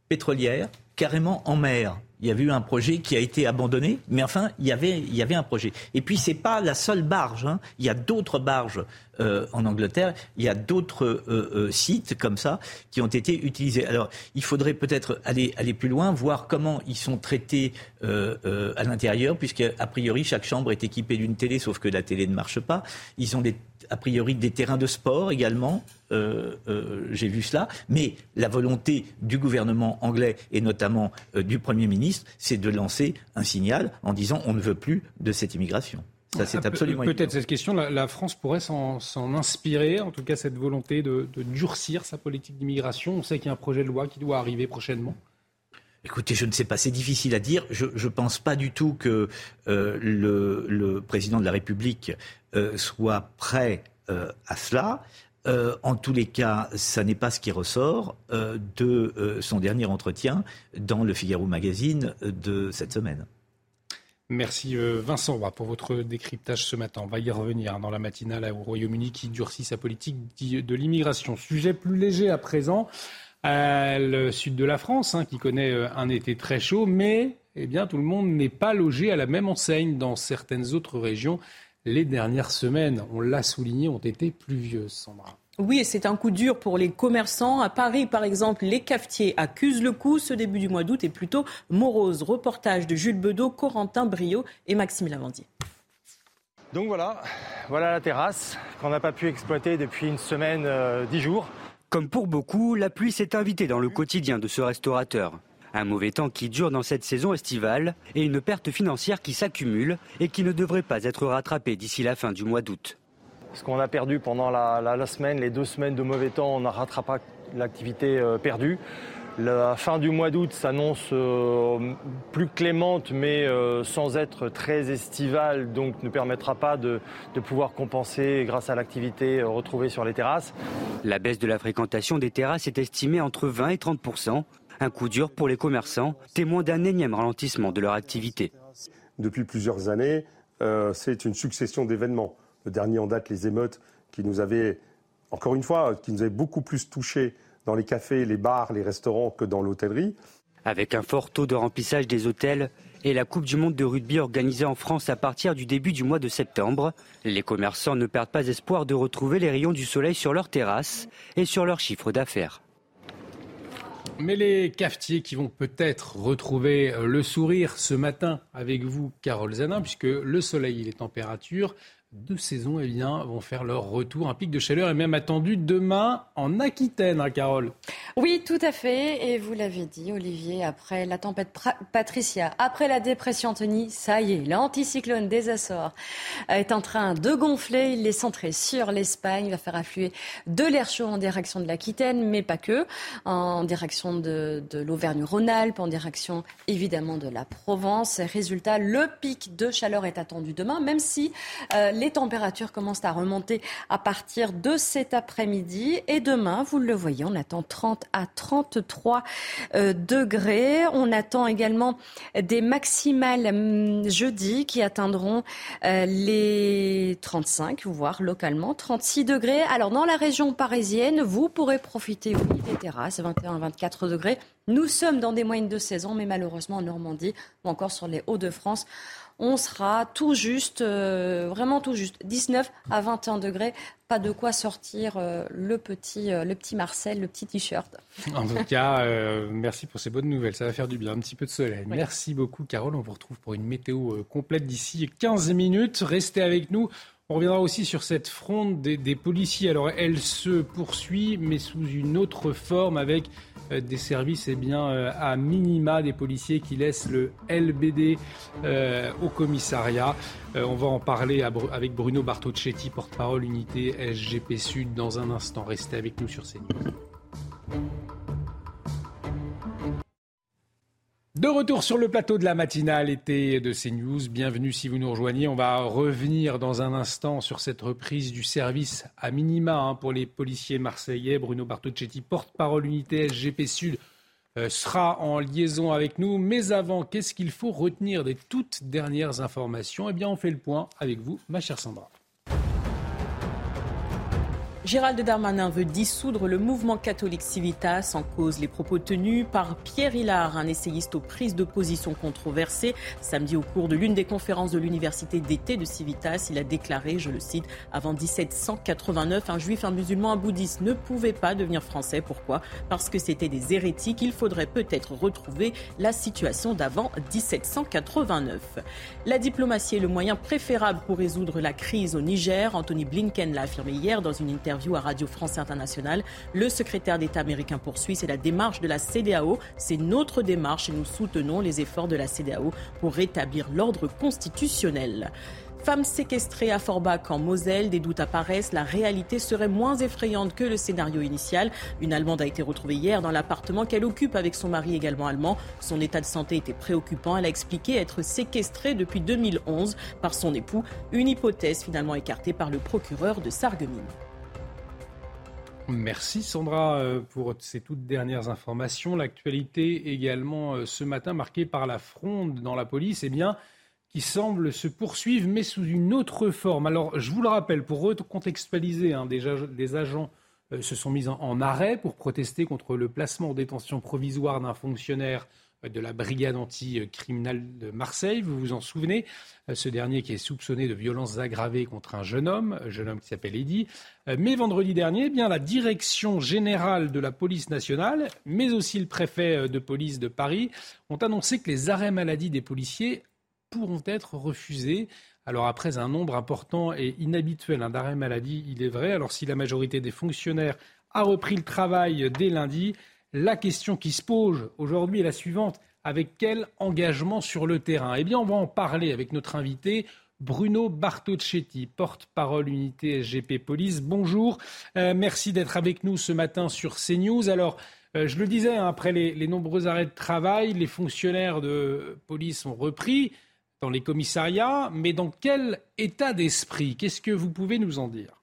pétrolières carrément en mer il y avait eu un projet qui a été abandonné, mais enfin, il y avait, il y avait un projet. Et puis, ce n'est pas la seule barge. Hein. Il y a d'autres barges euh, en Angleterre. Il y a d'autres euh, euh, sites comme ça qui ont été utilisés. Alors, il faudrait peut-être aller, aller plus loin, voir comment ils sont traités à l'intérieur, puisqu'à priori, chaque chambre est équipée d'une télé, sauf que la télé ne marche pas. Ils ont des a priori des terrains de sport également. Euh, euh, j'ai vu cela. Mais la volonté du gouvernement anglais et notamment euh, du Premier ministre, c'est de lancer un signal en disant on ne veut plus de cette immigration. Ça, c'est ah, absolument Peut-être cette question, la, France pourrait s'en inspirer, en tout cas cette volonté de, durcir sa politique d'immigration. On sait qu'il y a un projet de loi qui doit arriver prochainement. Écoutez, je ne sais pas, c'est difficile à dire. Je ne pense pas du tout que le, le, président de la République euh, soit prêt euh, à cela. Euh, en tous les cas, ça n'est pas ce qui ressort de son dernier entretien dans le Figaro Magazine de cette semaine. Merci Vincent pour votre décryptage ce matin. On va y revenir dans la matinale au Royaume-Uni qui durcit sa politique de l'immigration. Sujet plus léger à présent, le sud de la France hein, qui connaît un été très chaud, mais eh bien, tout le monde n'est pas logé à la même enseigne dans certaines autres régions les dernières semaines, on l'a souligné, ont été pluvieuses, Sandra. Oui, et c'est un coup dur pour les commerçants. À Paris, par exemple, les cafetiers accusent le coup. Ce début du mois d'août est plutôt morose. Reportage de Jules Bedeau, Corentin Brio et Maxime Lavandier. Donc voilà, voilà la terrasse qu'on n'a pas pu exploiter depuis une semaine, euh, dix jours. Comme pour beaucoup, la pluie s'est invitée dans le quotidien de ce restaurateur. Un mauvais temps qui dure dans cette saison estivale et une perte financière qui s'accumule et qui ne devrait pas être rattrapée d'ici la fin du mois d'août. Ce qu'on a perdu pendant la, semaine, les deux semaines de mauvais temps, on ne rattrape l'activité euh, perdue. La fin du mois d'août s'annonce euh, plus clémente, mais euh, sans être très estivale, donc ne permettra pas de, de pouvoir compenser grâce à l'activité retrouvée sur les terrasses. La baisse de la fréquentation des terrasses est estimée entre 20 et 30% un coup dur pour les commerçants, témoins d'un énième ralentissement de leur activité. Depuis plusieurs années, euh, c'est une succession d'événements. Le dernier en date, les émeutes, qui nous avaient, encore une fois, qui nous avaient beaucoup plus touchés dans les cafés, les bars, les restaurants que dans l'hôtellerie. Avec un fort taux de remplissage des hôtels et la Coupe du Monde de rugby organisée en France à partir du début du mois de septembre, les commerçants ne perdent pas espoir de retrouver les rayons du soleil sur leurs terrasses et sur leur chiffre d'affaires. Mais les cafetiers qui vont peut-être retrouver le sourire ce matin avec vous, Carole Zanin, puisque le soleil et les températures deux saisons eh bien, vont faire leur retour. Un pic de chaleur est même attendu demain en Aquitaine, hein, Carole. Oui, tout à fait. Et vous l'avez dit, Olivier, après la tempête Patricia, après la dépression Anthony, ça y est, l'anticyclone des Açores est en train de gonfler. Il est centré sur l'Espagne. Il va faire affluer de l'air chaud en direction de l'Aquitaine, mais pas que, en direction de, l'Auvergne-Rhône-Alpes, en direction évidemment de la Provence. Résultat, le pic de chaleur est attendu demain, même si euh, les températures commencent à remonter à partir de cet après-midi. Et demain, vous le voyez, on attend 30 à 33 euh, degrés. On attend également des maximales hum, jeudi qui atteindront euh, les 35, voire localement 36 degrés. Alors dans la région parisienne, vous pourrez profiter, des terrasses, 21-24 degrés. Nous sommes dans des moyennes de saison, mais malheureusement en Normandie ou encore sur les Hauts-de-France, on sera tout juste, euh, vraiment tout juste, 19 à 21 degrés. Pas de quoi sortir euh, le, petit, euh, le petit Marcel, le petit t-shirt. En tout cas, merci pour ces bonnes nouvelles. Ça va faire du bien, un petit peu de soleil. Merci beaucoup, Carole. On vous retrouve pour une météo complète d'ici 15 minutes. Restez avec nous. On reviendra aussi sur cette fronde des, des policiers. Alors, elle se poursuit, mais sous une autre forme avec des services eh bien, euh, à minima des policiers qui laissent le LBD euh, au commissariat. on va en parler avec Bruno Bartocchetti, porte-parole unité SGP Sud, dans un instant. Restez avec nous sur CNews. De retour sur le plateau de la matinale été de CNews. Bienvenue si vous nous rejoignez. On va revenir dans un instant sur cette reprise du service à minima hein, pour les policiers marseillais. Bruno Bartocchetti, porte-parole unité SGP Sud, euh, sera en liaison avec nous. Mais avant, qu'est-ce qu'il faut retenir des toutes dernières informations? Eh bien, on fait le point avec vous, ma chère Sandra. Gérald Darmanin veut dissoudre le mouvement catholique Civitas en cause les propos tenus par Pierre Hillard, un essayiste aux prises de position controversées. Samedi, au cours de l'une des conférences de l'université d'été de Civitas, il a déclaré, je le cite, avant 1789, un juif, un musulman, un bouddhiste ne pouvaient pas devenir français. Pourquoi? Parce que c'était des hérétiques. Il faudrait peut-être retrouver la situation d'avant 1789. La diplomatie est le moyen préférable pour résoudre la crise au Niger. Anthony Blinken l'a affirmé hier dans une interview à Radio France Internationale. Le secrétaire d'État américain poursuit, c'est la démarche de la CDAO. C'est notre démarche et nous soutenons les efforts de la CDAO pour rétablir l'ordre constitutionnel. Femme séquestrée à Forbach en Moselle, des doutes apparaissent, la réalité serait moins effrayante que le scénario initial. Une Allemande a été retrouvée hier dans l'appartement qu'elle occupe avec son mari également allemand. Son état de santé était préoccupant. Elle a expliqué être séquestrée depuis 2011 par son époux, une hypothèse finalement écartée par le procureur de Sarreguemines. Merci Sandra euh, pour ces toutes dernières informations. L'actualité également euh, ce matin marquée par la fronde dans la police, eh bien, qui semble se poursuivre mais sous une autre forme. Alors je vous le rappelle, pour recontextualiser, hein, des, agents euh, se sont mis en, arrêt pour protester contre le placement en détention provisoire d'un fonctionnaire de la brigade anti-criminelle de Marseille. Vous vous en souvenez euh, Ce dernier qui est soupçonné de violences aggravées contre un jeune homme, un jeune homme qui s'appelle Eddy. Euh, mais vendredi dernier, eh bien la direction générale de la police nationale, mais aussi le préfet euh, de police de Paris, ont annoncé que les arrêts maladie des policiers pourront être refusés. Alors après un nombre important et inhabituel hein, d'arrêts maladie, il est vrai. Alors si la majorité des fonctionnaires a repris le travail dès lundi, la question qui se pose aujourd'hui est la suivante. Avec quel engagement sur le terrain? Eh bien, on va en parler avec notre invité. Bruno Bartocchetti, porte-parole unité SGP Police. Bonjour, euh, merci d'être avec nous ce matin sur CNews. Alors, euh, je le disais, hein, après les, les, nombreux arrêts de travail, les fonctionnaires de police ont repris dans les commissariats, mais dans quel état d'esprit? Qu'est-ce que vous pouvez nous en dire?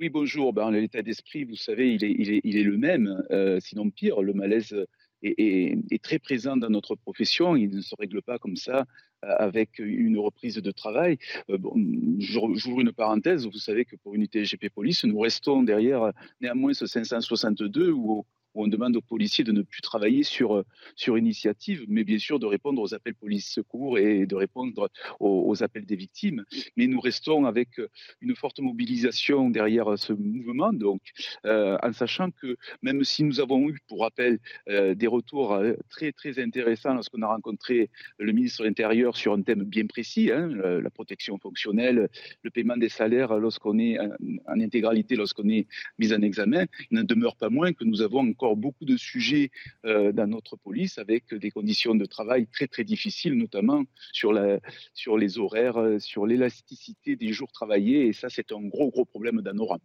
Oui, bonjour. Ben, L'état d'esprit, vous savez, il est, le même, euh, sinon pire. Le malaise est, très présent dans notre profession. Il ne se règle pas comme ça euh, avec une reprise de travail. Euh, J'ouvre une parenthèse. Vous savez que pour Unité GP Police, nous restons derrière néanmoins ce 562 où où on demande aux policiers de ne plus travailler sur, sur initiative, mais bien sûr de répondre aux appels police-secours et de répondre aux, appels des victimes. Mais nous restons avec une forte mobilisation derrière ce mouvement, donc en sachant que même si nous avons eu, pour rappel, des retours très très intéressants lorsqu'on a rencontré le ministre de l'Intérieur sur un thème bien précis, hein, la protection fonctionnelle, le paiement des salaires lorsqu'on est en intégralité, lorsqu'on est mis en examen, il n'en demeure pas moins que nous avons encore beaucoup de sujets euh, dans notre police avec des conditions de travail très très difficiles, notamment sur, la, sur les horaires, sur l'élasticité des jours travaillés, et ça c'est un gros gros problème dans nos rangs.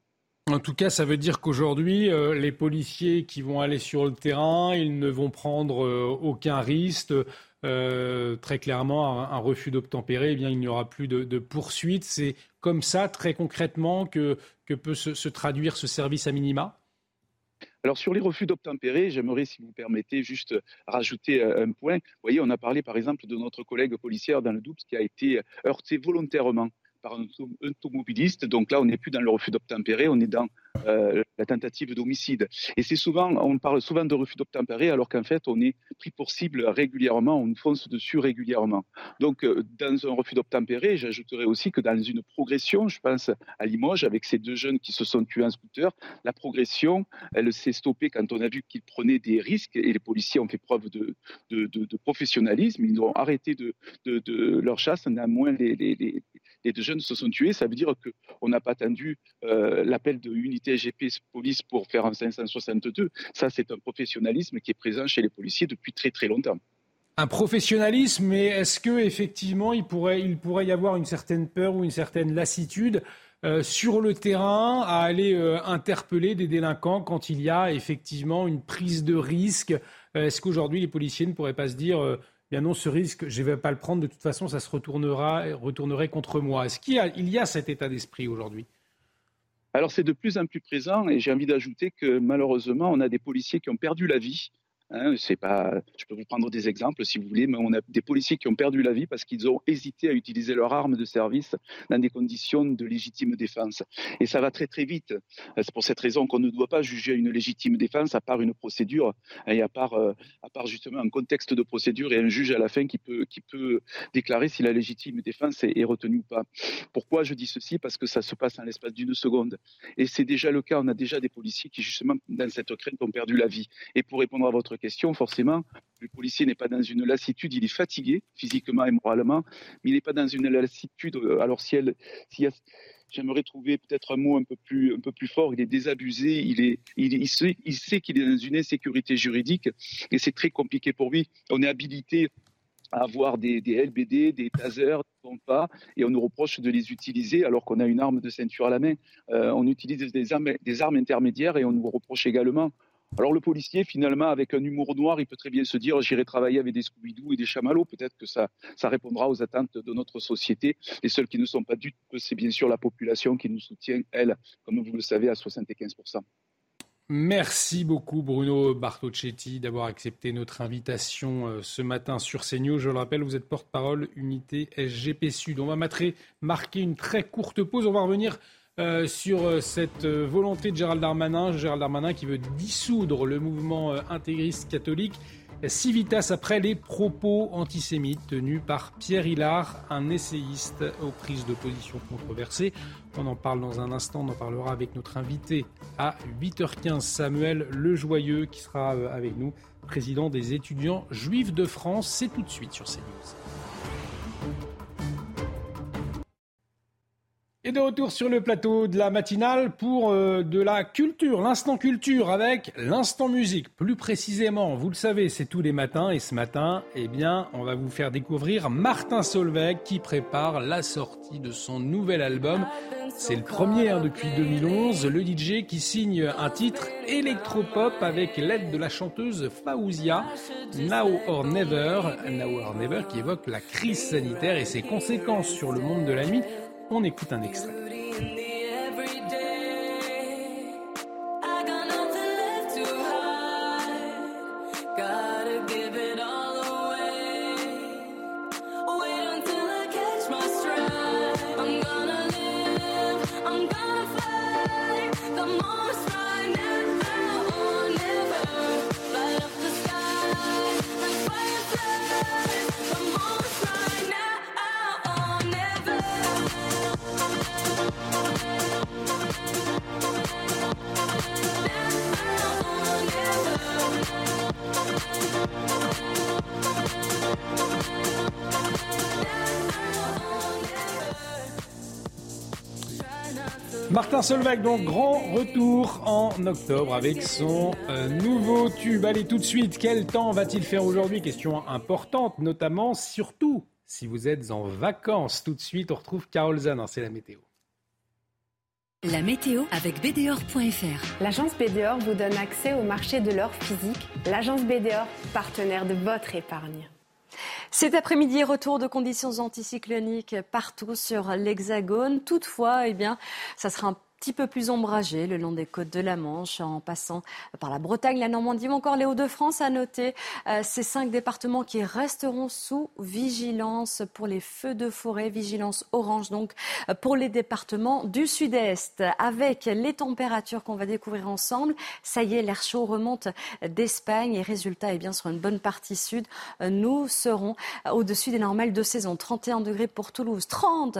En tout cas, ça veut dire qu'aujourd'hui, euh, les policiers qui vont aller sur le terrain, ils ne vont prendre euh, aucun risque. Euh, très clairement, un, refus d'obtempérer, eh bien, il n'y aura plus de, poursuite. C'est comme ça, très concrètement, que, que peut se, traduire ce service à minima? Alors sur les refus d'obtempérer, j'aimerais, si vous permettez, juste rajouter un point. Vous voyez, on a parlé par exemple de notre collègue policière dans le Doubs qui a été heurté volontairement par un automobiliste. Donc là, on n'est plus dans le refus d'obtempérer, on est dans euh, la tentative d'homicide. Et c'est souvent, on parle souvent de refus d'obtempérer, alors qu'en fait, on est pris pour cible régulièrement, on fonce dessus régulièrement. Donc, euh, dans un refus d'obtempérer, j'ajouterais aussi que dans une progression, je pense à Limoges, avec ces deux jeunes qui se sont tués en scooter, la progression, elle s'est stoppée quand on a vu qu'ils prenaient des risques et les policiers ont fait preuve de, de, professionnalisme. Ils ont arrêté de, leur chasse. Néanmoins, les, les, les, les deux jeunes se sont tués. Ça veut dire qu'on n'a pas attendu euh, l'appel de unité SGP police pour faire un 562. Ça, c'est un professionnalisme qui est présent chez les policiers depuis très très longtemps. Un professionnalisme, mais est-ce que effectivement il pourrait, il pourrait y avoir une certaine peur ou une certaine lassitude euh, sur le terrain à aller euh, interpeller des délinquants quand il y a effectivement une prise de risque? Est-ce qu'aujourd'hui les policiers ne pourraient pas se dire bien non, ce risque, je ne vais pas le prendre, de toute façon, ça se retournera, retournerait contre moi. Est-ce qu'il y a, il y a cet état d'esprit aujourd'hui? Alors c'est de plus en plus présent et j'ai envie d'ajouter que malheureusement, on a des policiers qui ont perdu la vie Hein, je peux vous prendre des exemples si vous voulez, mais on a des policiers qui ont perdu la vie parce qu'ils ont hésité à utiliser leur arme de service dans des conditions de légitime défense. Et ça va très très vite. C'est pour cette raison qu'on ne doit pas juger une légitime défense à part une procédure et à part, euh, justement un contexte de procédure et un juge à la fin qui peut, déclarer si la légitime défense est, est retenue ou pas. Pourquoi je dis ceci? Parce que ça se passe en l'espace d'une seconde. Et c'est déjà le cas. On a déjà des policiers qui justement dans cette crainte ont perdu la vie. Et pour répondre à votre forcément, le policier n'est pas dans une lassitude, il est fatigué physiquement et moralement, mais il n'est pas dans une lassitude. Euh, alors si elle, si j'aimerais trouver peut-être un mot un peu plus, un peu plus fort. Il est désabusé, il, est, il, sait, il sait qu'il est dans une insécurité juridique et c'est très compliqué pour lui. On est habilité à avoir des, LBD, des tasers, des et on nous reproche de les utiliser alors qu'on a une arme de ceinture à la main. Euh, on utilise des armes intermédiaires et on nous reproche également alors le policier, finalement, avec un humour noir, il peut très bien se dire j'irai travailler avec des Scooby-Doo et des chamallows. Peut-être que ça, ça répondra aux attentes de notre société. Les seuls qui ne sont pas dupes, c'est bien sûr la population qui nous soutient, elle, comme vous le savez, à 75%. Merci beaucoup Bruno Bartocchetti d'avoir accepté notre invitation euh, ce matin sur CNews. Je le rappelle, vous êtes porte-parole unité SGP Sud. On va marquer une très courte pause. On va revenir euh, sur euh, cette euh, volonté de Gérald Darmanin. Gérald Darmanin qui veut dissoudre le mouvement intégriste catholique. Civitas après les propos antisémites tenus par Pierre Hillard, un essayiste aux prises de position controversées. On en parle dans un instant, on en parlera avec notre invité à 8h15, Samuel Lejoyeux, qui sera avec nous, président des étudiants juifs de France. C'est tout de suite sur CNews. Et de retour sur le plateau de la matinale pour euh, de la culture, l'instant culture avec l'instant musique. Plus précisément, vous le savez, c'est tous les matins et ce matin, eh bien, on va vous faire découvrir Martin Solveig qui prépare la sortie de son nouvel album. C'est le premier hein, depuis 2011, le DJ qui signe un titre électropop avec l'aide de la chanteuse Faouzia, Now or Never, Now or Never qui évoque la crise sanitaire et ses conséquences sur le monde de la nuit. On écoute un extrait. Solveig, donc grand retour en octobre avec son euh, nouveau tube. Allez, tout de suite, quel temps va-t-il faire aujourd'hui? Question importante, notamment, surtout, si vous êtes en vacances. Tout de suite, on retrouve Carole Zan, c'est la météo. La météo avec BDOR.fr. L'agence BDOR vous donne accès au marché de l'or physique. L'agence BDOR, partenaire de votre épargne. Cet après-midi, retour de conditions anticycloniques partout sur l'Hexagone. Toutefois, eh bien, ça sera un petit peu plus ombragé le long des côtes de la Manche, en passant par la Bretagne, la Normandie ou encore les Hauts-de-France. À noter euh, ces cinq départements qui resteront sous vigilance pour les feux de forêt, vigilance orange donc pour les départements du sud-est. Avec les températures qu'on va découvrir ensemble, ça y est, l'air chaud remonte d'Espagne et résultat, eh bien, sur une bonne partie sud, nous serons au-dessus des normales de saison. 31 degrés pour Toulouse, 30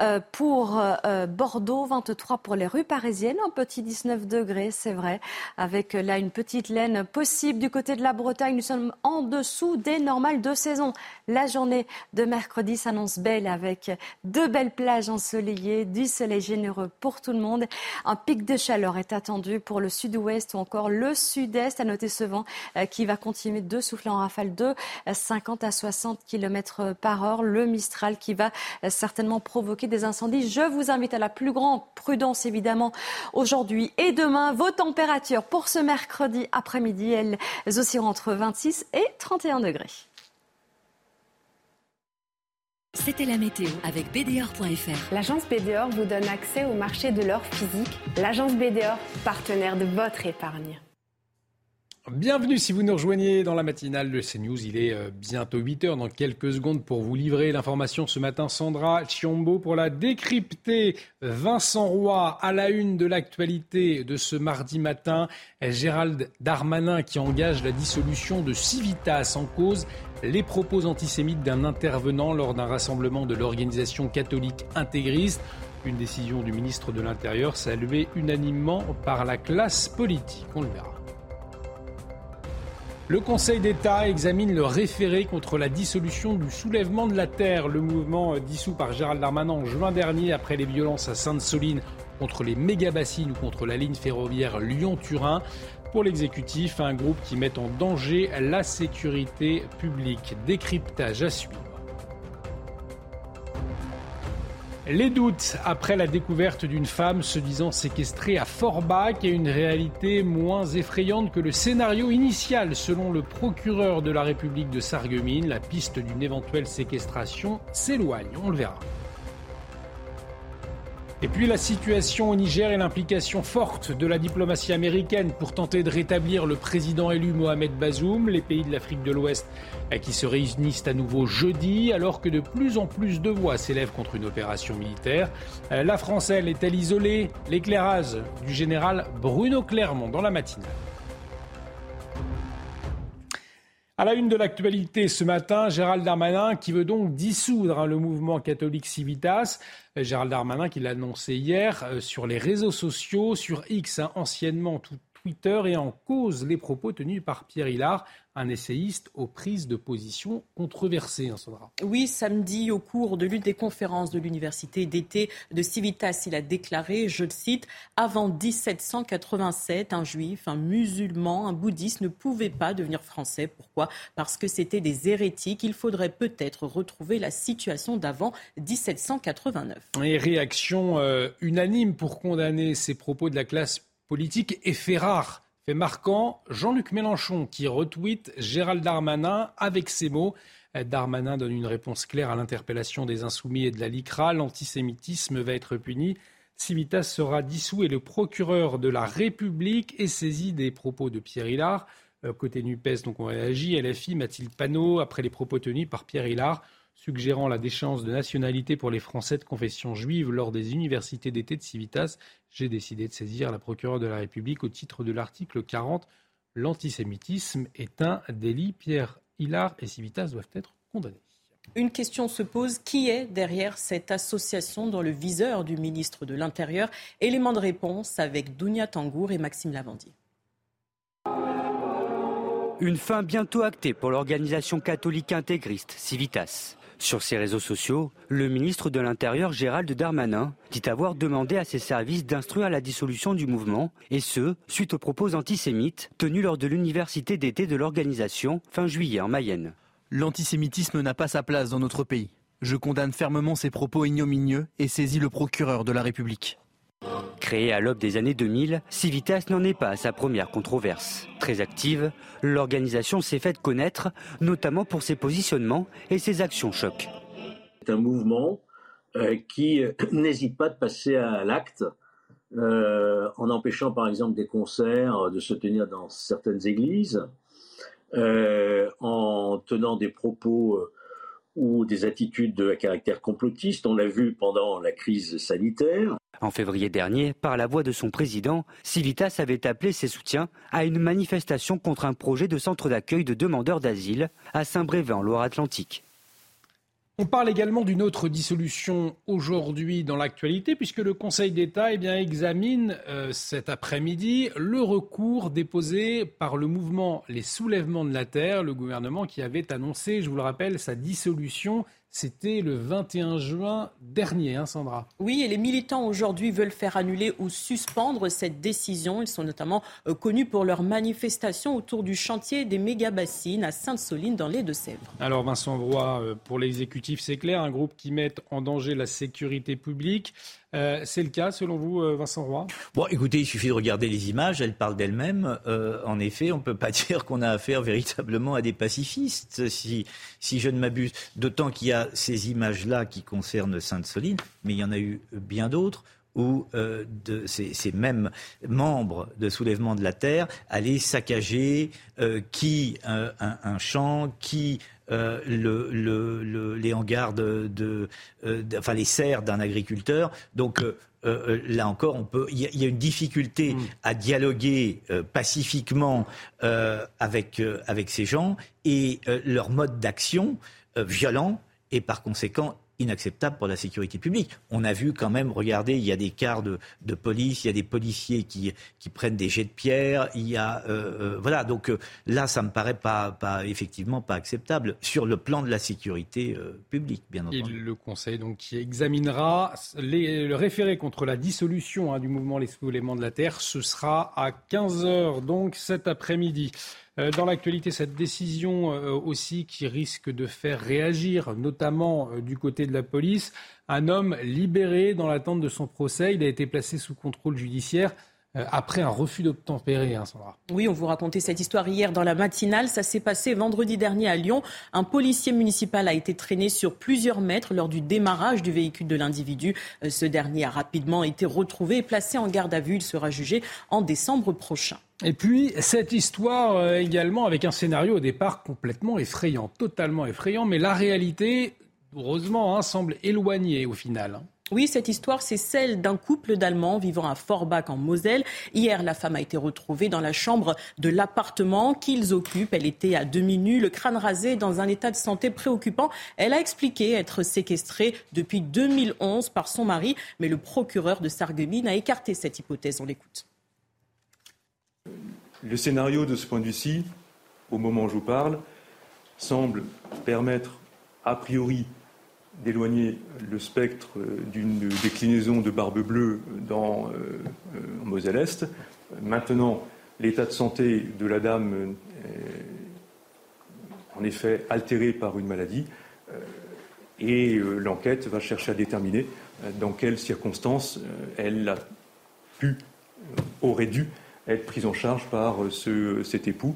euh, pour euh, Bordeaux, 23 pour les rues parisiennes, un petit 19 degrés, c'est vrai, avec là une petite laine possible du côté de la Bretagne. Nous sommes en dessous des normales de saison. La journée de mercredi s'annonce belle avec deux belles plages ensoleillées, du soleil généreux pour tout le monde. Un pic de chaleur est attendu pour le sud-ouest ou encore le sud-est. À noter ce vent euh, qui va continuer de souffler en rafale de 50 à 60 km par heure. Le Mistral qui va euh, certainement provoquer des incendies. Je vous invite à la plus grande prudence évidemment aujourd'hui et demain. Vos températures pour ce mercredi après-midi, elles oscilleront entre 26 et 31 degrés. C'était la météo avec BDOR.fr. L'agence BDOR vous donne accès au marché de l'or physique. L'agence BDOR, partenaire de votre épargne. Bienvenue si vous nous rejoignez dans la matinale de CNews. Il est euh, bientôt 8 heures dans quelques secondes pour vous livrer l'information ce matin. Sandra Chiombo pour la décrypter. Vincent Roy à la une de l'actualité de ce mardi matin. Gérald Darmanin qui engage la dissolution de Civitas en cause les propos antisémites d'un intervenant lors d'un rassemblement de l'organisation catholique intégriste. Une décision du ministre de l'Intérieur saluée unanimement par la classe politique. On le verra. Le Conseil d'État examine le référé contre la dissolution du soulèvement de la Terre, le mouvement dissous par Gérald Darmanin en juin dernier après les violences à Sainte-Soline contre les méga-bassines ou contre la ligne ferroviaire Lyon-Turin. Pour l'exécutif, un groupe qui met en danger la sécurité publique. Décryptage à suivre. Les doutes après la découverte d'une femme se disant séquestrée à Forbach et une réalité moins effrayante que le scénario initial selon le procureur de la République de Sarreguemines. La piste d'une éventuelle séquestration s'éloigne, on le verra. Et puis la situation au Niger et l'implication forte de la diplomatie américaine pour tenter de rétablir le président élu Mohamed Bazoum, les pays de l'Afrique de l'Ouest eh, qui se réunissent à nouveau jeudi, alors que de plus en plus de voix s'élèvent contre une opération militaire. Euh, la France, elle, est-elle isolée? L'éclairage du général Bruno Clermont dans la matinale. À la une de l'actualité ce matin, Gérald Darmanin qui veut donc dissoudre hein, le mouvement catholique Civitas. Gérald Darmanin qui l'a annoncé hier euh, sur les réseaux sociaux, sur X, hein, anciennement tout Twitter, et en cause les propos tenus par Pierre Hillard, un essayiste aux prises de position controversées. Hein, oui, samedi, au cours de l'une des conférences de l'université d'été de Civitas, il a déclaré, je le cite, avant 1787, un juif, un musulman, un bouddhiste ne pouvait pas devenir français. Pourquoi? Parce que c'était des hérétiques. Il faudrait peut-être retrouver la situation d'avant 1789. Et réaction euh, unanime pour condamner ces propos de la classe politique et fait rare fait marquant Jean-Luc Mélenchon qui retweet Gérald Darmanin avec ces mots. Darmanin donne une réponse claire à l'interpellation des insoumis et de la LICRA. L'antisémitisme va être puni. Civitas sera dissous et le procureur de la République est saisi des propos de Pierre Hillard. Euh, côté NUPES, donc on réagit. LFI, Mathilde Panot, après les propos tenus par Pierre Hillard, suggérant la déchéance de nationalité pour les Français de confession juive lors des universités d'été de Civitas, j'ai décidé de saisir la procureure de la République au titre de l'article 40. L'antisémitisme est un délit. Pierre Hillard et Civitas doivent être condamnés. Une question se pose, qui est derrière cette association dans le viseur du ministre de l'Intérieur? Élément de réponse avec Dounia Tangour et Maxime Lavandier. Une fin bientôt actée pour l'organisation catholique intégriste Civitas. Sur ses réseaux sociaux, le ministre de l'Intérieur Gérald Darmanin dit avoir demandé à ses services d'instruire la dissolution du mouvement, et ce, suite aux propos antisémites tenus lors de l'université d'été de l'organisation fin juillet en Mayenne. L'antisémitisme n'a pas sa place dans notre pays. Je condamne fermement ces propos ignominieux et saisis le procureur de la République. Créée à l'aube des années 2000, Civitas n'en est pas à sa première controverse. Très active, l'organisation s'est faite connaître, notamment pour ses positionnements et ses actions choc. C'est un mouvement euh, qui euh, n'hésite pas de passer à l'acte euh, en empêchant par exemple des concerts de se tenir dans certaines églises, en tenant des propos ou des attitudes à caractère complotiste. On l'a vu pendant la crise sanitaire. En février dernier, par la voix de son président, Civitas avait appelé ses soutiens à une manifestation contre un projet de centre d'accueil de demandeurs d'asile à Saint-Brévin en Loire-Atlantique. On parle également d'une autre dissolution aujourd'hui dans l'actualité, puisque le Conseil d'État eh examine euh, cet après-midi le recours déposé par le mouvement Les Soulèvements de la Terre, le gouvernement qui avait annoncé, je vous le rappelle, sa dissolution c'était le 21 juin dernier, hein, Sandra. Oui, et les militants aujourd'hui veulent faire annuler ou suspendre cette décision. Ils sont notamment euh, connus pour leur manifestation autour du chantier des méga-bassines à Sainte-Soline dans les Deux-Sèvres. Alors Vincent Broy, euh, pour l'exécutif, c'est clair, un groupe qui met en danger la sécurité publique. Euh, c'est le cas, selon vous, euh, Vincent Roy? Bon, écoutez, il suffit de regarder les images, elles parlent d'elles-mêmes. Euh, en effet, on ne peut pas dire qu'on a affaire véritablement à des pacifistes, si, si je ne m'abuse. D'autant qu'il y a ces images-là qui concernent Sainte-Soline, mais il y en a eu bien d'autres où ces, mêmes membres de soulèvement de la terre allaient saccager qui un, champ, qui euh, le, les hangars de, euh, enfin les serres d'un agriculteur. Donc euh, là encore, on peut. Il y, a une difficulté mm. à dialoguer pacifiquement avec avec ces gens et leur mode d'action violent et par conséquent inacceptable pour la sécurité publique. On a vu quand même, regardez, il y a des cars de, police, il y a des policiers qui, qui prennent des jets de pierre, il y a euh, euh, voilà. Donc euh, là, ça me paraît pas, pas effectivement pas acceptable sur le plan de la sécurité publique, bien entendu. Et le Conseil donc qui examinera le référé contre la dissolution hein, du mouvement Les Soulèvements de la Terre, ce sera à 15 h donc cet après-midi. Euh, dans l'actualité, cette décision euh, aussi qui risque de faire réagir, notamment euh, du côté de la police, un homme libéré dans l'attente de son procès. Il a été placé sous contrôle judiciaire après un refus d'obtempérer, hein, Sandra. Oui, on vous racontait cette histoire hier dans la matinale. Ça s'est passé vendredi dernier à Lyon. Un policier municipal a été traîné sur plusieurs mètres lors du démarrage du véhicule de l'individu. Ce dernier a rapidement été retrouvé et placé en garde à vue. Il sera jugé en décembre prochain. Et puis, cette histoire euh, également avec un scénario au départ complètement effrayant, totalement effrayant, mais la réalité, heureusement, hein, semble éloignée au final. Hein. Oui, cette histoire, c'est celle d'un couple d'Allemands vivant à Forbach en Moselle. Hier, la femme a été retrouvée dans la chambre de l'appartement qu'ils occupent. Elle était à demi nue, le crâne rasé, dans un état de santé préoccupant. Elle a expliqué être séquestrée depuis 2011 par son mari, mais le procureur de Sarreguemines a écarté cette hypothèse. On l'écoute. Le scénario de ce point de vue-ci, au moment où je vous parle, semble permettre a priori d'éloigner le spectre d'une déclinaison de barbe bleue dans euh, euh, Moselle-Est. Maintenant, l'état de santé de la dame est en effet altéré par une maladie euh, et l'enquête va chercher à déterminer dans quelles circonstances elle a pu, aurait dû être prise en charge par euh, ce, cet époux.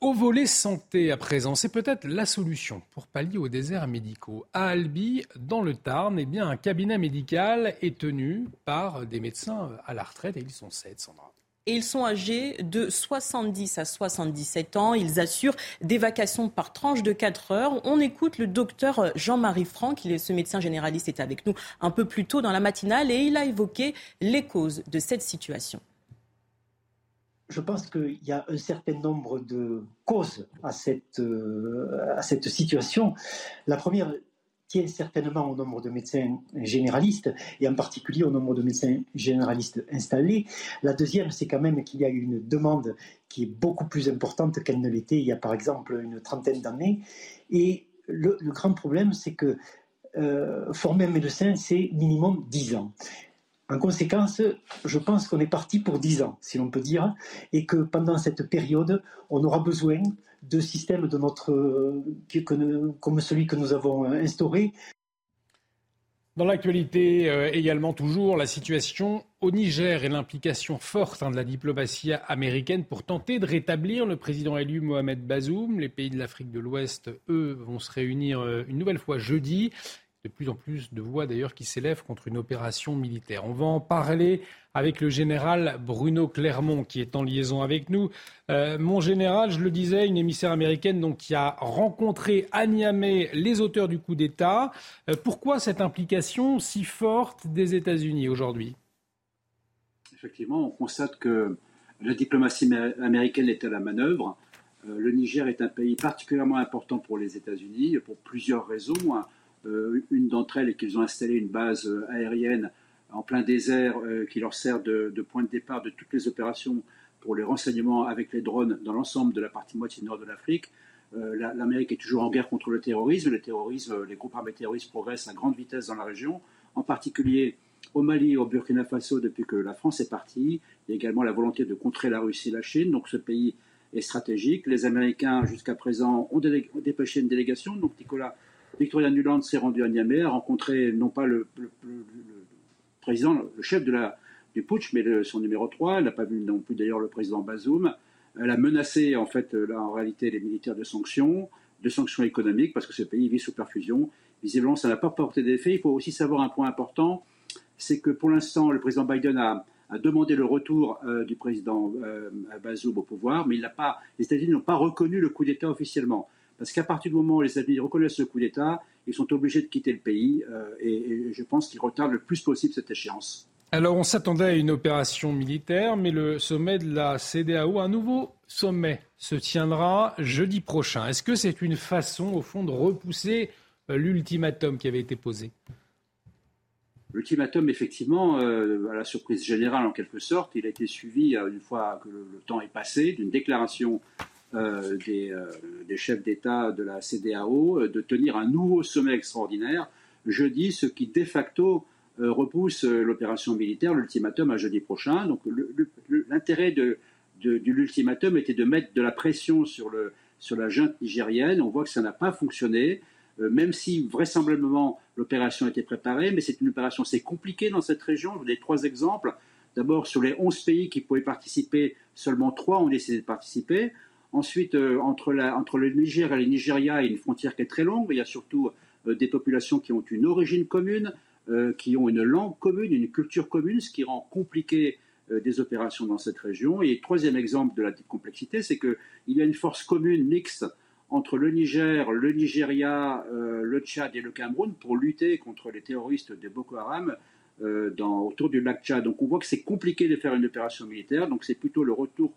Au volet santé à présent, c'est peut-être la solution pour pallier aux déserts médicaux. À Albi, dans le Tarn, eh bien, un cabinet médical est tenu par des médecins à la retraite et ils sont sept, Sandra. Et ils sont âgés de 70 à 77 ans. Ils assurent des vacations par tranche de 4 heures. On écoute le docteur Jean-Marie Franck. Il est, ce médecin généraliste est avec nous un peu plus tôt dans la matinale et il a évoqué les causes de cette situation je pense qu'il y a un certain nombre de causes à cette, euh, à cette situation. La première tient certainement au nombre de médecins généralistes, et en particulier au nombre de médecins généralistes installés. La deuxième, c'est quand même qu'il y a une demande qui est beaucoup plus importante qu'elle ne l'était il y a par exemple une trentaine d'années. Et le, grand problème, c'est que euh, former un médecin, c'est minimum 10 ans. En conséquence, je pense qu'on est parti pour 10 ans, si l'on peut dire, et que pendant cette période, on aura besoin de systèmes de notre, comme celui que nous avons instauré, dans l'actualité euh, également toujours, la situation au Niger et l'implication forte hein, de la diplomatie américaine pour tenter de rétablir le président élu Mohamed Bazoum. Les pays de l'Afrique de l'Ouest, eux, vont se réunir euh, une nouvelle fois jeudi de plus en plus de voix d'ailleurs qui s'élèvent contre une opération militaire. On va en parler avec le général Bruno Clermont qui est en liaison avec nous. Euh, mon général, je le disais, une émissaire américaine donc, qui a rencontré à Niamey les auteurs du coup d'État. Euh, pourquoi cette implication si forte des États-Unis aujourd'hui? Effectivement, on constate que la diplomatie américaine est à la manœuvre. Euh, le Niger est un pays particulièrement important pour les États-Unis pour plusieurs raisons. Euh, une d'entre elles est qu'ils ont installé une base euh, aérienne en plein désert euh, qui leur sert de, point de départ de toutes les opérations pour les renseignements avec les drones dans l'ensemble de la partie moitié nord de l'Afrique. L'Amérique est toujours en guerre contre le terrorisme. Le terrorisme, les groupes armés terroristes progressent à grande vitesse dans la région, en particulier au Mali et au Burkina Faso depuis que la France est partie. Il y a également la volonté de contrer la Russie et la Chine. Donc ce pays est stratégique. Les Américains, jusqu'à présent, ont, dépêché une délégation. Donc Nicolas Victoria Nuland s'est rendue à Niamey, a rencontré non pas le, président, le chef du putsch, mais son numéro 3. Elle n'a pas vu non plus d'ailleurs le président Bazoum. Elle a menacé en fait là en réalité les militaires de sanctions, de sanctions économiques parce que ce pays vit sous perfusion. Visiblement, ça n'a pas porté d'effet. Il faut aussi savoir un point important, c'est que pour l'instant, le président Biden a, demandé le retour euh, du président euh, Bazoum au pouvoir, mais il pas, les États-Unis n'ont pas reconnu le coup d'État officiellement. Parce qu'à partir du moment où les États-Unis reconnaissent ce coup d'État, ils sont obligés de quitter le pays euh, et, je pense qu'ils retardent le plus possible cette échéance. Alors on s'attendait à une opération militaire, mais le sommet de la CDAO, un nouveau sommet, se tiendra jeudi prochain. Est-ce que c'est une façon, au fond, de repousser euh, l'ultimatum qui avait été posé? L'ultimatum, effectivement, euh, à la surprise générale en quelque sorte, il a été suivi, une fois que le temps est passé, d'une déclaration euh, euh, des, chefs d'État de la CDAO euh, de tenir un nouveau sommet extraordinaire jeudi, ce qui de facto repousse l'opération militaire, l'ultimatum à jeudi prochain. Donc l'intérêt de, l'ultimatum était de mettre de la pression sur la junte nigérienne. On voit que ça n'a pas fonctionné, même si vraisemblablement l'opération était préparée, mais c'est une opération assez compliquée dans cette région. Je vous donne trois exemples. D'abord, sur les 11 pays qui pouvaient participer, seulement trois ont décidé de participer. Ensuite, euh, entre, le Niger et le Nigeria, il y a une frontière qui est très longue. Il y a surtout euh, des populations qui ont une origine commune, euh, qui ont une langue commune, une culture commune, ce qui rend compliqué des opérations dans cette région. Et troisième exemple de la complexité, c'est qu'il y a une force commune mixte entre le Niger, le Nigeria, le Tchad et le Cameroun pour lutter contre les terroristes de Boko Haram autour du lac Tchad. Donc on voit que c'est compliqué de faire une opération militaire, donc c'est plutôt le retour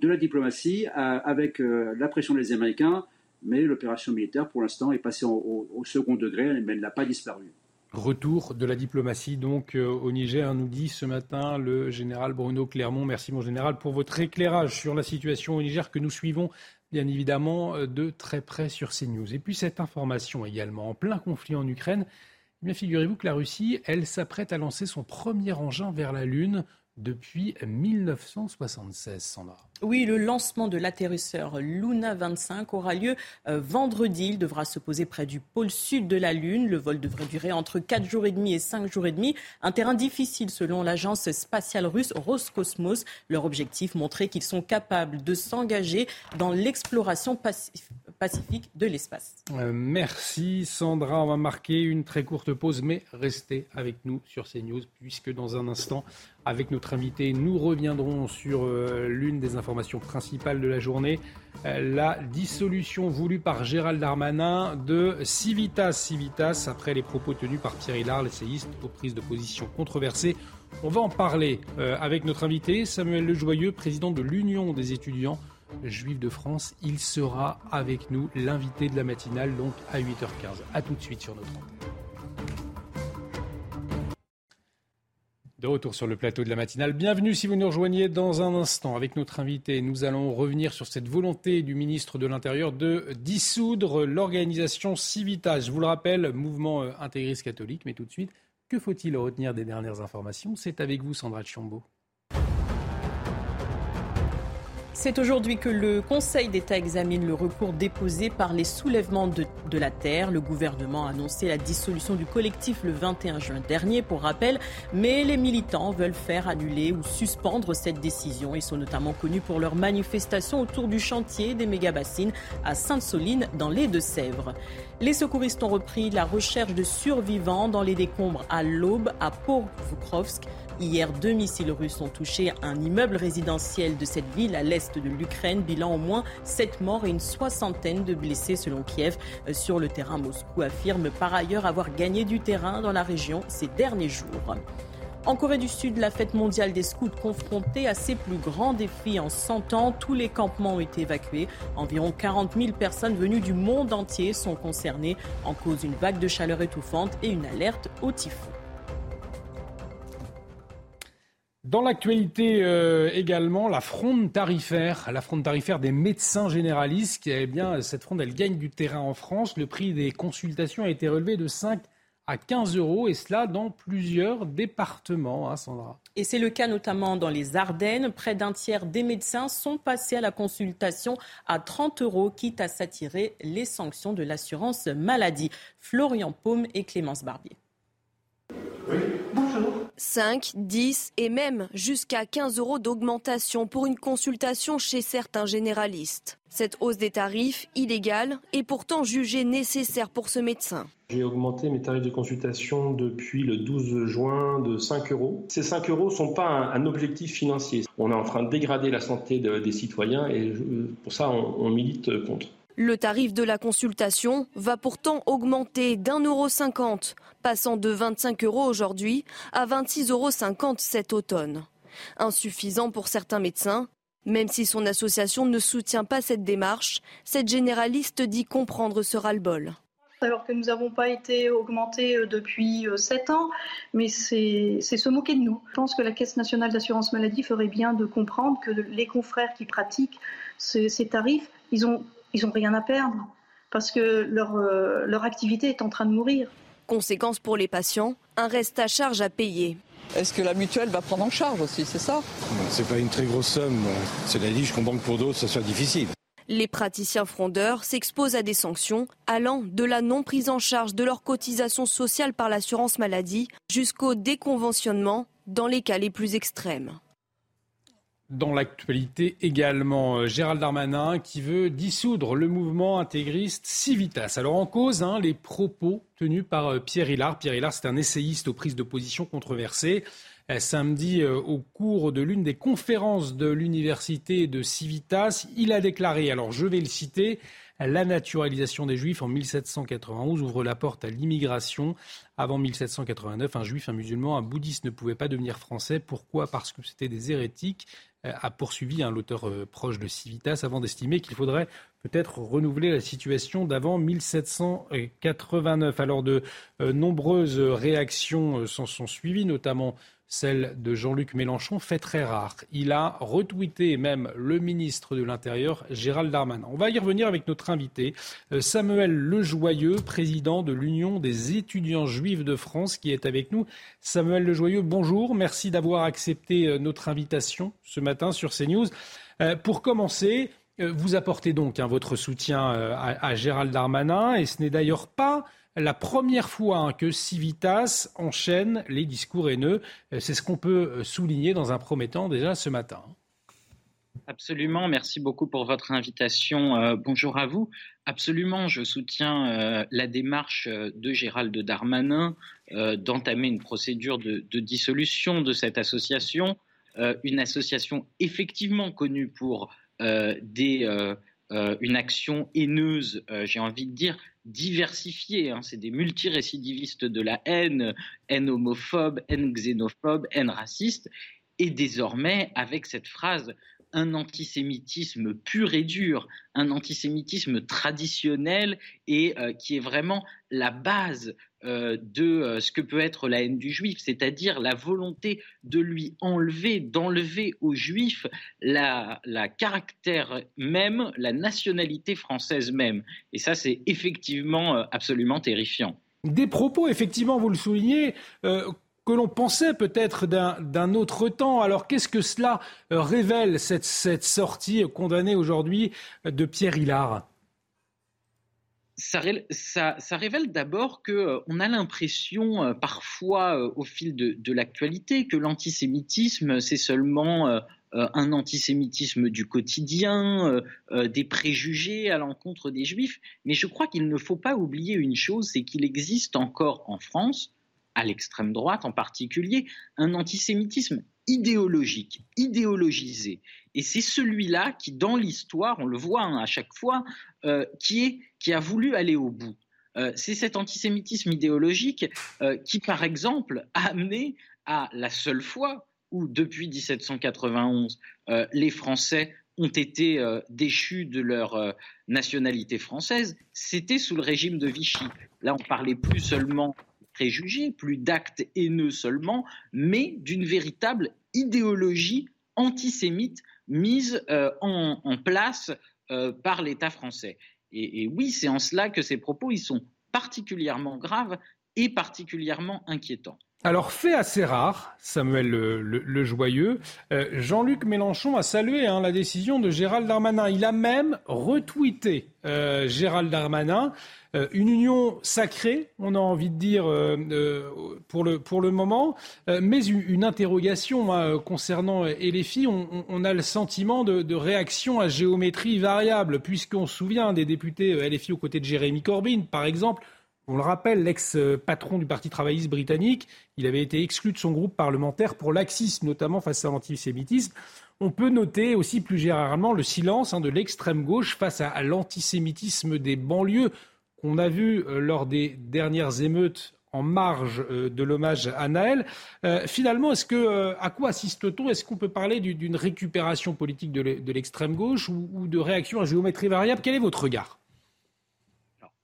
de la diplomatie euh, avec euh, la pression des Américains, mais l'opération militaire, pour l'instant, est passée au, second degré, mais elle n'a pas disparu. Retour de la diplomatie donc euh, au Niger, nous dit ce matin le général Bruno Clermont. Merci mon général pour votre éclairage sur la situation au Niger que nous suivons bien évidemment de très près sur CNews. Et puis cette information également, en plein conflit en Ukraine, eh figurez-vous que la Russie, elle s'apprête à lancer son premier engin vers la Lune depuis 1976, Sandra. Oui, le lancement de l'atterrisseur Luna 25 aura lieu euh, vendredi. Il devra se poser près du pôle sud de la Lune. Le vol devrait durer entre 4 jours et demi et 5 jours et demi. Un terrain difficile selon l'agence spatiale russe Roscosmos. Leur objectif, montrer qu'ils sont capables de s'engager dans l'exploration pacifique de l'espace. Euh, merci Sandra. On va marquer une très courte pause, mais restez avec nous sur CNews puisque dans un instant, avec notre invité, nous reviendrons sur euh, l'une des informations principales de la journée, euh, la dissolution voulue par Gérald Darmanin de Civitas. Civitas, après les propos tenus par Pierre Hillard, l'essayiste, aux prises de position controversées. On va en parler avec notre invité, Samuel Lejoyeux, président de l'Union des étudiants juifs de France. Il sera avec nous, l'invité de la matinale, donc à 8h15. A tout de suite sur notre antenne. De retour sur le plateau de la matinale. Bienvenue si vous nous rejoignez dans un instant avec notre invité. Nous allons revenir sur cette volonté du ministre de l'Intérieur de dissoudre l'organisation Civitas. Je vous le rappelle, mouvement euh, intégriste catholique. Mais tout de suite, que faut-il retenir des dernières informations? C'est avec vous, Sandra Chiombo. C'est aujourd'hui que le Conseil d'État examine le recours déposé par les soulèvements de, la terre. Le gouvernement a annoncé la dissolution du collectif le 21 juin dernier, pour rappel, mais les militants veulent faire annuler ou suspendre cette décision. Ils sont notamment connus pour leurs manifestations autour du chantier des méga-bassines à Sainte-Soline, dans les Deux-Sèvres. Les secouristes ont repris la recherche de survivants dans les décombres à l'Aube, à Pokrovsk. Hier, deux missiles russes ont touché un immeuble résidentiel de cette ville à l'est de l'Ukraine. Bilan au moins sept morts et une soixantaine de blessés selon Kiev. Sur le terrain, Moscou affirme par ailleurs avoir gagné du terrain dans la région ces derniers jours. En Corée du Sud, la fête mondiale des scouts confrontée à ses plus grands défis en 100 ans. Tous les campements ont été évacués. Environ 40 000 personnes venues du monde entier sont concernées en cause d'une vague de chaleur étouffante et une alerte au typhon. Dans l'actualité euh, également, la fronde tarifaire, la fronde tarifaire des médecins généralistes, eh bien, cette fronde, elle gagne du terrain en France. Le prix des consultations a été relevé de 5 à 15 euros, et cela dans plusieurs départements, hein, Sandra. Et c'est le cas notamment dans les Ardennes. Près d'un tiers des médecins sont passés à la consultation à 30 euros, quitte à s'attirer les sanctions de l'assurance maladie. Florian Paume et Clémence Barbier. Oui. Bonjour. 5, 10 et même jusqu'à 15 euros d'augmentation pour une consultation chez certains généralistes. Cette hausse des tarifs, illégale, est pourtant jugée nécessaire pour ce médecin. J'ai augmenté mes tarifs de consultation depuis le 12 juin de 5 euros. Ces 5 euros ne sont pas un, objectif financier. On est en train de dégrader la santé des citoyens et pour ça on milite contre. Le tarif de la consultation va pourtant augmenter d'un euro cinquante, passant de 25 euros aujourd'hui à 26,50 euros cet automne. Insuffisant pour certains médecins, même si son association ne soutient pas cette démarche, cette généraliste dit comprendre ce ras-le-bol alors que nous n'avons pas été augmentés euh, depuis 7 euh, ans, mais c'est se moquer de nous. Je pense que la Caisse nationale d'assurance maladie ferait bien de comprendre que les confrères qui pratiquent ces, ces tarifs, ils ont ils n'ont rien à perdre parce que leur, euh, leur activité est en train de mourir. Conséquence pour les patients, un reste à charge à payer. Est-ce que la mutuelle va prendre en charge aussi, c'est ça? C'est pas une très grosse somme. Cela dit, je comprends que pour d'autres, ça soit difficile. Les praticiens frondeurs s'exposent à des sanctions allant de la non prise en charge de leur cotisation sociale par l'assurance maladie jusqu'au déconventionnement dans les cas les plus extrêmes. Dans l'actualité également, euh, Gérald Darmanin qui veut dissoudre le mouvement intégriste Civitas. Alors en cause, hein, les propos tenus par euh, Pierre Hillard. Pierre Hillard, c'est un essayiste aux prises de position controversées. Euh, samedi, au cours de l'une des conférences de l'université de Civitas, il a déclaré, alors je vais le citer, la naturalisation des Juifs en 1791 ouvre la porte à l'immigration. Avant 1789, un juif, un musulman, un bouddhiste ne pouvaient pas devenir français. Pourquoi? Parce que c'était des hérétiques. Euh, a poursuivi un l'auteur euh, proche de Civitas avant d'estimer qu'il faudrait peut-être renouveler la situation d'avant 1789. Alors de euh, nombreuses réactions s'en sont suivies, notamment celle de Jean-Luc Mélenchon, fait très rare. Il a retweeté même le ministre de l'Intérieur, Gérald Darmanin. On va y revenir avec notre invité, euh, Samuel Lejoyeux, président de l'Union des étudiants juifs de France, qui est avec nous. Samuel Lejoyeux, bonjour. Merci d'avoir accepté euh, notre invitation ce matin sur CNews. Euh, pour commencer, vous apportez donc hein, votre soutien à Gérald Darmanin, et ce n'est d'ailleurs pas la première fois hein, que Civitas enchaîne les discours haineux. Euh, c'est ce qu'on peut euh, souligner dans un premier temps déjà ce matin. Absolument, merci beaucoup pour votre invitation. Euh, bonjour à vous. Absolument, je soutiens la démarche de Gérald Darmanin d'entamer une procédure de, dissolution de cette association, une association effectivement connue pour une action haineuse, j'ai envie de dire, diversifiés. Hein. C'est des multirécidivistes de la haine, haine homophobe, haine xénophobe, haine raciste. Et désormais, avec cette phrase, un antisémitisme pur et dur, un antisémitisme traditionnel et euh, qui est vraiment la base de ce que peut être la haine du juif, c'est-à-dire la volonté de lui enlever, d'enlever aux juifs la, la, caractère même, la nationalité française même. Et ça, c'est effectivement absolument terrifiant. Des propos, effectivement, vous le soulignez, que l'on pensait peut-être d'un autre temps. Alors qu'est-ce que cela euh, révèle, cette, sortie condamnée aujourd'hui de Pierre Hillard? Ça, révèle d'abord qu'on euh, a l'impression euh, parfois au fil de, l'actualité que l'antisémitisme c'est seulement un antisémitisme du quotidien, des préjugés à l'encontre des juifs. Mais je crois qu'il ne faut pas oublier une chose, c'est qu'il existe encore en France à l'extrême droite en particulier, un antisémitisme idéologique, idéologisé. Et c'est celui-là qui, dans l'histoire, on le voit hein, à chaque fois, euh, qui, est, qui a voulu aller au bout. Euh, c'est cet antisémitisme idéologique euh, qui, par exemple, a amené à la seule fois où, depuis 1791, les Français ont été déchus de leur nationalité française, c'était sous le régime de Vichy. Là, on parlait plus seulement préjugés, plus d'actes haineux seulement, mais d'une véritable idéologie antisémite mise euh, en, place euh, par l'État français. Et, oui, c'est en cela que ces propos ils sont particulièrement graves et particulièrement inquiétants. Alors, fait assez rare, Samuel le, Joyeux, euh, Jean-Luc Mélenchon a salué hein, la décision de Gérald Darmanin. Il a même retweeté Gérald Darmanin euh, une union sacrée, on a envie de dire euh, euh, pour, le, pour le moment, mais une, interrogation hein, concernant LFI. On, on, a le sentiment de, réaction à géométrie variable, puisqu'on se souvient des députés LFI aux côtés de Jérémy Corbyn, par exemple. On le rappelle, l'ex-patron du Parti travailliste britannique, il avait été exclu de son groupe parlementaire pour laxisme, notamment face à l'antisémitisme. On peut noter aussi plus généralement le silence hein, de l'extrême gauche face à l'antisémitisme des banlieues qu'on a vu euh, lors des dernières émeutes en marge euh, de l'hommage à Naël. Euh, finalement, à quoi assiste-t-on? Est-ce qu'on peut parler d'une récupération politique de l'extrême gauche ou, de réaction à géométrie variable? Quel est votre regard?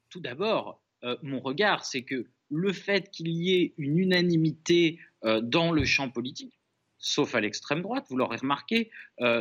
Tout d'abord, mon regard, c'est que le fait qu'il y ait une unanimité dans le champ politique, sauf à l'extrême droite, vous l'aurez remarqué,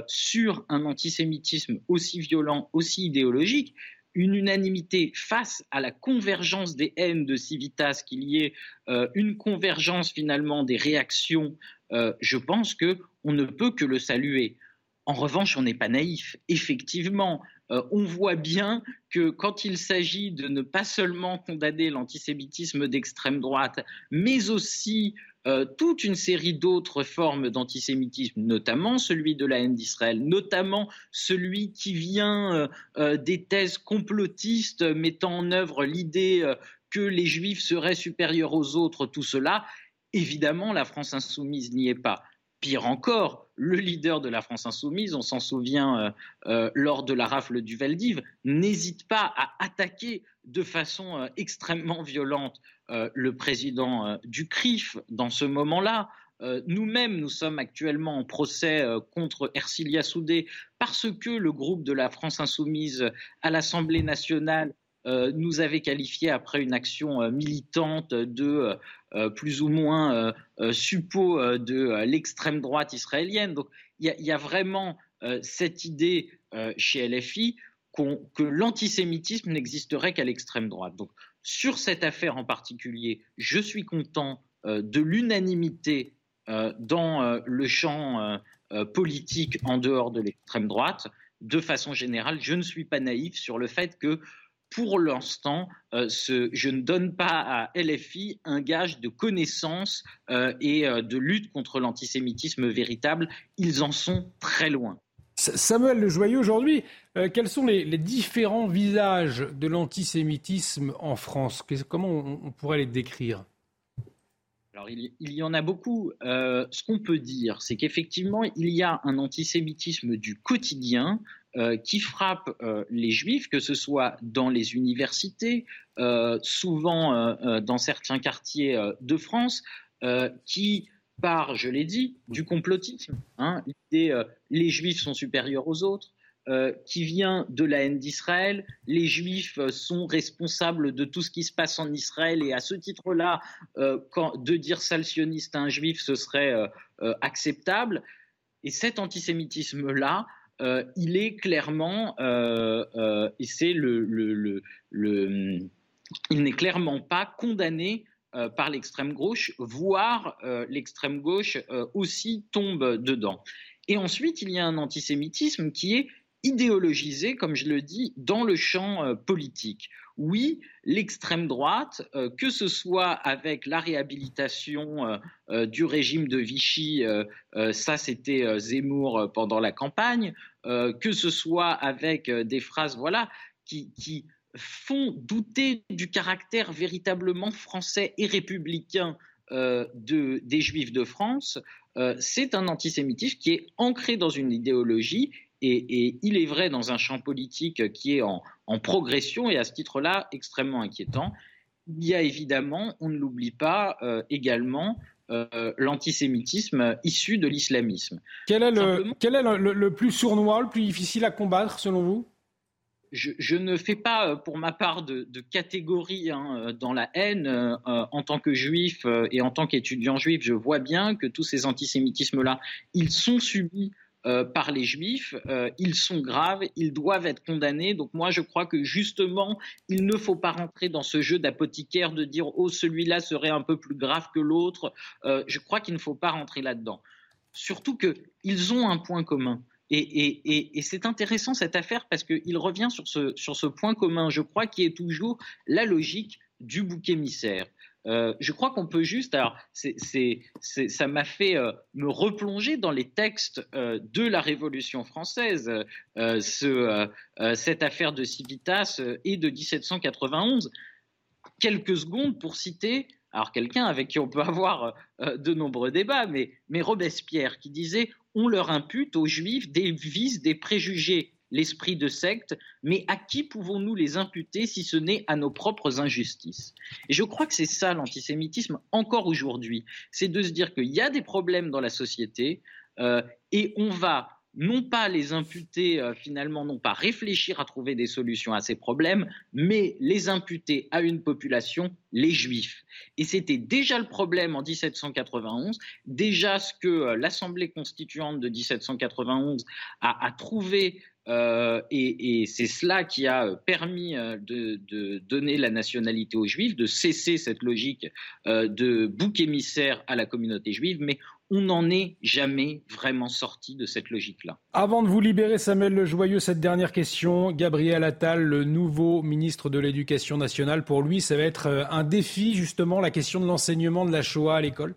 sur un antisémitisme aussi violent, aussi idéologique, une unanimité face à la convergence des haines de Civitas, qu'il y ait euh, une convergence finalement des réactions, euh, je pense que on ne peut que le saluer. En revanche, on n'est pas naïf. Effectivement, euh, on voit bien que quand il s'agit de ne pas seulement condamner l'antisémitisme d'extrême droite, mais aussi euh, toute une série d'autres formes d'antisémitisme, notamment celui de la haine d'Israël, notamment celui qui vient euh, euh, des thèses complotistes mettant en œuvre l'idée que les juifs seraient supérieurs aux autres, tout cela, évidemment, la France insoumise n'y est pas. Pire encore, le leader de la France insoumise, on s'en souvient lors de la rafle du Veldiv, n'hésite pas à attaquer de façon extrêmement violente euh, le président euh, du CRIF dans ce moment-là. Euh, nous-mêmes, nous sommes actuellement en procès contre Ercilia Soudé parce que le groupe de la France insoumise à l'Assemblée nationale nous avait qualifié après une action militante de plus ou moins suppôt de l'extrême droite israélienne. Donc il y, a vraiment cette idée chez LFI que l'antisémitisme n'existerait qu'à l'extrême droite. Donc sur cette affaire en particulier, je suis content euh, de l'unanimité euh, dans euh, le champ politique en dehors de l'extrême droite. De façon générale, je ne suis pas naïf sur le fait que pour l'instant, je ne donne pas à LFI un gage de connaissance et de lutte contre l'antisémitisme véritable. Ils en sont très loin. Samuel Le Joyeux, aujourd'hui, euh, quels sont les, différents visages de l'antisémitisme en France? Comment on, pourrait les décrire? Alors, il, y en a beaucoup. Euh, ce qu'on peut dire, c'est qu'effectivement, il y a un antisémitisme du quotidien euh, qui frappe les juifs, que ce soit dans les universités, souvent dans certains quartiers de France, qui par, je l'ai dit, du complotisme. Hein. L'idée, euh, les juifs sont supérieurs aux autres, euh, qui vient de la haine d'Israël. Les Juifs sont responsables de tout ce qui se passe en Israël et à ce titre-là, euh, de dire sale sioniste à un Juif, ce serait euh, acceptable. Et cet antisémitisme-là, il est clairement, et c'est le, il n'est clairement pas condamné par l'extrême gauche, voire l'extrême gauche aussi tombe dedans. Et ensuite, il y a un antisémitisme qui est idéologisé, comme je le dis, dans le champ euh, politique. Oui, l'extrême droite, euh, que ce soit avec la réhabilitation euh, du régime de Vichy, ça c'était Zemmour pendant la campagne, que ce soit avec des phrases voilà, qui, font douter du caractère véritablement français et républicain de, des Juifs de France, c'est un antisémitisme qui est ancré dans une idéologie et, il est vrai dans un champ politique qui est en, progression et à ce titre-là extrêmement inquiétant. Il y a évidemment, on ne l'oublie pas, euh, également euh, l'antisémitisme issu de l'islamisme. Quel est, le, plus sournois, le plus difficile à combattre selon vous? Je, ne fais pas, euh, pour ma part, de, catégorie hein, dans la haine. en tant que juif et en tant qu'étudiant juif, je vois bien que tous ces antisémitismes-là, ils sont subis euh, par les juifs, euh, ils sont graves, ils doivent être condamnés. Donc moi je crois que justement il ne faut pas rentrer dans ce jeu d'apothicaire de dire oh celui-là serait un peu plus grave que l'autre. Euh, je crois qu'il ne faut pas rentrer là-dedans. Surtout qu'ils ont un point commun. Et, c'est intéressant cette affaire parce qu'il revient sur ce, sur ce point commun, je crois, qui est toujours la logique du bouc émissaire. Euh, je crois qu'on peut juste, alors ça m'a fait euh, me replonger dans les textes euh, de la Révolution française, cette affaire de Civitas et de 1791. Quelques secondes pour citer, alors quelqu'un avec qui on peut avoir de nombreux débats, mais, mais Robespierre qui disait on leur impute aux Juifs des vices, des préjugés l'esprit de secte, mais à qui pouvons-nous les imputer si ce n'est à nos propres injustices? Et je crois que c'est ça l'antisémitisme encore aujourd'hui, c'est de se dire qu'il y a des problèmes dans la société euh, et on va non pas les imputer euh, finalement, non pas réfléchir à trouver des solutions à ces problèmes, mais les imputer à une population, les juifs. Et c'était déjà le problème en 1791, déjà ce que euh, l'Assemblée constituante de 1791 a, a trouvé euh, et, c'est cela qui a permis euh, de, donner la nationalité aux Juifs, de cesser cette logique euh, de bouc émissaire à la communauté juive, mais on n'en est jamais vraiment sorti de cette logique-là. Avant de vous libérer, Samuel Le Joyeux, cette dernière question. Gabriel Attal, le nouveau ministre de l'Éducation nationale, pour lui, ça va être un défi, justement, la question de l'enseignement de la Shoah à l'école?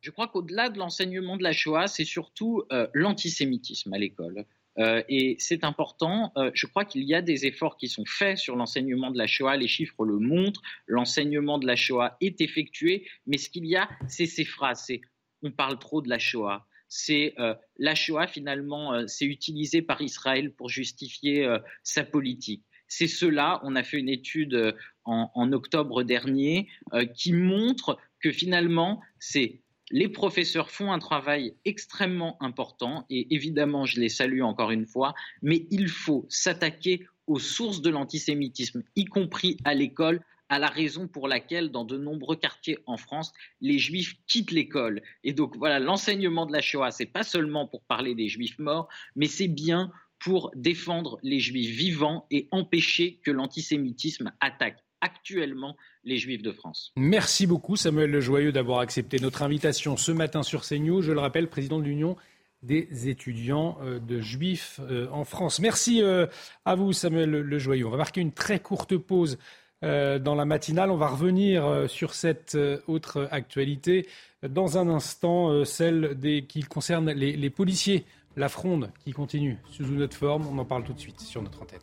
Je crois qu'au-delà de l'enseignement de la Shoah, c'est surtout l'antisémitisme à l'école. Euh, et c'est important. Euh, je crois qu'il y a des efforts qui sont faits sur l'enseignement de la Shoah. Les chiffres le montrent. L'enseignement de la Shoah est effectué. Mais ce qu'il y a, c'est ces phrases. C'est on parle trop de la Shoah. C'est euh, la Shoah finalement, c'est utilisé par Israël pour justifier sa politique. C'est cela. On a fait une étude en, en octobre dernier qui montre que finalement, c'est les professeurs font un travail extrêmement important et évidemment, je les salue encore une fois, mais il faut s'attaquer aux sources de l'antisémitisme, y compris à l'école, à la raison pour laquelle, dans de nombreux quartiers en France, les juifs quittent l'école. Et donc voilà, l'enseignement de la Shoah, c'est pas seulement pour parler des juifs morts, mais c'est bien pour défendre les juifs vivants et empêcher que l'antisémitisme attaque actuellement les Juifs de France. Merci beaucoup Samuel Le Joyeux d'avoir accepté notre invitation ce matin sur CNews. Je le rappelle, président de l'Union des étudiants euh, de juifs euh, en France. Merci euh, à vous Samuel Le Joyeux. On va marquer une très courte pause dans la matinale. On va revenir sur cette autre actualité dans un instant, celle qui concerne les, les policiers, la fronde qui continue sous une autre forme. On en parle tout de suite sur notre antenne.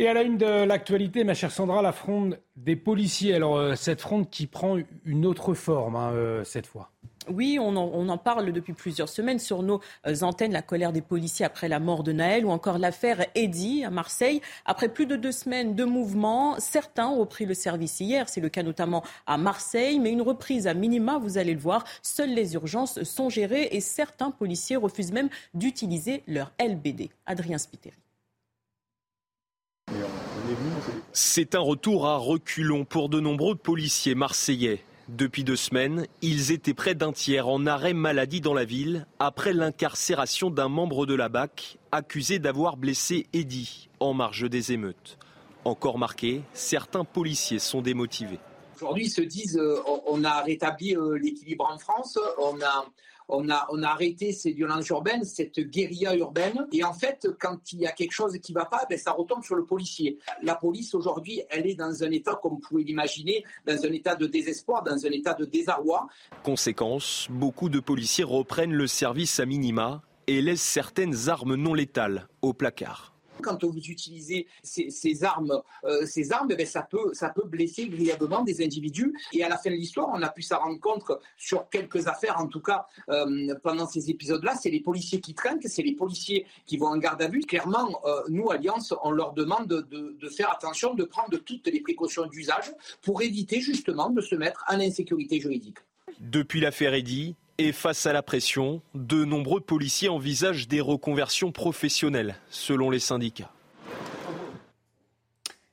Et à la une de l'actualité, ma chère Sandra, la fronde des policiers. Alors, euh, cette fronde qui prend une autre forme hein, euh, cette fois. Oui, on en, parle depuis plusieurs semaines sur nos euh, antennes, la colère des policiers après la mort de Naël ou encore l'affaire Eddy à Marseille. Après plus de deux semaines de mouvement, certains ont repris le service hier. C'est le cas notamment à Marseille, mais une reprise à minima, vous allez le voir, seules les urgences sont gérées et certains policiers refusent même d'utiliser leur LBD. Adrien Spiteri. C'est un retour à reculons pour de nombreux policiers marseillais. Depuis deux semaines, ils étaient près d'un tiers en arrêt maladie dans la ville après l'incarcération d'un membre de la BAC accusé d'avoir blessé Eddy en marge des émeutes. Encore marqué, certains policiers sont démotivés. Aujourd'hui, ils se disent euh, on a rétabli euh, l'équilibre en France, on a on a, on a arrêté ces violences urbaines, cette guérilla urbaine. Et en fait, quand il y a quelque chose qui ne va pas, ben, ça retombe sur le policier. La police, aujourd'hui, elle est dans un état, comme vous pouvez l'imaginer, dans un état de désespoir, dans un état de désarroi. Conséquence, beaucoup de policiers reprennent le service à minima et laissent certaines armes non létales au placard. Quand vous utilisez ces, armes, euh, ces armes ben, ça, peut, ça peut blesser grièvement des individus. Et à la fin de l'histoire, on a pu s'en rendre compte sur quelques affaires, en tout cas euh, pendant ces épisodes-là, c'est les policiers qui trinquent, c'est les policiers qui vont en garde à vue. Clairement, euh, nous, Alliance, on leur demande de, de faire attention, de prendre toutes les précautions d'usage pour éviter justement de se mettre en insécurité juridique. Depuis l'affaire Eddy, et face à la pression, de nombreux policiers envisagent des reconversions professionnelles, selon les syndicats.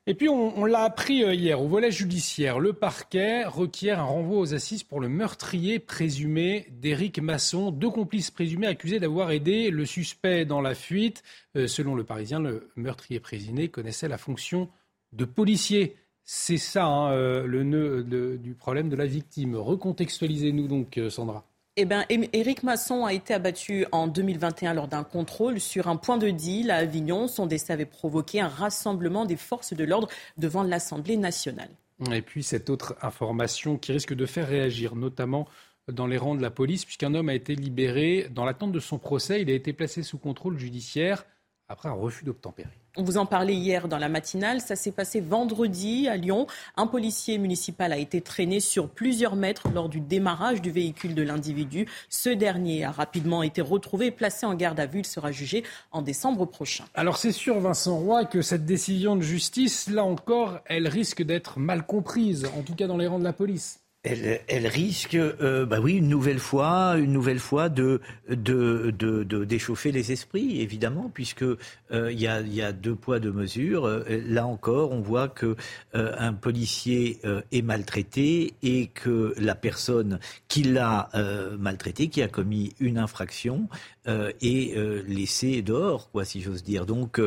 Et puis on, l'a appris euh, hier au volet judiciaire, le parquet requiert un renvoi aux assises pour le meurtrier présumé d'Éric Masson, deux complices présumés accusés d'avoir aidé le suspect dans la fuite. Euh, selon le Parisien, le meurtrier présumé connaissait la fonction de policier. C'est ça hein, euh, le nœud du problème de la victime. Recontextualisez-nous donc, Sandra. Eh bien, Éric Masson a été abattu en 2021 lors d'un contrôle sur un point de deal à Avignon. Son décès avait provoqué un rassemblement des forces de l'ordre devant l'Assemblée nationale. Et puis cette autre information qui risque de faire réagir, notamment dans les rangs de la police, puisqu'un homme a été libéré dans l'attente de son procès. Il a été placé sous contrôle judiciaire après un refus d'obtempérer. On vous en parlait hier dans la matinale. Ça s'est passé vendredi à Lyon. Un policier municipal a été traîné sur plusieurs mètres lors du démarrage du véhicule de l'individu. Ce dernier a rapidement été retrouvé et placé en garde à vue. Il sera jugé en décembre prochain. Alors c'est sûr, Vincent Roy, que cette décision de justice, là encore, elle risque d'être mal comprise, en tout cas dans les rangs de la police elle, risque, euh, bah oui, une nouvelle fois, une nouvelle fois de, de, de, d'échauffer les esprits, évidemment, puisque euh, il y, a, y, a, deux poids deux mesures. Euh, là encore, on voit que un policier est maltraité et que la personne qui l'a maltraité, qui a commis une infraction, est laissée dehors, quoi, si j'ose dire. Donc,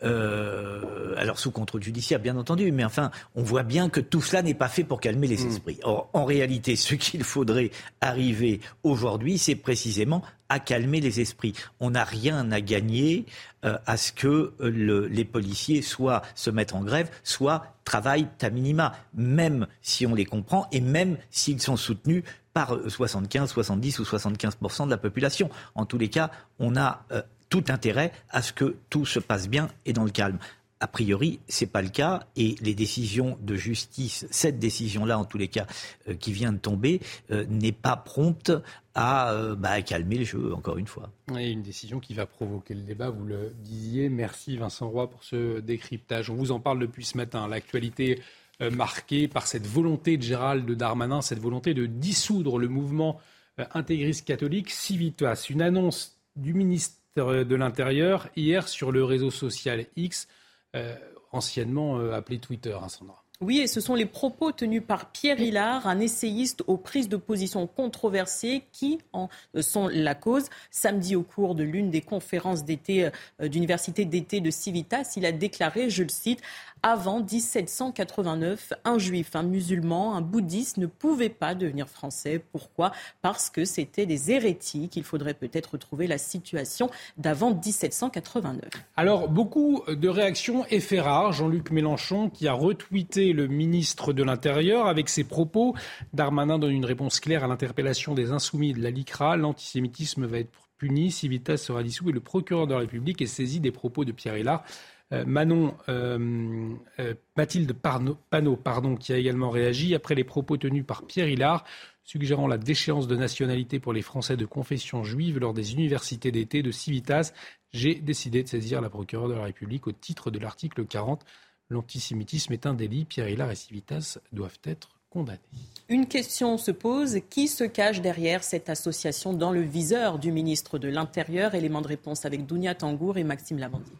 alors sous contrôle judiciaire, bien entendu, mais enfin, on voit bien que tout cela n'est pas fait pour calmer les mmh. esprits. Or, en réalité, ce qu'il faudrait arriver aujourd'hui, c'est précisément à calmer les esprits. On n'a rien à gagner euh, à ce que euh, les policiers soit se mettent en grève, soit travaillent à minima, même si on les comprend et même s'ils sont soutenus par 75, 70 ou 75% de la population. En tous les cas, on a euh, tout intérêt à ce que tout se passe bien et dans le calme. A priori, ce n'est pas le cas et les décisions de justice, cette décision-là en tous les cas euh, qui vient de tomber, euh, n'est pas prompte euh, bah, à, calmer les jeux, encore une fois. Une décision qui va provoquer le débat, vous le disiez. Merci Vincent Roy pour ce décryptage. On vous en parle depuis ce matin. L'actualité marquée par cette volonté de Gérald Darmanin, cette volonté de dissoudre le mouvement intégriste catholique Civitas. Une annonce du ministre de l'Intérieur hier sur le réseau social X. Euh, anciennement euh, appelé Twitter, hein, Sandra. Oui, et ce sont les propos tenus par Pierre Hillard, un essayiste aux prises de position controversées, qui en sont la cause. Samedi, au cours de l'une des conférences d'été euh, d'université d'été de Civitas, il a déclaré, je le cite, avant 1789, un juif, un musulman, un bouddhiste ne pouvaient pas devenir français. Pourquoi? Parce que c'était des hérétiques. Il faudrait peut-être retrouver la situation d'avant 1789. Alors, beaucoup de réactions et fait rare. Jean-Luc Mélenchon qui a retweeté le ministre de l'Intérieur avec ses propos. Darmanin donne une réponse claire à l'interpellation des insoumis de la LICRA. L'antisémitisme va être puni, Civitas sera dissous et le procureur de la République est saisi des propos de Pierre Hillard. Manon, Mathilde Panot, pardon, qui a également réagi après les propos tenus par Pierre Hillard suggérant la déchéance de nationalité pour les Français de confession juive lors des universités d'été de Civitas. J'ai décidé de saisir la procureure de la République au titre de l'article 40. L'antisémitisme est un délit. Pierre Hillard et Civitas doivent être condamnés. Une question se pose. Qui se cache derrière cette association dans le viseur du ministre de l'Intérieur? Élément de réponse avec Dounia Tangour et Maxime Lavandi.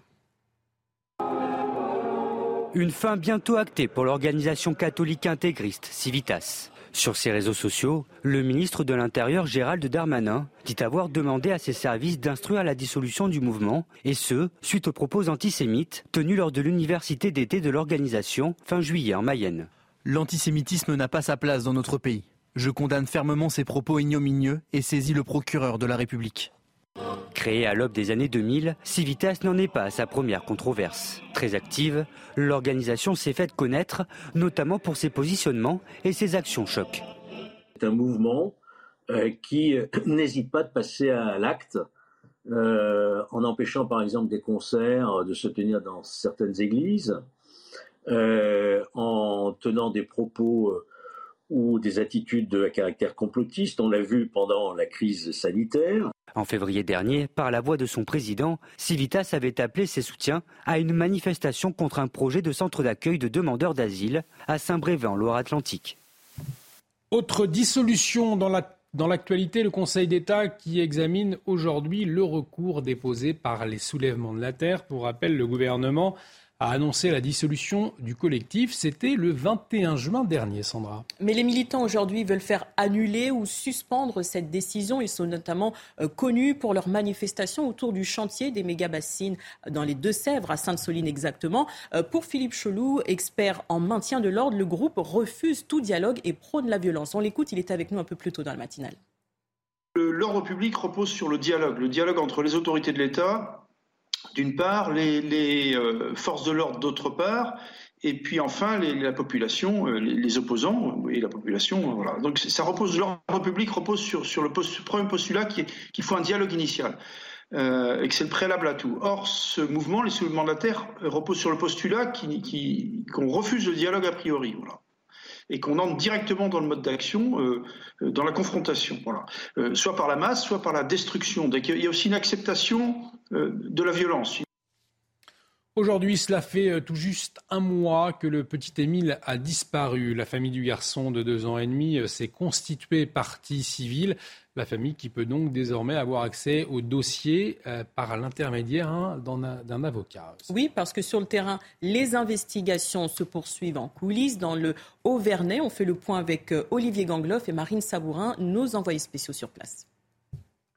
Une fin bientôt actée pour l'organisation catholique intégriste Civitas. Sur ses réseaux sociaux, le ministre de l'Intérieur Gérald Darmanin dit avoir demandé à ses services d'instruire la dissolution du mouvement, et ce, suite aux propos antisémites tenus lors de l'université d'été de l'organisation fin juillet en Mayenne. L'antisémitisme n'a pas sa place dans notre pays. Je condamne fermement ces propos ignominieux et saisis le procureur de la République. Créée à l'aube des années 2000, Civitas n'en est pas à sa première controverse. Très active, l'organisation s'est faite connaître, notamment pour ses positionnements et ses actions chocs. C'est un mouvement euh, qui euh, n'hésite pas de passer à l'acte euh, en empêchant par exemple des concerts de se tenir dans certaines églises, en tenant des propos ou des attitudes à caractère complotiste. On l'a vu pendant la crise sanitaire. En février dernier, par la voix de son président, Civitas avait appelé ses soutiens à une manifestation contre un projet de centre d'accueil de demandeurs d'asile à Saint-Brévin, en Loire-Atlantique. Autre dissolution dans l'actualité, le Conseil d'État qui examine aujourd'hui le recours déposé par les soulèvements de la terre. Pour rappel, le gouvernement a annoncé la dissolution du collectif. C'était le 21 juin dernier, Sandra. Mais les militants aujourd'hui veulent faire annuler ou suspendre cette décision. Ils sont notamment euh, connus pour leurs manifestations autour du chantier des méga-bassines dans les Deux-Sèvres, à Sainte-Soline exactement. Euh, pour Philippe Chelou, expert en maintien de l'ordre, le groupe refuse tout dialogue et prône la violence. On l'écoute, il était avec nous un peu plus tôt dans le matinal. L'ordre public repose sur le dialogue, le dialogue entre les autorités de l'État d'une part, les, euh, forces de l'ordre d'autre part, et puis enfin la population, euh, les, opposants et la population. Voilà. Donc ça repose, l'ordre public repose sur, sur le premier postulat qu'il faut un dialogue initial. Euh, et que c'est le préalable à tout. Or, ce mouvement, les Terre, repose sur le postulat qu'on refuse le dialogue a priori. Voilà et qu'on entre directement dans le mode d'action, euh, euh, dans la confrontation, voilà. Euh, soit par la masse, soit par la destruction. Donc il y a aussi une acceptation de la violence. Aujourd'hui, cela fait tout juste un mois que le petit Émile a disparu. La famille du garçon de deux ans et demi s'est constituée partie civile la famille qui peut donc désormais avoir accès au dossier euh, par l'intermédiaire hein, d'un avocat. Oui, parce que sur le terrain, les investigations se poursuivent en coulisses. Dans le Haut-Vernay, on fait le point avec euh, Olivier Gangloff et Marine Sabourin, nos envoyés spéciaux sur place.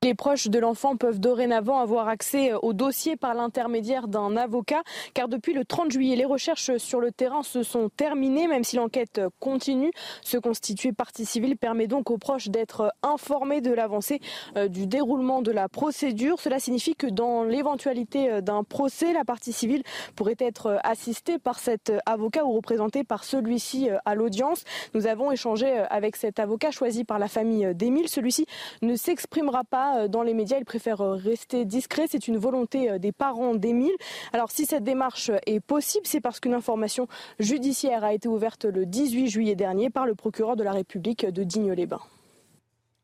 Les proches de l'enfant peuvent dorénavant avoir accès au dossier par l'intermédiaire d'un avocat, car depuis le 30 juillet, les recherches sur le terrain se sont terminées, même si l'enquête continue. Se constituer partie civile permet donc aux proches d'être informés de l'avancée euh, du déroulement de la procédure. Cela signifie que dans l'éventualité euh, d'un procès, la partie civile pourrait être assistée par cet avocat ou représentée par celui-ci euh, à l'audience. Nous avons échangé avec cet avocat choisi par la famille d'Émile. Celui-ci ne s'exprimera pas euh, dans les médias. Il préfère euh, rester discret. C'est une volonté euh, des parents d'Émile. Alors si cette démarche est possible, c'est parce qu'une information judiciaire a été ouverte le 18 juillet dernier par le procureur de la République de Digne-les-Bains.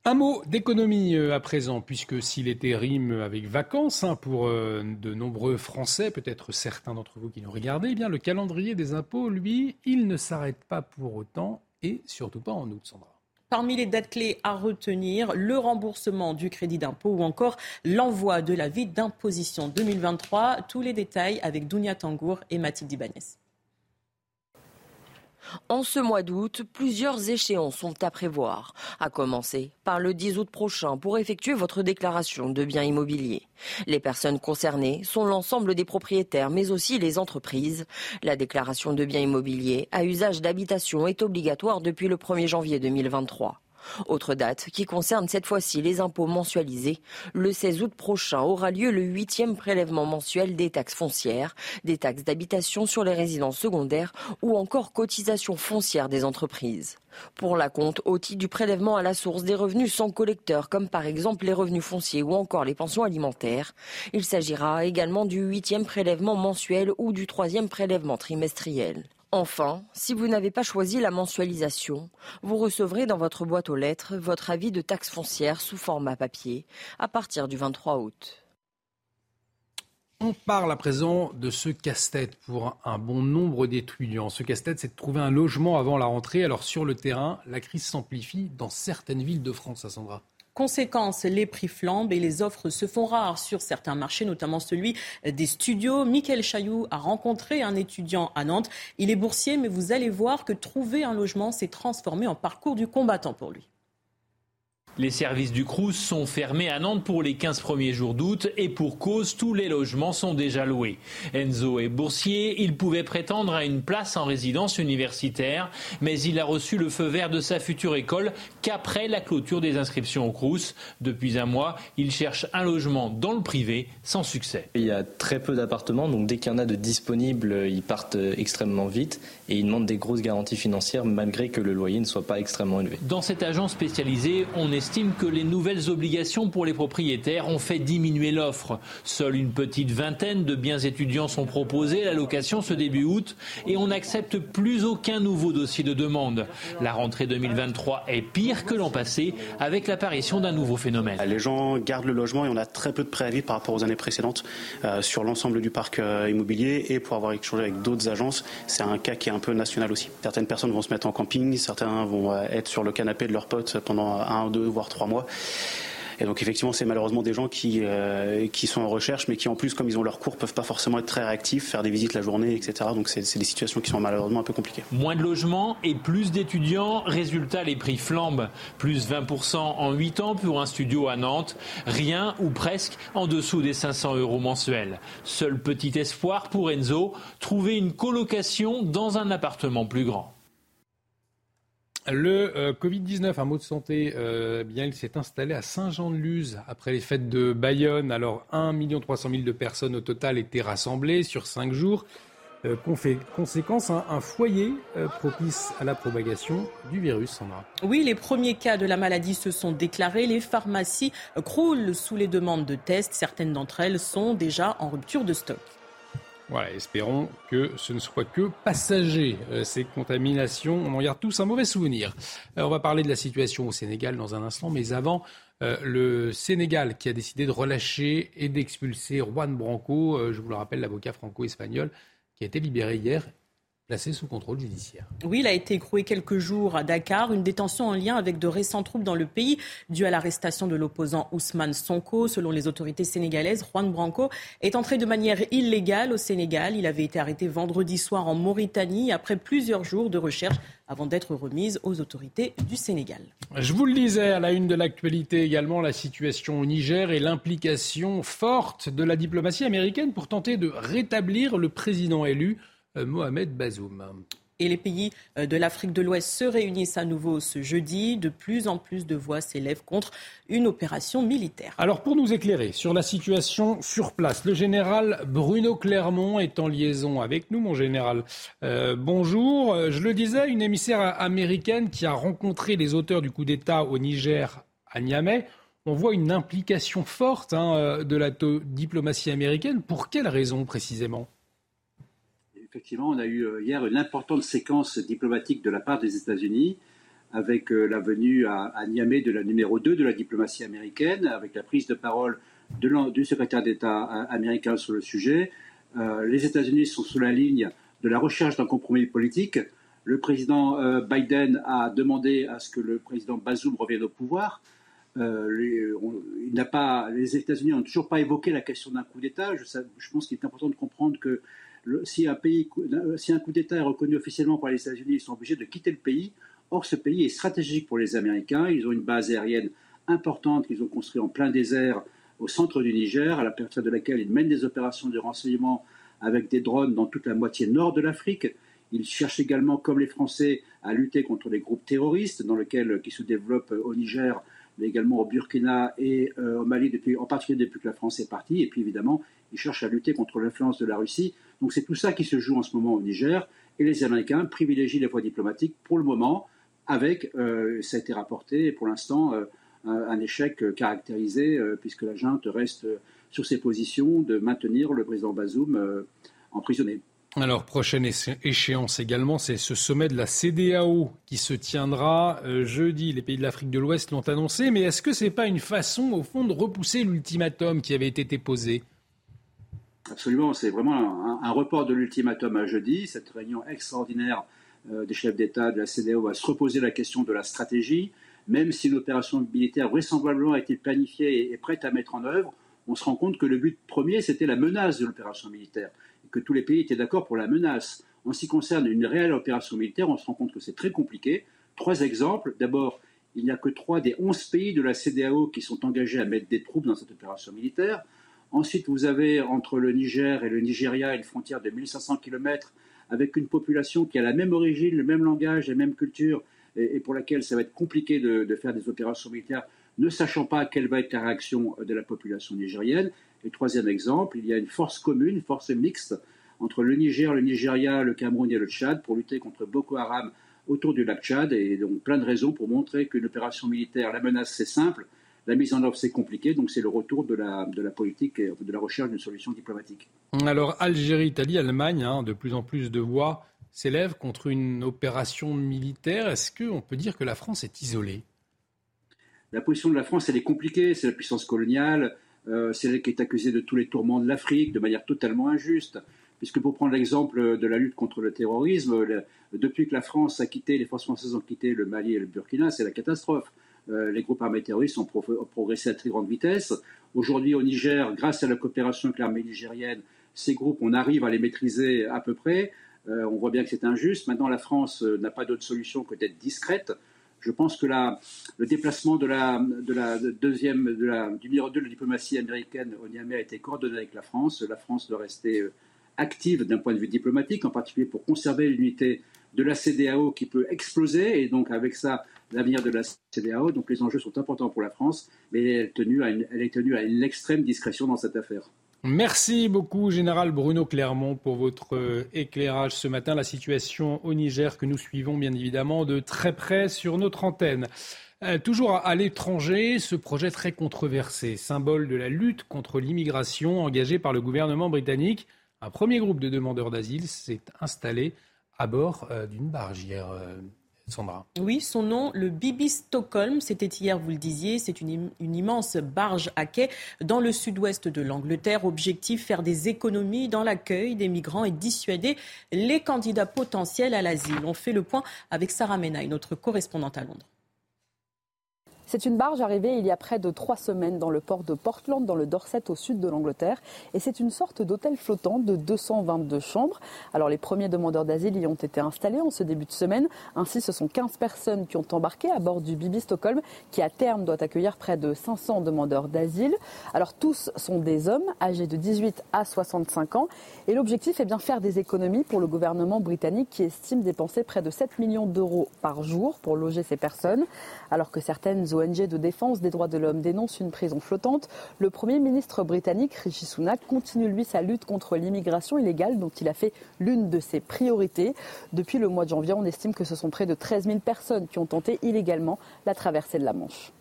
Un mot d'économie à présent, puisque s'il était rime avec vacances hein, pour de nombreux Français, peut-être certains d'entre vous qui nous regardez, eh bien le calendrier des impôts, lui, il ne s'arrête pas pour autant et surtout pas en août, Sandra. Parmi les dates clés à retenir, le remboursement du crédit d'impôt ou encore l'envoi de l'avis d'imposition 2023. Tous les détails avec Dounia Tangour et Mathilde Ibanez. En ce mois d'août, plusieurs échéances sont à prévoir, à commencer par le 10 août prochain pour effectuer votre déclaration de biens immobiliers. Les personnes concernées sont l'ensemble des propriétaires, mais aussi les entreprises. La déclaration de biens immobiliers à usage d'habitation est obligatoire depuis le 1er janvier 2023. Autre date qui concerne cette fois-ci les impôts mensualisés. Le 16 août prochain aura lieu le huitième prélèvement mensuel des taxes foncières, des taxes d'habitation sur les résidences secondaires ou encore cotisation foncière des entreprises. Pour la compte au titre du prélèvement à la source des revenus sans collecteur, comme par exemple les revenus fonciers ou encore les pensions alimentaires. Il s'agira également du huitième prélèvement mensuel ou du troisième prélèvement trimestriel. Enfin, si vous n'avez pas choisi la mensualisation, vous recevrez dans votre boîte aux lettres votre avis de taxe foncière sous format papier à partir du 23 août. On parle à présent de ce casse-tête pour un bon nombre d'étudiants. Ce casse-tête, c'est de trouver un logement avant la rentrée. Alors sur le terrain, la crise s'amplifie dans certaines villes de France, à Sandra. Conséquence, les prix flambent et les offres se font rares sur certains marchés, notamment celui des studios. Michael Chailloux a rencontré un étudiant à Nantes. Il est boursier, mais vous allez voir que trouver un logement s'est transformé en parcours du combattant pour lui. Les services du Crous sont fermés à Nantes pour les 15 premiers jours d'août et pour cause, tous les logements sont déjà loués. Enzo est boursier, il pouvait prétendre à une place en résidence universitaire, mais il a reçu le feu vert de sa future école qu'après la clôture des inscriptions au Crous. Depuis un mois, il cherche un logement dans le privé sans succès. Il y a très peu d'appartements, donc dès qu'il y en a de disponibles, ils partent extrêmement vite et ils demandent des grosses garanties financières malgré que le loyer ne soit pas extrêmement élevé. Dans cette agence spécialisée, on est estime que les nouvelles obligations pour les propriétaires ont fait diminuer l'offre. Seule une petite vingtaine de biens étudiants sont proposés à la location ce début août et on n'accepte plus aucun nouveau dossier de demande. La rentrée 2023 est pire que l'an passé avec l'apparition d'un nouveau phénomène. Les gens gardent le logement et on a très peu de préavis par rapport aux années précédentes euh, sur l'ensemble du parc euh, immobilier et pour avoir échangé avec d'autres agences, c'est un cas qui est un peu national aussi. Certaines personnes vont se mettre en camping, certains vont euh, être sur le canapé de leurs potes pendant un, deux, voire trois mois. Et donc effectivement, c'est malheureusement des gens qui, euh, qui sont en recherche, mais qui en plus, comme ils ont leur cours, peuvent pas forcément être très réactifs, faire des visites la journée, etc. Donc c'est des situations qui sont malheureusement un peu compliquées. Moins de logements et plus d'étudiants. Résultat, les prix flambent. Plus 20% en 8 ans pour un studio à Nantes. Rien ou presque en dessous des 500 euros mensuels. Seul petit espoir pour Enzo, trouver une colocation dans un appartement plus grand. Le euh, Covid-19, un mot de santé, euh, bien, il s'est installé à Saint-Jean-de-Luz après les fêtes de Bayonne. Alors, 1 300 000 de personnes au total étaient rassemblées sur cinq jours. Euh, conséquence, un foyer propice à la propagation du virus, Sandra. Oui, les premiers cas de la maladie se sont déclarés. Les pharmacies croulent sous les demandes de tests. Certaines d'entre elles sont déjà en rupture de stock. Voilà, espérons que ce ne soit que passager, euh, ces contaminations. On en garde tous un mauvais souvenir. Euh, on va parler de la situation au Sénégal dans un instant, mais avant, euh, le Sénégal qui a décidé de relâcher et d'expulser Juan Branco, je vous le rappelle, l'avocat franco-espagnol, qui a été libéré hier placé sous contrôle judiciaire. Oui, il a été écroué quelques jours à Dakar, une détention en lien avec de récents troubles dans le pays dû à l'arrestation de l'opposant Ousmane Sonko. Selon les autorités sénégalaises, Juan Branco est entré de manière illégale au Sénégal. Il avait été arrêté vendredi soir en Mauritanie après plusieurs jours de recherche avant d'être remis aux autorités du Sénégal. Je vous le disais à la une de l'actualité également, la situation au Niger et l'implication forte de la diplomatie américaine pour tenter de rétablir le président élu Mohamed Bazoum. Et les pays euh, de l'Afrique de l'Ouest se réunissent à nouveau ce jeudi. De plus en plus de voix s'élèvent contre une opération militaire. Alors pour nous éclairer sur la situation sur place, le général Bruno Clermont est en liaison avec nous, mon général. Euh, bonjour. Je le disais, une émissaire américaine qui a rencontré les auteurs du coup d'État au Niger à Niamey. On voit une implication forte hein, de la diplomatie américaine. Pour quelles raisons précisément? Effectivement, on a eu euh, hier une importante séquence diplomatique de la part des États-Unis, avec euh, la venue à, Niamey de la numéro 2 de la diplomatie américaine, avec la prise de parole du secrétaire d'État euh, américain sur le sujet. les États-Unis sont sous la ligne de la recherche d'un compromis politique. Le président Biden a demandé à ce que le président Bazoum revienne au pouvoir. les, États-Unis n'ont toujours pas évoqué la question d'un coup d'État. Je, pense qu'il est important de comprendre que si, un pays, si un coup d'État est reconnu officiellement par les États-Unis, ils sont obligés de quitter le pays. Or, ce pays est stratégique pour les Américains. Ils ont une base aérienne importante qu'ils ont construite en plein désert au centre du Niger, à la partir de laquelle ils mènent des opérations de renseignement avec des drones dans toute la moitié nord de l'Afrique. Il cherche également, comme les Français, à lutter contre les groupes terroristes dans lesquels, qui se développent au Niger, mais également au Burkina et au Mali, en particulier depuis que la France est partie. Et puis évidemment, il cherche à lutter contre l'influence de la Russie. Donc c'est tout ça qui se joue en ce moment au Niger. Et les Américains privilégient les voies diplomatiques pour le moment, avec, ça a été rapporté pour l'instant, un échec caractérisé, puisque la junte reste sur ses positions de maintenir le président Bazoum emprisonné. Alors, prochaine échéance également, c'est ce sommet de la CDAO qui se tiendra jeudi. Les pays de l'Afrique de l'Ouest l'ont annoncé, mais est-ce que ce n'est pas une façon, au fond, de repousser l'ultimatum qui avait été posé Absolument, c'est vraiment un, report de l'ultimatum à jeudi. Cette réunion extraordinaire des chefs d'État de la CDAO va se reposer la question de la stratégie. Même si l'opération militaire vraisemblablement a été planifiée et prête à mettre en œuvre, on se rend compte que le but premier, c'était la menace de l'opération militaire que tous les pays étaient d'accord pour la menace. En ce qui concerne une réelle opération militaire, on se rend compte que c'est très compliqué. Trois exemples. D'abord, il n'y a que trois des onze pays de la CDAO qui sont engagés à mettre des troupes dans cette opération militaire. Ensuite, vous avez entre le Niger et le Nigeria une frontière de 1500 km avec une population qui a la même origine, le même langage, la même culture, et, pour laquelle ça va être compliqué de, de, faire des opérations militaires, ne sachant pas quelle va être la réaction de la population nigérienne. Et troisième exemple, il y a une force commune, une force mixte entre le Niger, le Nigeria, le Cameroun et le Tchad pour lutter contre Boko Haram autour du lac Tchad. Et donc plein de raisons pour montrer qu'une opération militaire, la menace c'est simple, la mise en œuvre c'est compliqué. Donc c'est le retour de la, de la politique et de la recherche d'une solution diplomatique. Alors Algérie, Italie, Allemagne, hein, de plus en plus de voix s'élèvent contre une opération militaire. Est-ce qu'on peut dire que la France est isolée? La position de la France, elle est compliquée. C'est la puissance coloniale. Euh, c'est elle qui est accusée de tous les tourments de l'Afrique de manière totalement injuste. Puisque pour prendre l'exemple de la lutte contre le terrorisme, depuis que la France a quitté, les forces françaises ont quitté le Mali et le Burkina, c'est la catastrophe. Euh, les groupes armés terroristes ont, pro ont, progressé à très grande vitesse. Aujourd'hui, au Niger, grâce à la coopération avec l'armée nigérienne, ces groupes, on arrive à les maîtriser à peu près. Euh, on voit bien que c'est injuste. Maintenant, la France n'a pas d'autre solution que d'être discrète. Je pense que le déplacement de la, de la deuxième, de la, du numéro 2 de la diplomatie américaine au Niamey a été coordonné avec la France. La France doit rester active d'un point de vue diplomatique, en particulier pour conserver l'unité de la CDAO qui peut exploser, et donc avec ça, l'avenir de la CDAO. Donc les enjeux sont importants pour la France, mais elle est tenue à elle est tenue à une extrême discrétion dans cette affaire. Merci beaucoup, Général Bruno Clermont, pour votre éclairage ce matin. La situation au Niger que nous suivons bien évidemment de très près sur notre antenne. Euh, toujours à l'étranger, ce projet très controversé, symbole de la lutte contre l'immigration engagée par le gouvernement britannique. Un premier groupe de demandeurs d'asile s'est installé à bord euh, d'une barge hier. Euh, Sandra. Oui, son nom, le Bibi Stockholm, c'était hier, vous le disiez, c'est une, immense barge à quai dans le sud-ouest de l'Angleterre. Objectif, faire des économies dans l'accueil des migrants et dissuader les candidats potentiels à l'asile. On fait le point avec Sarah Menaille, notre correspondante à Londres. C'est une barge arrivée il y a près de trois semaines dans le port de Portland, dans le Dorset, au sud de l'Angleterre. Et c'est une sorte d'hôtel flottant de 222 chambres. Alors les premiers demandeurs d'asile y ont été installés en ce début de semaine. Ainsi, ce sont 15 personnes qui ont embarqué à bord du Bibi Stockholm, qui à terme doit accueillir près de 500 demandeurs d'asile. Alors tous sont des hommes âgés de 18 à 65 ans. Et l'objectif est bien faire des économies pour le gouvernement britannique qui estime dépenser près de 7 millions d'euros par jour pour loger ces personnes. Alors que certaines ONG de défense des droits de l'homme dénonce une prison flottante. Le Premier ministre britannique Rishi Sunak continue lui sa lutte contre l'immigration illégale dont il a fait l'une de ses priorités. Depuis le mois de janvier, on estime que ce sont près de 13 000 personnes qui ont tenté illégalement la traversée de la Manche.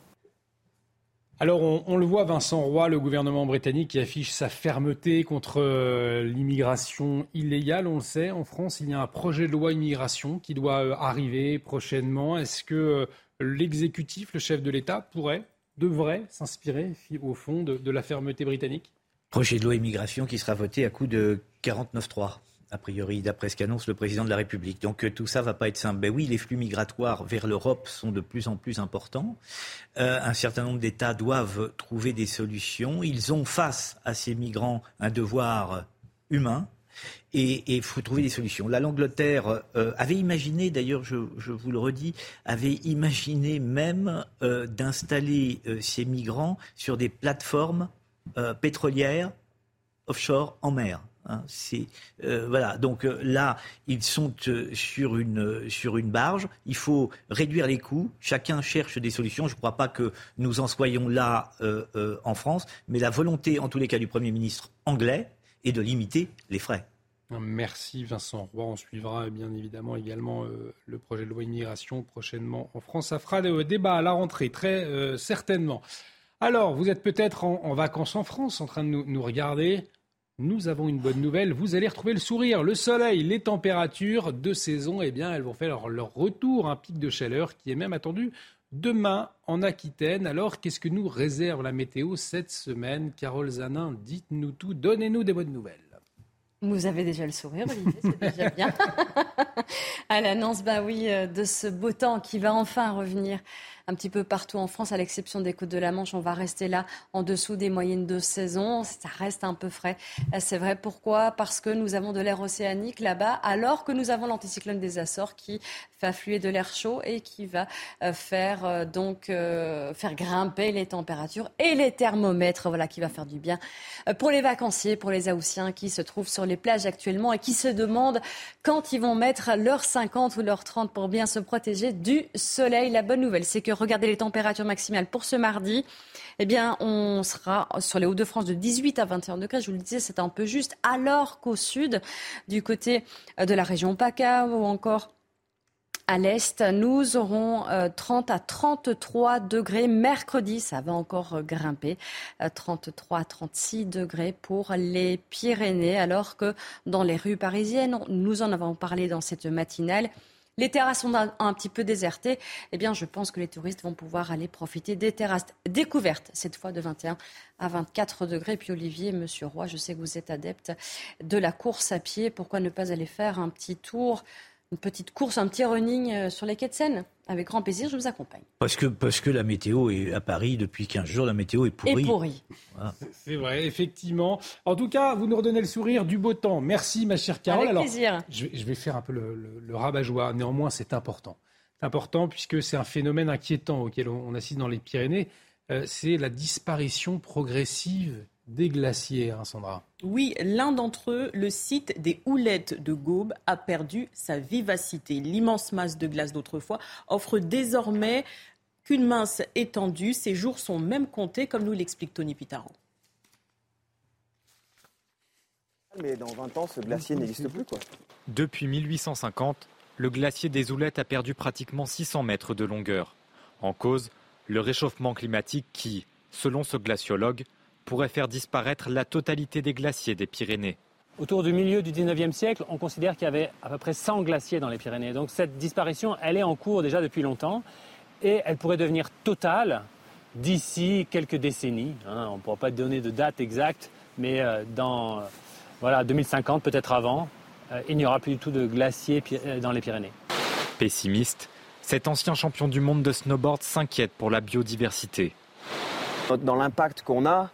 Alors on, on, le voit, Vincent Roy, le gouvernement britannique qui affiche sa fermeté contre euh, l'immigration illégale. On le sait, en France, il y a un projet de loi immigration qui doit euh, arriver prochainement. Est-ce que euh, l'exécutif, le chef de l'État, pourrait, devrait s'inspirer au fond de, la fermeté britannique Projet de loi immigration qui sera voté à coup de 49-3 a priori, d'après ce qu'annonce le président de la République. Donc tout ça va pas être simple. Ben oui, les flux migratoires vers l'Europe sont de plus en plus importants. Euh, un certain nombre d'États doivent trouver des solutions. Ils ont face à ces migrants un devoir humain. Et il faut trouver des solutions. Là, l'Angleterre euh, avait imaginé, d'ailleurs, je, vous le redis, avait imaginé même euh, d'installer ces migrants sur des plateformes pétrolières offshore en mer. Hein, euh, voilà. Donc euh, là, ils sont euh, sur une sur une barge. Il faut réduire les coûts. Chacun cherche des solutions. Je ne crois pas que nous en soyons là en France, mais la volonté, en tous les cas, du Premier ministre anglais est de limiter les frais. Merci Vincent Roy. On suivra bien évidemment également le projet de loi immigration prochainement en France. Ça fera des débats à la rentrée, très certainement. Alors, vous êtes peut-être en, vacances en France, en train de nous regarder. Nous avons une bonne nouvelle. Vous allez retrouver le sourire, le soleil, les températures de saison. Eh bien, elles vont faire leur, retour, un pic de chaleur qui est même attendu demain en Aquitaine. Alors, qu'est-ce que nous réserve la météo cette semaine? Carole Zanin, dites-nous tout, donnez-nous des bonnes nouvelles. Vous avez déjà le sourire, Olivier, c'est déjà bien. à l'annonce, bah oui, euh, de ce beau temps qui va enfin revenir un petit peu partout en France, à l'exception des côtes de la Manche. On va rester là en dessous des moyennes de saison. Ça reste un peu frais. Euh, c'est vrai. Pourquoi? Parce que nous avons de l'air océanique là-bas, alors que nous avons l'anticyclone des Açores qui fait affluer de l'air chaud et qui va euh, faire euh, donc faire grimper les températures et les thermomètres. Voilà, qui va faire du bien pour les vacanciers, pour les Aoussiens qui se trouvent sur les plages actuellement et qui se demandent quand ils vont mettre leur 50 ou leur 30 pour bien se protéger du soleil. La bonne nouvelle, c'est que regardez les températures maximales pour ce mardi. Eh bien, on sera sur les Hauts-de-France de 18 à 21 degrés. Je vous le disais, c'est un peu juste. Alors qu'au sud, du côté de la région PACA ou encore à l'est, nous aurons 30 euh, à 33 degrés. Mercredi, ça va encore grimper. 33 euh, à 36 degrés pour les Pyrénées, alors que dans les rues parisiennes, nous en avons parlé dans cette matinale, les terrasses sont un, petit peu désertées, eh bien, je pense que les touristes vont pouvoir aller profiter des terrasses découvertes, cette fois de 21 à 24 degrés. Puis Olivier, Monsieur Roy, je sais que vous êtes adepte de la course à pied. Pourquoi ne pas aller faire un petit tour une petite course, un petit running euh, sur les quais de Seine? Avec grand plaisir, je vous accompagne. Parce que, parce que la météo est à Paris depuis 15 jours, la météo est pourrie. Et pourrie. C'est vrai, effectivement. En tout cas, vous nous redonnez le sourire du beau temps. Merci, ma chère Carole. Avec plaisir. Je, vais faire un peu le, rabat-joie. Néanmoins, c'est important. C'est important puisque c'est un phénomène inquiétant auquel on, assiste dans les Pyrénées. Euh, c'est la disparition progressive des glaciers, hein, Sandra. Oui, l'un d'entre eux, le site des Houlettes de Gaube, a perdu sa vivacité. L'immense masse de glace d'autrefois offre désormais qu'une mince étendue. Ces jours sont même comptés, comme nous l'explique Tony Pitaran. Mais dans 20 ans, ce glacier n'existe plus. Quoi. Depuis 1850, le glacier des Houlettes a perdu pratiquement 600 mètres de longueur. En cause, le réchauffement climatique qui, selon ce glaciologue, pourrait faire disparaître la totalité des glaciers des Pyrénées. Autour du milieu du 19e siècle, on considère qu'il y avait à peu près 100 glaciers dans les Pyrénées. Donc cette disparition, elle est en cours déjà depuis longtemps et elle pourrait devenir totale d'ici quelques décennies. Hein. on ne pourra pas donner de date exacte, mais euh, dans voilà, 2050, peut-être avant, euh, il n'y aura plus du tout de glaciers euh, dans les Pyrénées. Pessimiste, cet ancien champion du monde de snowboard s'inquiète pour la biodiversité. Dans l'impact qu'on a,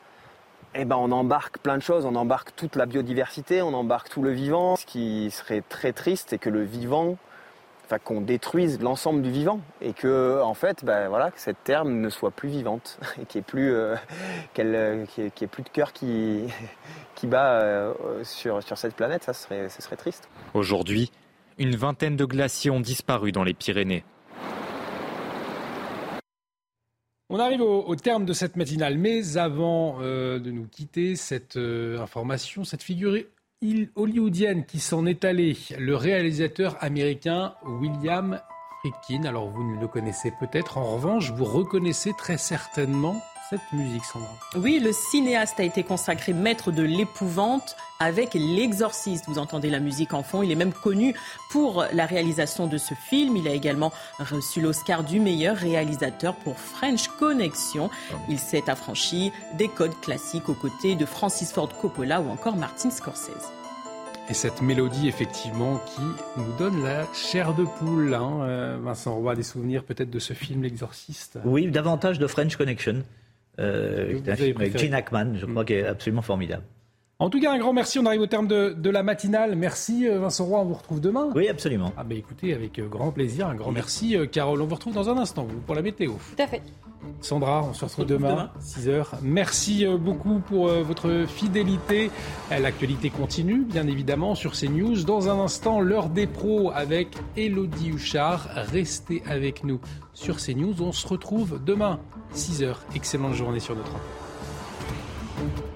eh ben, on embarque plein de choses, on embarque toute la biodiversité, on embarque tout le vivant. Ce qui serait très triste, c'est que le vivant, enfin qu'on détruise l'ensemble du vivant et que en fait, ben, voilà, cette terre ne soit plus vivante et qu'il n'y ait plus, euh, qu'elle, plus de cœur qui, bat euh, sur, sur cette planète, ça ce serait triste. Aujourd'hui, une vingtaine de glaciers ont disparu dans les Pyrénées. On arrive au, terme de cette matinale, mais avant euh, de nous quitter, cette euh, information, cette figure hollywoodienne qui s'en est allée, le réalisateur américain William Friedkin. Alors vous ne le connaissez peut-être, en revanche, vous reconnaissez très certainement cette musique, Sandra. Oui, le cinéaste a été consacré maître de l'épouvante avec L'Exorciste. Vous entendez la musique en fond. Il est même connu pour la réalisation de ce film. Il a également reçu l'Oscar du meilleur réalisateur pour French Connection. Il s'est affranchi des codes classiques aux côtés de Francis Ford Coppola ou encore Martin Scorsese. Et cette mélodie, effectivement, qui nous donne la chair de poule. Hein, euh, Vincent Roy, des souvenirs peut-être de ce film, L'Exorciste? Oui, davantage de French Connection. Euh, un film avec Gene Hackman, je crois, mm. qu'il est absolument formidable. En tout cas, un grand merci. On arrive au terme de, la matinale. Merci Vincent Roy. On vous retrouve demain. Oui, absolument. Ah ben écoutez, avec grand plaisir. Un grand merci, Carole. On vous retrouve dans un instant vous, pour la météo. Tout à fait. Sandra, on se retrouve demain, 6h. Merci euh, beaucoup pour euh, votre fidélité. Euh, l'actualité continue, bien évidemment, sur CNews. Dans un instant, l'heure des pros avec Elodie Huchard. Restez avec nous sur CNews. On se retrouve demain, 6h. Excellente journée sur notre antenne.